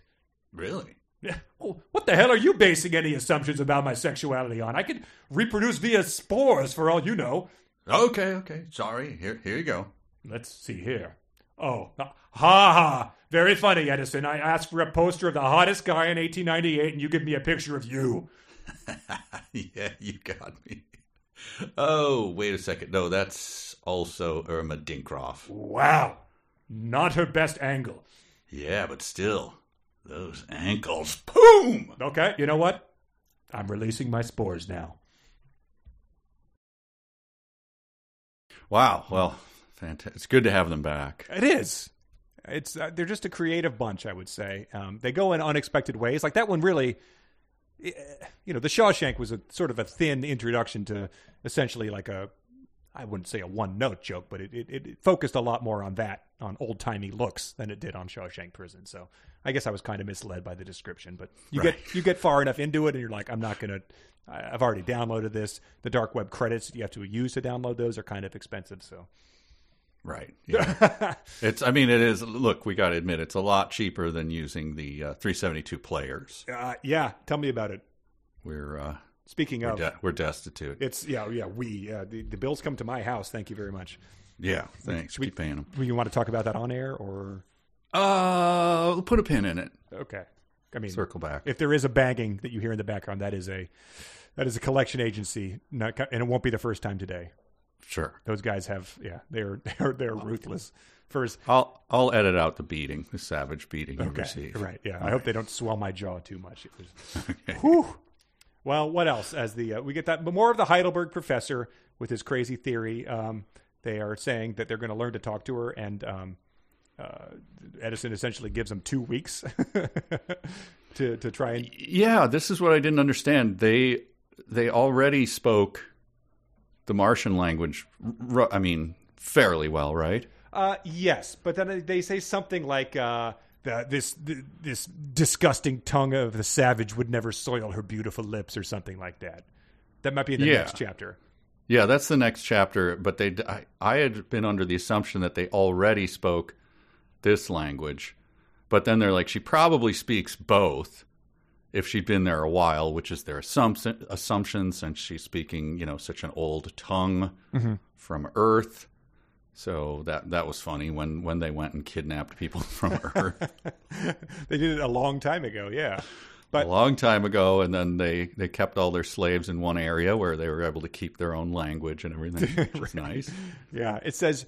Really? (laughs)
What the hell are you basing any assumptions about my sexuality on? I could reproduce via spores for all you know.
Okay, okay. Sorry. Here, here you go.
Let's see here. Oh, ha ha. Very funny, Edison. I asked for a poster of the hottest guy in 1898, and you give me a picture of you. (laughs)
yeah, you got me. Oh, wait a second. No, that's also Irma Dinkroff.
Wow. Not her best angle.
Yeah, but still, those ankles. Boom!
Okay, you know what? I'm releasing my spores now.
Wow. Well, fantastic. It's good to have them back.
It is. It's uh, they're just a creative bunch, I would say. Um, they go in unexpected ways. Like that one, really. eh, You know, the Shawshank was a sort of a thin introduction to essentially like a, I wouldn't say a one note joke, but it, it, it focused a lot more on that, on old timey looks than it did on Shawshank Prison. So I guess I was kind of misled by the description. But you
Right.
get you get far enough into it, and you're like, I'm not gonna. I've already downloaded this. The dark web credits you have to use to download those are kind of expensive. So
Right. Yeah. (laughs) it's. I mean, it is. Look, we got to admit, it's a lot cheaper than using the uh, 372 players.
uh, yeah, tell me about it.
We're uh,
Speaking
we're,
of,
de- we're destitute.
it's yeah, yeah. We uh, the the bills come to my house. Thank you very much.
yeah. Thanks. Keep paying them.
Do you want to talk about that on air or
Uh, we'll put a pin in it.
okay? I mean,
Circle back.
if there is a banging that you hear in the background, that is a that is a collection agency, not, and it won't be the first time today.
Sure.
Those guys have yeah, they're (laughs) they're they're ruthless. First,
I'll I'll edit out the beating, the savage beating you
okay,
receive.
right? Yeah, I hope they don't swell my jaw too much. (laughs) Was, Whew. Well, what else? As the uh, we get that, but more of the Heidelberg professor with his crazy theory. Um, they are saying that they're going to learn to talk to her, and um, uh, Edison essentially gives them two weeks (laughs) to to try and
Yeah, this is what I didn't understand. They they already spoke the Martian language. I mean, fairly well, right?
Uh, yes, but then they say something like uh, the, this th- this disgusting tongue of the savage would never soil her beautiful lips, or something like that. That might be in the
Yeah.
next chapter.
Yeah, that's the next chapter. But they, I, I had been under the assumption that they already spoke this language, but then they're like, she probably speaks both if she'd been there a while, which is their assumption, assumption since she's speaking, you know, such an old tongue mm-hmm. from Earth. So that that was funny when when they went and kidnapped people (laughs) from Earth (laughs)
They did it a long time ago. Yeah, but
a long time ago, and then they they kept all their slaves in one area where they were able to keep their own language and everything, (laughs) which was nice.
Yeah, it says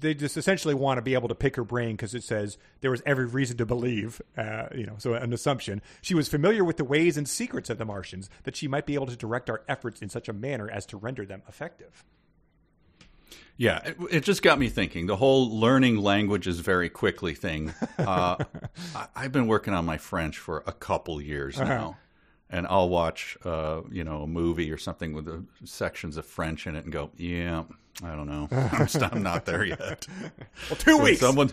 they just essentially want to be able to pick her brain because it says there was every reason to believe, uh, you know, so an assumption. She was familiar with the ways and secrets of the Martians, that she might be able to direct our efforts in such a manner as to render them effective.
Yeah, it, it just got me thinking. The whole learning languages very quickly thing. (laughs) Uh, I, I've been working on my French for a couple years now, and I'll watch, uh, you know, a movie or something with the sections of French in it and go, "Yeah, I don't know, (laughs) I'm, st- I'm not there yet." (laughs)
Well, two
when
weeks.
someone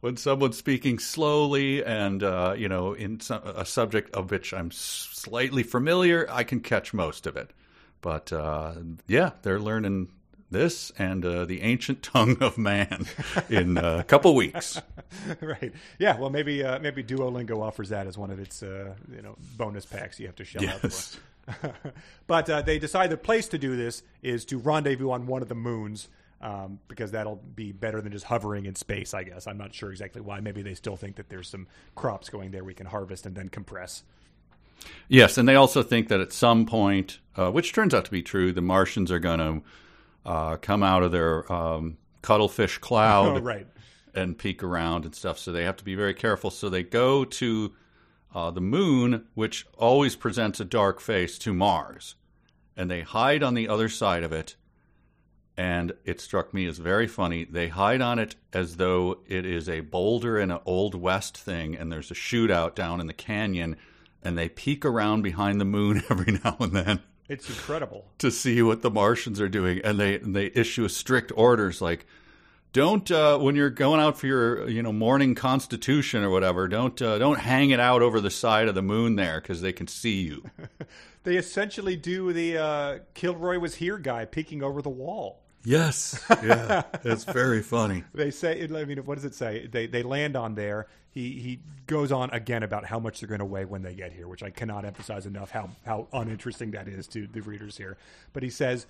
when someone's speaking slowly and uh, you know in some, a subject of which I'm slightly familiar, I can catch most of it. But uh, yeah, they're learning this and uh, the ancient (laughs) tongue of man in uh, a couple weeks. (laughs)
right. Yeah. Well, maybe uh, maybe Duolingo offers that as one of its uh, you know bonus packs you have to shell out for. (laughs) but uh, they decide the place to do this is to rendezvous on one of the moons. Um, because that'll be better than just hovering in space, I guess. I'm not sure exactly why. Maybe they still think that there's some crops going there we can harvest and then compress.
Yes, and they also think that at some point, uh, which turns out to be true, the Martians are going to uh, come out of their um, cuttlefish cloud. (laughs)
Oh, right.
and peek around and stuff. So they have to be very careful. So they go to uh, the moon, which always presents a dark face to Mars, and they hide on the other side of it. And it struck me as very funny. They hide on it as though it is a boulder in an old west thing, and there's a shootout down in the canyon, and they peek around behind the moon (laughs) every now and then
It's incredible.
to see what the Martians are doing, and they and they issue strict orders like, don't uh, when you're going out for your you know morning constitution or whatever, don't uh, don't hang it out over the side of the moon there because they can see you. (laughs)
They essentially do the uh, Kilroy was here guy peeking over the wall.
yes, yeah, it's very funny. (laughs)
They say, I mean, what does it say? They they land on there, he he goes on again about how much they're going to weigh when they get here, which I cannot emphasize enough how how uninteresting that is to the readers here. But he says.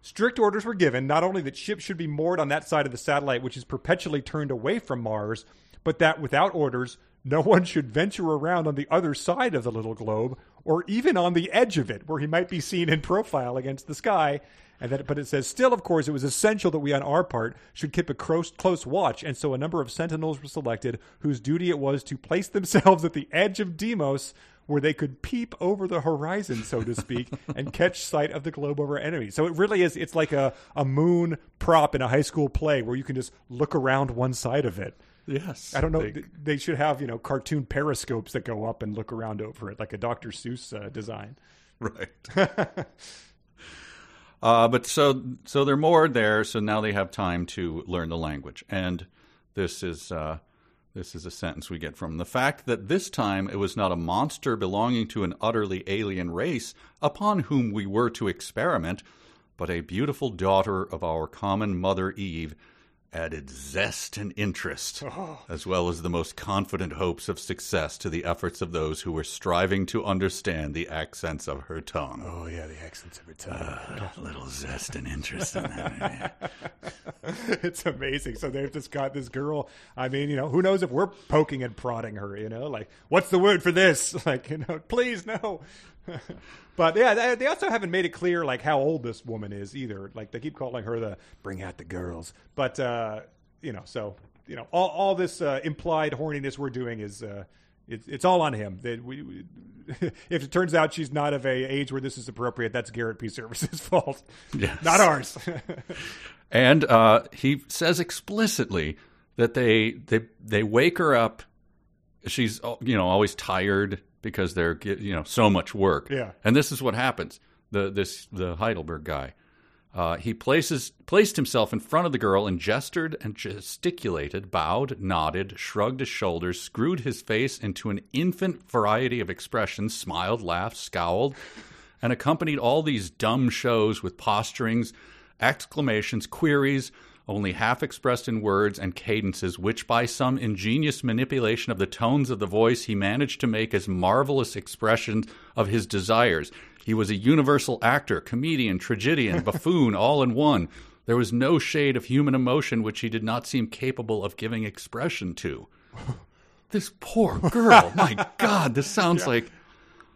Strict orders were given not only that ships should be moored on that side of the satellite, which is perpetually turned away from Mars, but that without orders, no one should venture around on the other side of the little globe, or even on the edge of it, where he might be seen in profile against the sky. And that, but it says, still, of course, it was essential that we, on our part, should keep a close, close watch. And so a number of sentinels were selected, whose duty it was to place (laughs) themselves at the edge of Deimos, where they could peep over the horizon, so to speak, (laughs) and catch sight of the globe of our enemy. So it really is, it's like a, a moon prop in a high school play where you can just look around one side of it.
Yes.
I don't know.
They-
They, they should have, you know, cartoon periscopes that go up and look around over it, like a Dr. Seuss uh, design.
Right. (laughs) uh, but so so they're moored there, so now they have time to learn the language. And this is uh, this is a sentence we get from the fact that this time it was not a monster belonging to an utterly alien race upon whom we were to experiment, but a beautiful daughter of our common mother Eve. Added zest and interest, oh. as well as the most confident hopes of success to the efforts of those who were striving to understand the accents of her tongue.
Oh, yeah, the accents of her tongue.
Ah, a little zest and interest in that. (laughs)
it's amazing. So they've just got this girl. I mean, you know, who knows if we're poking and prodding her, you know, like, what's the word for this? (laughs) Like, you know, please, no. (laughs) but yeah, they, they also haven't made it clear, like, how old this woman is either. Like, they keep calling her the bring out the girls. But, uh, you know, so, you know, all, all this uh, implied horniness we're doing is. Uh, it's, it's all on him. That we, we, (laughs) if it turns out she's not of a age where this is appropriate, that's Garrett P. Serviss's (laughs) fault,
Yes.
not ours.
And uh, he says explicitly that they they they wake her up. She's you know always tired because they're you know so much work.
Yeah.
And this is what happens. The this the Heidelberg guy. Uh, he places placed himself in front of the girl and gestured and gesticulated, bowed, nodded, shrugged his shoulders, screwed his face into an infinite variety of expressions, smiled, laughed, scowled, and accompanied all these dumb shows with posturings, exclamations, queries, only half expressed in words and cadences, which by some ingenious manipulation of the tones of the voice he managed to make as marvelous expressions of his desires. He was a universal actor, comedian, tragedian, (laughs) buffoon, all in one. There was no shade of human emotion which he did not seem capable of giving expression to. (laughs) This poor (laughs) girl. My God, this sounds like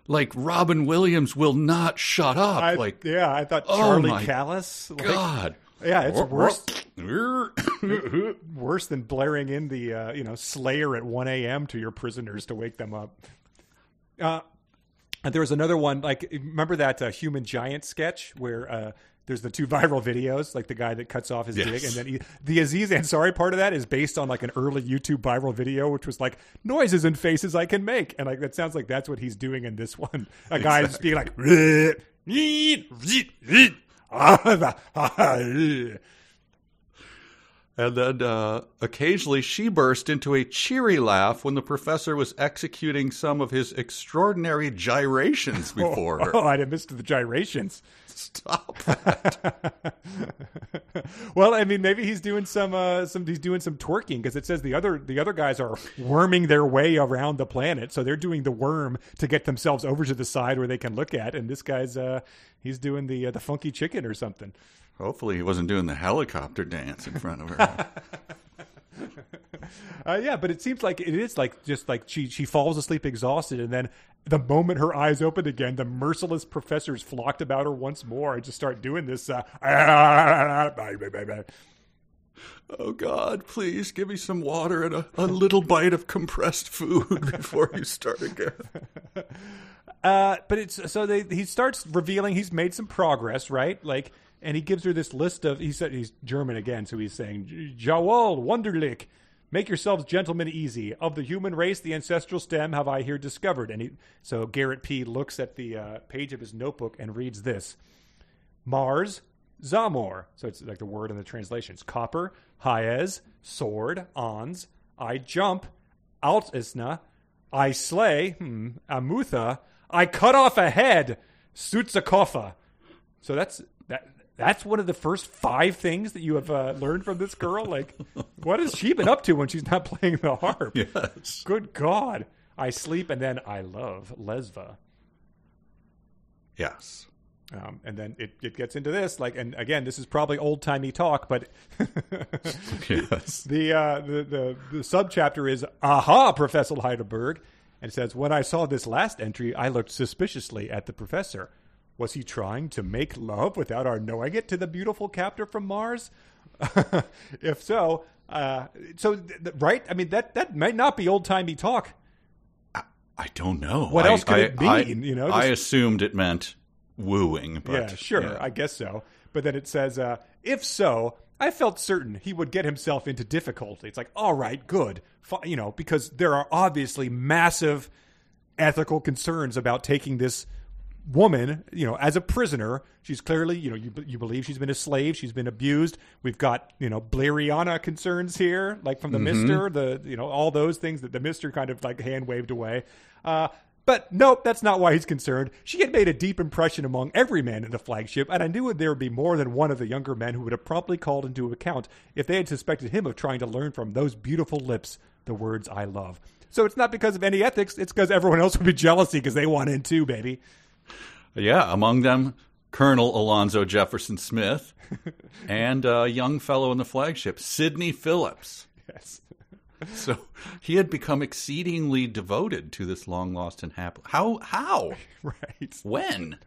like Robin Williams will not shut up.
I,
like
yeah, I thought
Oh
Charlie
my
Callis. Like,
God.
Yeah, it's worse (coughs)
worse.
than blaring in the uh, you know Slayer at one a.m. to your prisoners to wake them up. Uh, and there was another one like remember that uh, human giant sketch where uh, there's the two (laughs) viral videos like the guy that cuts off his
Yes.
dick and then he, the Aziz Ansari part of that is based on like an early YouTube viral video which was like noises and faces I can make and like that sounds like that's what he's doing in this one a guy just being like (laughs) (laughs)
And then uh, occasionally she burst into a cheery laugh when the professor was executing some of his extraordinary gyrations (laughs) before her.
oh I'd missed the gyrations
Stop. (laughs)
well, I mean, maybe he's doing some uh, some he's doing some twerking because it says the other the other guys are worming their way around the planet, so they're doing the worm to get themselves over to the side where they can look at, and this guy's uh, he's doing the uh, the funky chicken or something.
Hopefully he wasn't doing the helicopter dance in front of her. (laughs) (laughs)
Uh, yeah, but it seems like it is like just like she she falls asleep exhausted, and then the moment her eyes open again, the merciless professors flocked about her once more and just start doing this. Uh, (laughs)
oh God, please give me some water and a, a little bite of compressed food (laughs) before you start again.
Uh, but it's so they he starts revealing he's made some progress, right? Like, and he gives her this list of he said he's German again, so he's saying Jawol Wunderlich, make yourselves gentlemen easy. Of the human race, the ancestral stem have I here discovered. And he so Garrett P looks at the uh, page of his notebook and reads this: Mars, Zamor. So it's like the word in the translations: copper, Hayez, sword, Ons. I jump, Altisna. I slay, hmm, Amutha. I cut off a head, Sutsakofa. So that's that. That's one of the first five things that you have uh, learned from this girl. Like, (laughs) what has she been up to when she's not playing the harp?
Yes.
Good God. I sleep and then I love Lesva.
Yes.
Um, and then it, it gets into this, like, and again, this is probably old timey talk, but (laughs)
Yes. (laughs)
the, uh, the the the subchapter is "Aha, Professor Heidelberg," and it says, "When I saw this last entry, I looked suspiciously at the professor. Was he trying to make love without our knowing it to the beautiful captor from Mars? (laughs) if so, uh, so th- th- right? I mean, that that might not be old timey talk.
I don't know.
What
I-
else could
I-
it
I-
mean, you know,
I assumed it meant wooing, but
yeah, sure,
yeah.
I guess so. But then it says, uh, if so, I felt certain he would get himself into difficulty. It's like, all right, good, you know, because there are obviously massive ethical concerns about taking this woman, you know, as a prisoner. She's clearly, you know, you, you believe she's been a slave, she's been abused. We've got, you know, Blariana concerns here, like from the Mister, the, you know, all those things that the Mister kind of like hand waved away. Uh, but nope, that's not why he's concerned. She had made a deep impression among every man in the flagship, and I knew there would be more than one of the younger men who would have promptly called into account if they had suspected him of trying to learn from those beautiful lips the words I love. So it's not because of any ethics, it's because everyone else would be jealousy because they want in too, baby.
Yeah, among them, Colonel Alonzo Jefferson Smith (laughs) and a young fellow in the flagship, Sidney Phillips.
Yes. (laughs)
So he had become exceedingly devoted to this long lost and happy. How? How? (laughs)
Right.
When?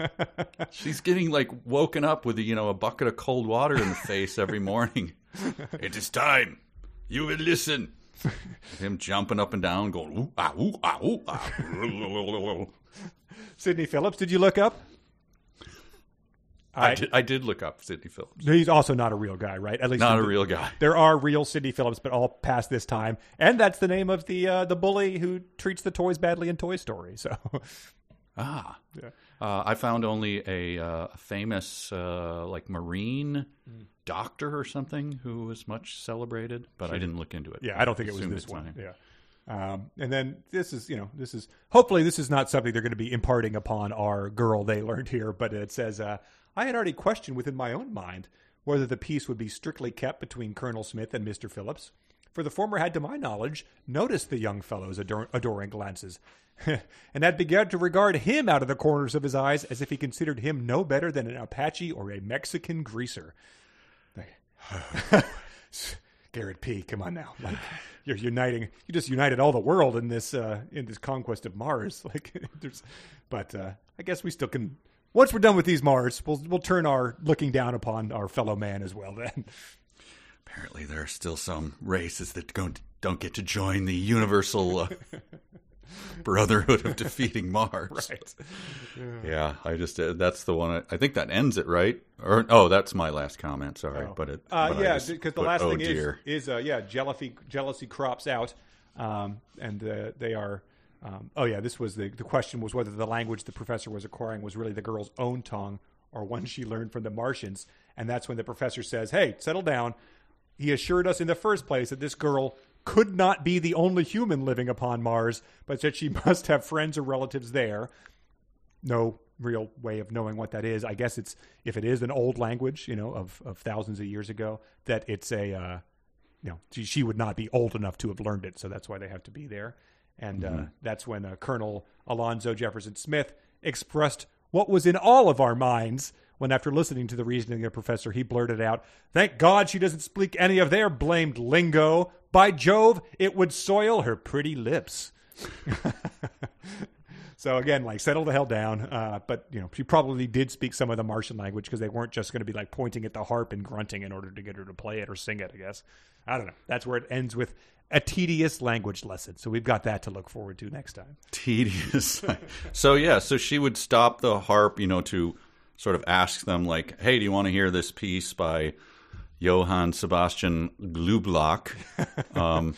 She's getting like woken up with you know a bucket of cold water in the face every morning. it is time. You will listen. Him jumping up and down, going ooh ah ooh ah ooh ah.
Sidney Phillips, did you look up?
I did, I did look up Sidney Phillips.
He's also not a real guy, right? At least
Not a
the-
real guy.
There are real Sidney Phillips, but all past this time, and that's the name of the uh, the bully who treats the toys badly in Toy Story. So, (laughs)
Ah.
Yeah.
Uh, I found only a, uh, famous uh, like marine doctor or something who was much celebrated, but I didn't look into it.
yeah, I don't think it was this one. Yeah. Um, and then this is, you know, this is hopefully this is not something they're going to be imparting upon our girl they learned here, but it says, uh, I had already questioned within my own mind whether the peace would be strictly kept between Colonel Smith and Mr. Phillips, for the former had, to my knowledge, noticed the young fellow's ador- adoring glances, (laughs) and had begun to regard him out of the corners of his eyes as if he considered him no better than an Apache or a Mexican greaser. (laughs) (sighs) (laughs) Garrett P, come on now. Like (laughs) you're uniting you just united all the world in this uh in this conquest of Mars. (laughs) Like there's but uh I guess we still can once we're done with these Mars, we'll we'll turn our looking down upon our fellow man as well then.
Apparently, there are still some races that don't don't get to join the universal uh, (laughs) brotherhood of (laughs) defeating Mars.
Right.
Yeah, I just uh, that's the one. I, I think that ends it, right? Or oh, that's my last comment. Sorry, but it.
Uh,
but
yeah, because the last
oh,
thing
dear.
is is uh, yeah, jealousy jealousy crops out, um, and uh, they are. Um, oh yeah, this was the the question was whether the language the professor was acquiring was really the girl's own tongue or one she learned from the Martians, and that's when the professor says, "Hey, settle down." He assured us in the first place that this girl could not be the only human living upon Mars, but that she (laughs) must have friends or relatives there no real way of knowing what that is. I guess it's if it is an old language, you know, of, of thousands of years ago, that it's a, uh, you know, she, she would not be old enough to have learned it, so that's why they have to be there. And uh, that's when uh, Colonel Alonzo Jefferson Smith expressed what was in all of our minds when, after listening to the reasoning of the professor, he blurted out, "Thank God she doesn't speak any of their blamed lingo. By Jove, it would soil her pretty lips." (laughs) So again, like settle the hell down. Uh, but you know, she probably did speak some of the Martian language because they weren't just going to be like pointing at the harp and grunting in order to get her to play it or sing it. I guess I don't know. That's where it ends with a tedious language lesson. So we've got that to look forward to next time.
tedious. (laughs) so yeah, so she would stop the harp, you know, to sort of ask them like, "Hey, do you want to hear this piece by Johann Sebastian Glublock?" (laughs) um,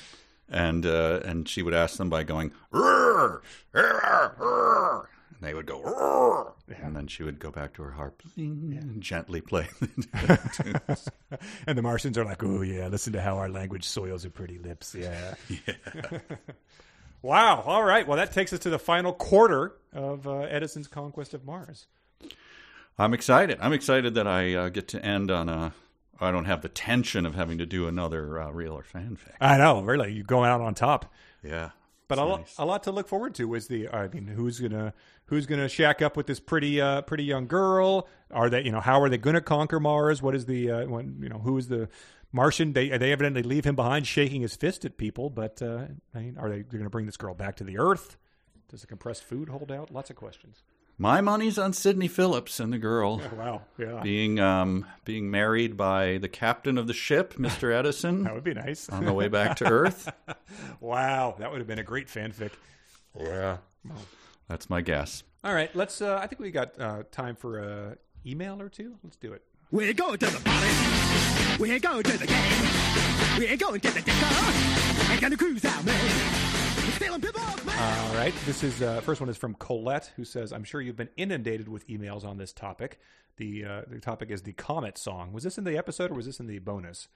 and uh, and she would ask them by going, "Rrr, rrr, rrr," and they would go, "Rrr," and then she would go back to her harp and gently play. (laughs)
The (laughs) And the Martians are like, "Oh yeah, listen to how our language soils her pretty lips." Yeah. wow. All right. Well, that takes us to the final quarter of uh, Edison's conquest of Mars.
I'm excited. I'm excited that I uh, get to end on a. I don't have the tension of having to do another uh, real or fanfic.
I know, really, you're going out on top.
Yeah,
But a, lo- a lot to look forward to is the. I mean, who's gonna who's gonna shack up with this pretty uh, pretty young girl? Are they you know how are they gonna conquer Mars? What is the uh, when, you know who is the Martian? They they evidently leave him behind, shaking his fist at people. But uh, I mean, are they going to bring this girl back to the Earth? Does the compressed food hold out? Lots of questions.
My money's on Sidney Phillips and the girl
Wow, yeah,
being um, being married by the captain of the ship, Mr. Edison,
that would be nice.
on the way back to Earth. (laughs)
wow, that would have been a great fanfic.
Yeah, that's my guess.
All right, let's. Uh, I think we got uh, time for a email or two. Let's do it.
We're going to the party. We're going to the game. We're going to the disco. We're gonna cruise out, man. We're stealing people man.
All right. This is uh, first one is from Colette, who says, "I'm sure you've been inundated with emails on this topic. The uh, the topic is the Comet song. Was this in the episode or was this in the bonus?"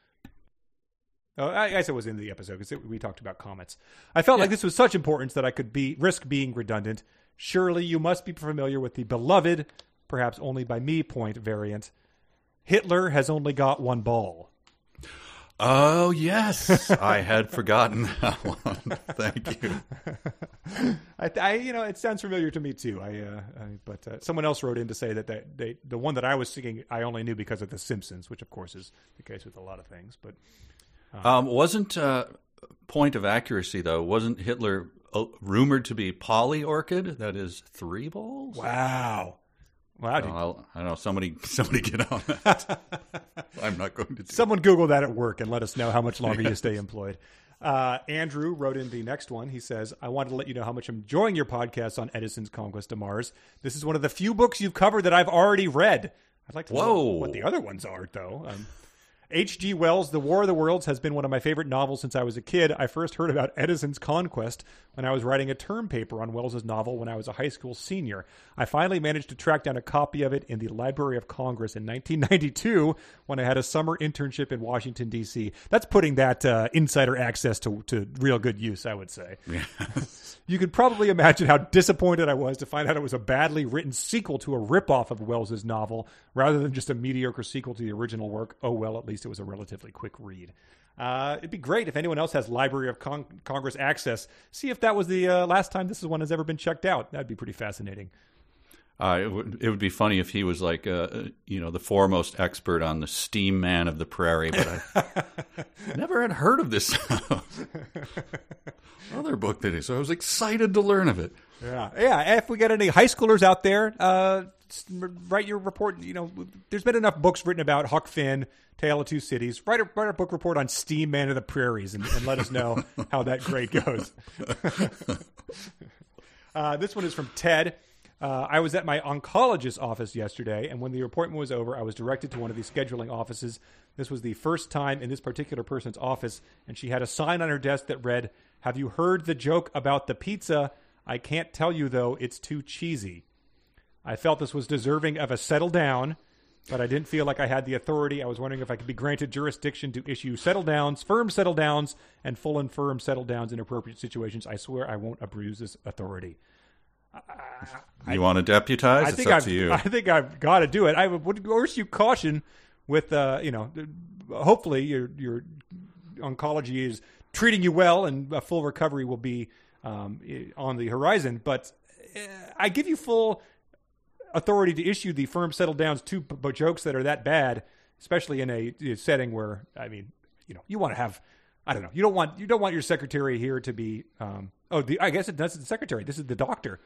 Oh, I I guess it was in the episode because we talked about comets. I felt like this was such importance that I could be risk being redundant. Surely you must be familiar with the beloved, perhaps only by me point variant. Hitler has only got one ball.
Oh yes, (laughs) I had forgotten that one. (laughs) Thank you.
I, I, you know, it sounds familiar to me too. I, uh, I but uh, someone else wrote in to say that that they, the one that I was singing, I only knew because of The Simpsons, which of course is the case with a lot of things. But
Um, wasn't uh, point of accuracy though? Wasn't Hitler uh, rumored to be polyorchid? That is three balls.
wow, wow, dude.
I'll, I don't know. Somebody, (laughs) somebody get on that. (laughs) I'm not going to. Do
someone Google that at work and let us know how much longer you stay employed. Uh, Andrew wrote in the next one. He says, I wanted to let you know how much I'm enjoying your podcast on Edison's Conquest of Mars. This is one of the few books you've covered that I've already read. I'd like to know what the other ones are, though. Um, H.G. Wells' The War of the Worlds has been one of my favorite novels since I was a kid. I first heard about Edison's Conquest when I was writing a term paper on Wells's novel when I was a high school senior. I finally managed to track down a copy of it in the Library of Congress in 1992 when I had a summer internship in Washington, D.C. That's putting that uh, insider access to, to real good use, I would say. (laughs) You could probably imagine how disappointed I was to find out it was a badly written sequel to a ripoff of Wells's novel rather than just a mediocre sequel to the original work. Oh well, at least it was a relatively quick read. Uh, it'd be great if anyone else has Library of Con- Congress access. See if that was the uh, last time this is one has ever been checked out. That'd be pretty fascinating.
Uh, it, would, it would be funny if he was like, uh, you know, the foremost expert on the Steam Man of the Prairie, but I (laughs) never had heard of this (laughs) other book that is. So I was excited to learn of it.
Yeah, yeah. If we get any high schoolers out there, uh, write your report. You know, there's been enough books written about Huck Finn, Tale of Two Cities. Write a write a book report on Steam Man of the Prairies, and, and let us know how that grade goes. (laughs) uh, this one is from Ted. Uh, I was at my oncologist's office yesterday, and when the appointment was over, I was directed to one of the scheduling offices. This was the first time in this particular person's office, and she had a sign on her desk that read, Have you heard the joke about the pizza? I can't tell you, though, it's too cheesy. I felt this was deserving of a settle down, but I didn't feel like I had the authority. I was wondering if I could be granted jurisdiction to issue settle downs, firm settle downs, and full and firm settle downs in appropriate situations. I swear I won't abuse this authority.
You want to deputize?
I
it's
think
up
I've,
to you.
I think I've got to do it. I would, urge you caution with, uh, you know, hopefully your your oncology is treating you well, and a full recovery will be um, on the horizon. But uh, I give you full authority to issue the firm settle downs to b- jokes that are that bad, especially in a, setting where I mean, you know, you want to have. I don't know. You don't want you don't want your secretary here to be. Um, oh, the, I guess it does the secretary. This is the doctor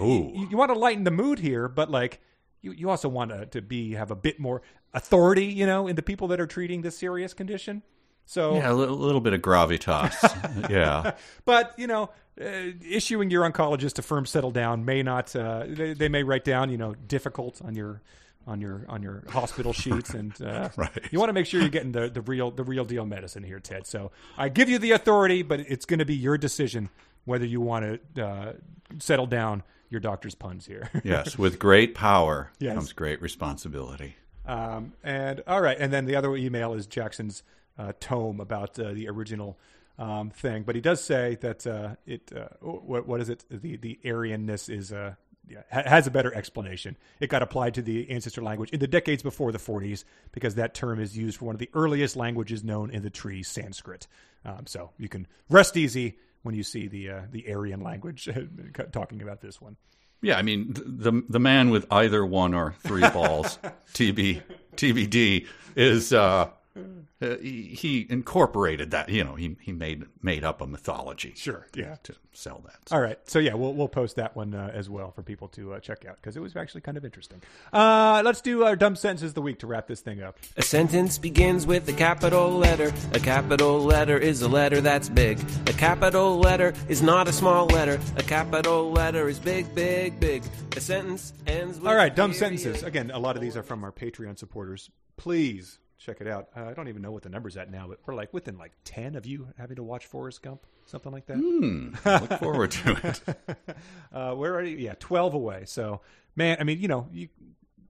Ooh.
you, you want to lighten the mood here, but like you, you also want to, to be have a bit more authority, you know, in the people that are treating this serious condition. So,
Yeah, a little, little bit of gravitas. (laughs) yeah.
but you know, uh, issuing your oncologist a firm settle down may not. Uh, they, they may write down, you know, difficult on your on your on your hospital sheets, and uh, (laughs)
Right.
you want to make sure you're getting the, the real the real deal medicine here, Ted. So I give you the authority, but it's going to be your decision whether you want to uh, settle down your doctor's puns here. (laughs)
Yes. With great power
Yes.
comes great responsibility.
Um, and all right, and then the other email is Jackson's uh, tome about uh, the original um, thing, but he does say that uh, it uh, what, what is it? The the Aryanness is uh, yeah, has a better explanation. It got applied to the ancestor language in the decades before the 40s because that term is used for one of the earliest languages known in the tree, Sanskrit. Um, so you can rest easy when you see the uh, the Aryan language (laughs) talking about this one.
Yeah, I mean the the man with either one or three balls, TB TBD, is uh, uh, he, he incorporated that. You know, he he made made up a mythology.
Sure, yeah.
to sell that. So-
All right. So yeah, we'll we'll post that one uh, as well for people to uh, check out because it was actually kind of interesting. Uh, let's do our dumb sentences of the week to wrap this thing up.
A sentence begins with a capital letter. A capital letter is a letter that's big. A capital letter is not a small letter. A capital letter is big, big, big. A sentence ends with
All right, dumb
period.
sentences. Again, a lot of these are from our Patreon supporters. Please check it out. Uh, I don't even know what the number's at now, but we're like within like ten of you having to watch Forrest Gump, something like that.
Look forward to it. (laughs)
Uh, we're already yeah twelve away. So man, I mean you know you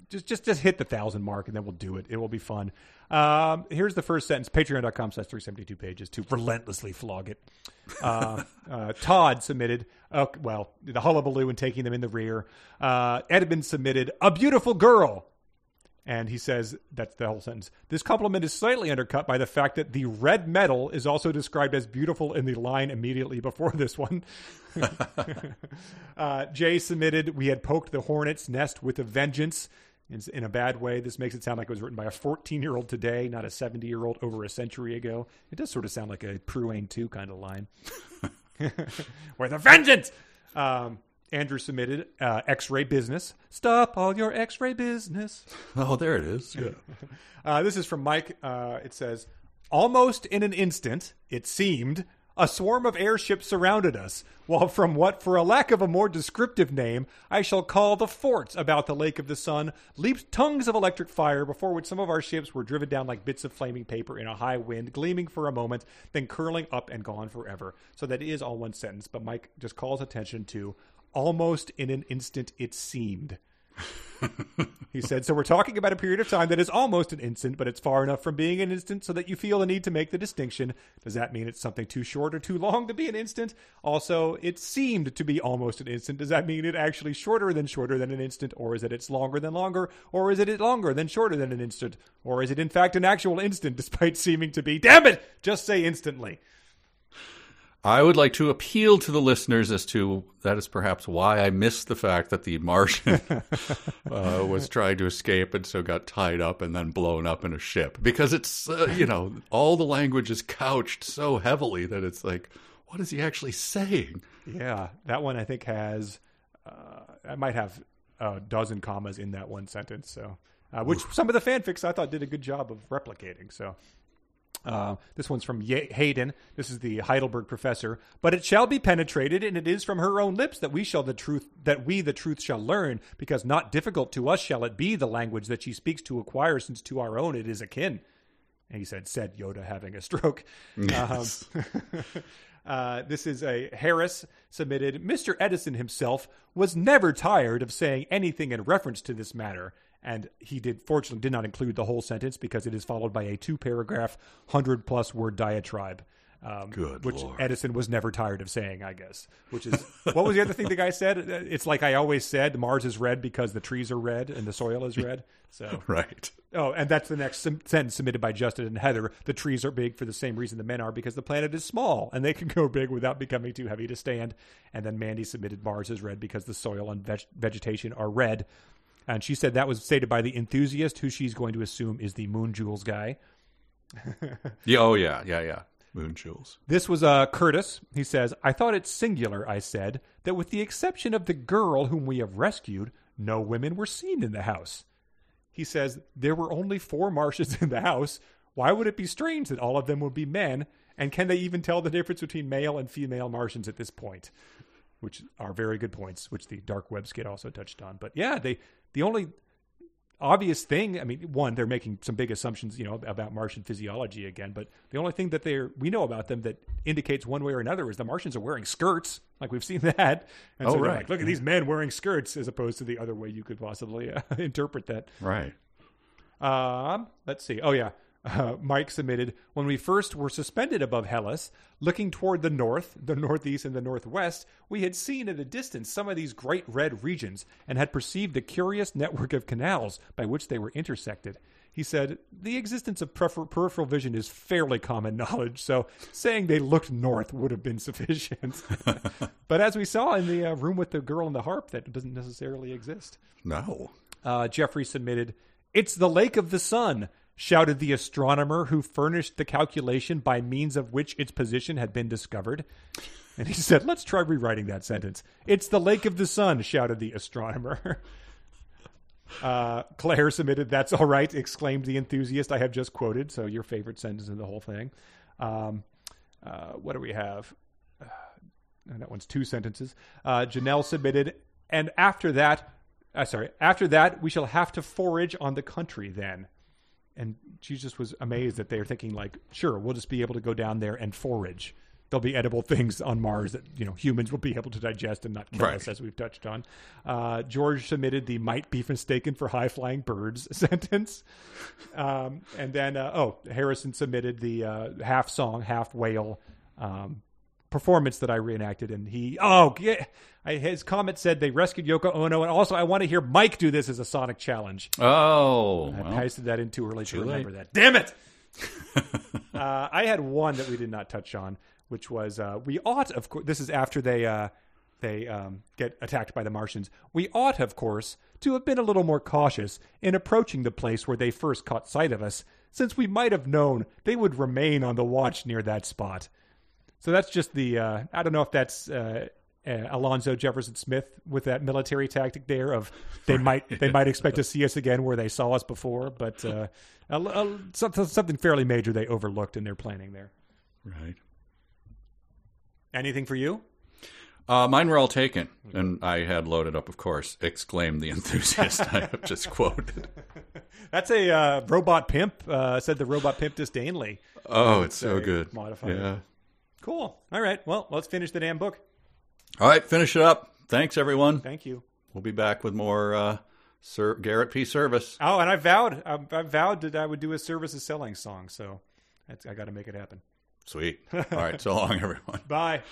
just just just hit the thousand mark and then we'll do it. It will be fun. Um, here's the first sentence: Patreon.com slash three seventy two pages to relentlessly flog it. Uh, (laughs) uh, Todd submitted. Uh, well, the hullabaloo and taking them in the rear. Uh, Edmund submitted a beautiful girl. And he says, that's the whole sentence. This compliment is slightly undercut by the fact that the red metal is also described as beautiful in the line immediately before this one. (laughs) uh, Jay submitted, we had poked the hornet's nest with a vengeance in, in a bad way. This makes it sound like it was written by a 14 year old today, not a 70 year old over a century ago. It does sort of sound like a Pruane 2 kind of line. (laughs) (laughs) with a vengeance! Um, Andrew submitted uh, X ray business. Stop all your X ray business. (laughs)
oh, there it is. Yeah. (laughs)
Uh, this is from Mike. Uh, it says, Almost in an instant, it seemed, a swarm of airships surrounded us, while from what, for a lack of a more descriptive name, I shall call the forts about the Lake of the Sun, leaped tongues of electric fire, before which some of our ships were driven down like bits of flaming paper in a high wind, gleaming for a moment, then curling up and gone forever. So that is all one sentence, but Mike just calls attention to almost in an instant it seemed. He said, So we're talking about a period of time that is almost an instant, but it's far enough from being an instant so that you feel the need to make the distinction. Does that mean it's something too short or too long to be an instant? Also, it seemed to be almost an instant. Does that mean it actually shorter than shorter than an instant? Or is it it's longer than longer? Or is it it longer than shorter than an instant? Or is it in fact an actual instant despite (laughs) seeming to be? Damn it! Just say instantly.
I would like to appeal to the listeners as to that is perhaps why I missed the fact that the Martian (laughs) uh, was trying to escape and so got tied up and then blown up in a ship. Because it's, uh, you know, all the language is couched so heavily that it's like, what is he actually saying?
Yeah, that one I think has, uh, I might have a dozen commas in that one sentence. So, uh, which some of the fanfics I thought did a good job of replicating. So, uh, this one's from Ye- Hayden. This is the Heidelberg professor. But it shall be penetrated, and it is from her own lips that we shall the truth that we the truth shall learn, because not difficult to us shall it be the language that she speaks to acquire, since to our own it is akin. And he said, said Yoda having a stroke. (laughs) Um, (laughs) uh, this is a Harris submitted. Mr. Edison himself was never tired of saying anything in reference to this matter. And he did, fortunately, did not include the whole sentence because it is followed by a two paragraph, 100 plus word diatribe. Um,
Good
which
Lord.
Edison was never tired of saying, I guess. Which is (laughs) what was the other thing the guy said? It's like I always said, Mars is red because the trees are red and the soil is red. So (laughs)
Right.
Oh, and that's the next sentence submitted by Justin and Heather. The trees are big for the same reason the men are, because the planet is small and they can go big without becoming too heavy to stand. And then Mandy submitted Mars is red because the soil and veg- vegetation are red. And she said that was stated by the enthusiast, who she's going to assume is the Moon Jewels guy. (laughs)
Yeah, oh, yeah, yeah, yeah. Moon jewels.
This was uh, Curtis. He says, I thought it singular, I said, that with the exception of the girl whom we have rescued, no women were seen in the house. He says, There were only four Martians (laughs) in the house. Why would it be strange that all of them would be men? And can they even tell the difference between male and female Martians at this point? Which are very good points, which the Dark Web skit also touched on. But yeah, they the only obvious thing i mean one they're making some big assumptions you know about martian physiology again but the only thing that they're we know about them that indicates one way or another is the martians are wearing skirts like we've seen (laughs) that and
Oh,
so
right.
like look at these men wearing skirts as opposed to the other way you could possibly uh, (laughs) interpret that
Right.
um let's see oh yeah Uh, Mike submitted When we first were suspended above Hellas, looking toward the north, the northeast, and the northwest, we had seen at a distance some of these great red regions and had perceived a curious network of canals by which they were intersected. He said, The existence of prefer- peripheral vision is fairly common (laughs) knowledge, so saying they looked north would have been sufficient. (laughs) but as we saw in the uh, room with the girl and the harp, that doesn't necessarily exist.
No.
Uh, Jeffrey submitted, It's the Lake of the Sun, shouted the astronomer who furnished the calculation by means of which its position had been discovered. And he said, Let's try rewriting that sentence. It's the Lake of the Sun, shouted the astronomer. (laughs) Uh, Claire submitted, That's all right, exclaimed the enthusiast I have just quoted. So, your favorite sentence in the whole thing. Um, uh, what do we have? Uh, that one's two sentences. Uh, Janelle submitted, and after that, uh, sorry, after that, we shall have to forage on the country then. And she just was amazed that they were thinking, like, sure, we'll just be able to go down there and forage. There'll be edible (laughs) things on Mars that you know humans will be able to digest and not kill
Right.
us, as we've touched on. Uh, George submitted the "might be mistaken for high flying birds" (laughs) sentence, um, and then uh, oh, Harrison submitted the uh, half song, half whale um, performance that I reenacted, and he oh yeah, I, his comment said they rescued Yoko Ono, and also I want to hear Mike do this as a Sonic challenge.
Oh.
I
well.
pasted that in too early to
late.
remember that. Damn it! (laughs) uh, I had one that we did not touch on, which was uh, we ought, of course. This is after they uh, they um, get attacked by the Martians. We ought, of course, to have been a little more cautious in approaching the place where they first caught sight of us, since we might have known they would remain on the watch near that spot. So that's just the. Uh, I don't know if that's. Uh, uh, Alonzo Jefferson Smith with that military tactic there of they might they might expect to (laughs) see us again where they saw us before, but uh, a, a, something fairly major they overlooked in their planning there.
Right.
Anything for you?
Uh, mine were all taken, and I had loaded up, of course. Exclaimed the (laughs) enthusiast I have just quoted. (laughs)
That's a uh, robot pimp. Uh, said the robot pimp disdainly.
Oh, it's so good.
modified.
Yeah.
Cool. All right. Well, let's finish the damn book.
All right, finish it up. Thanks, everyone.
Thank you.
We'll be back with more uh, Sir Garrett P. Serviss.
Oh, and I vowed I, I vowed that I would do a service services selling song. So I got to make it happen.
Sweet. All right, so long, everyone. (laughs)
Bye.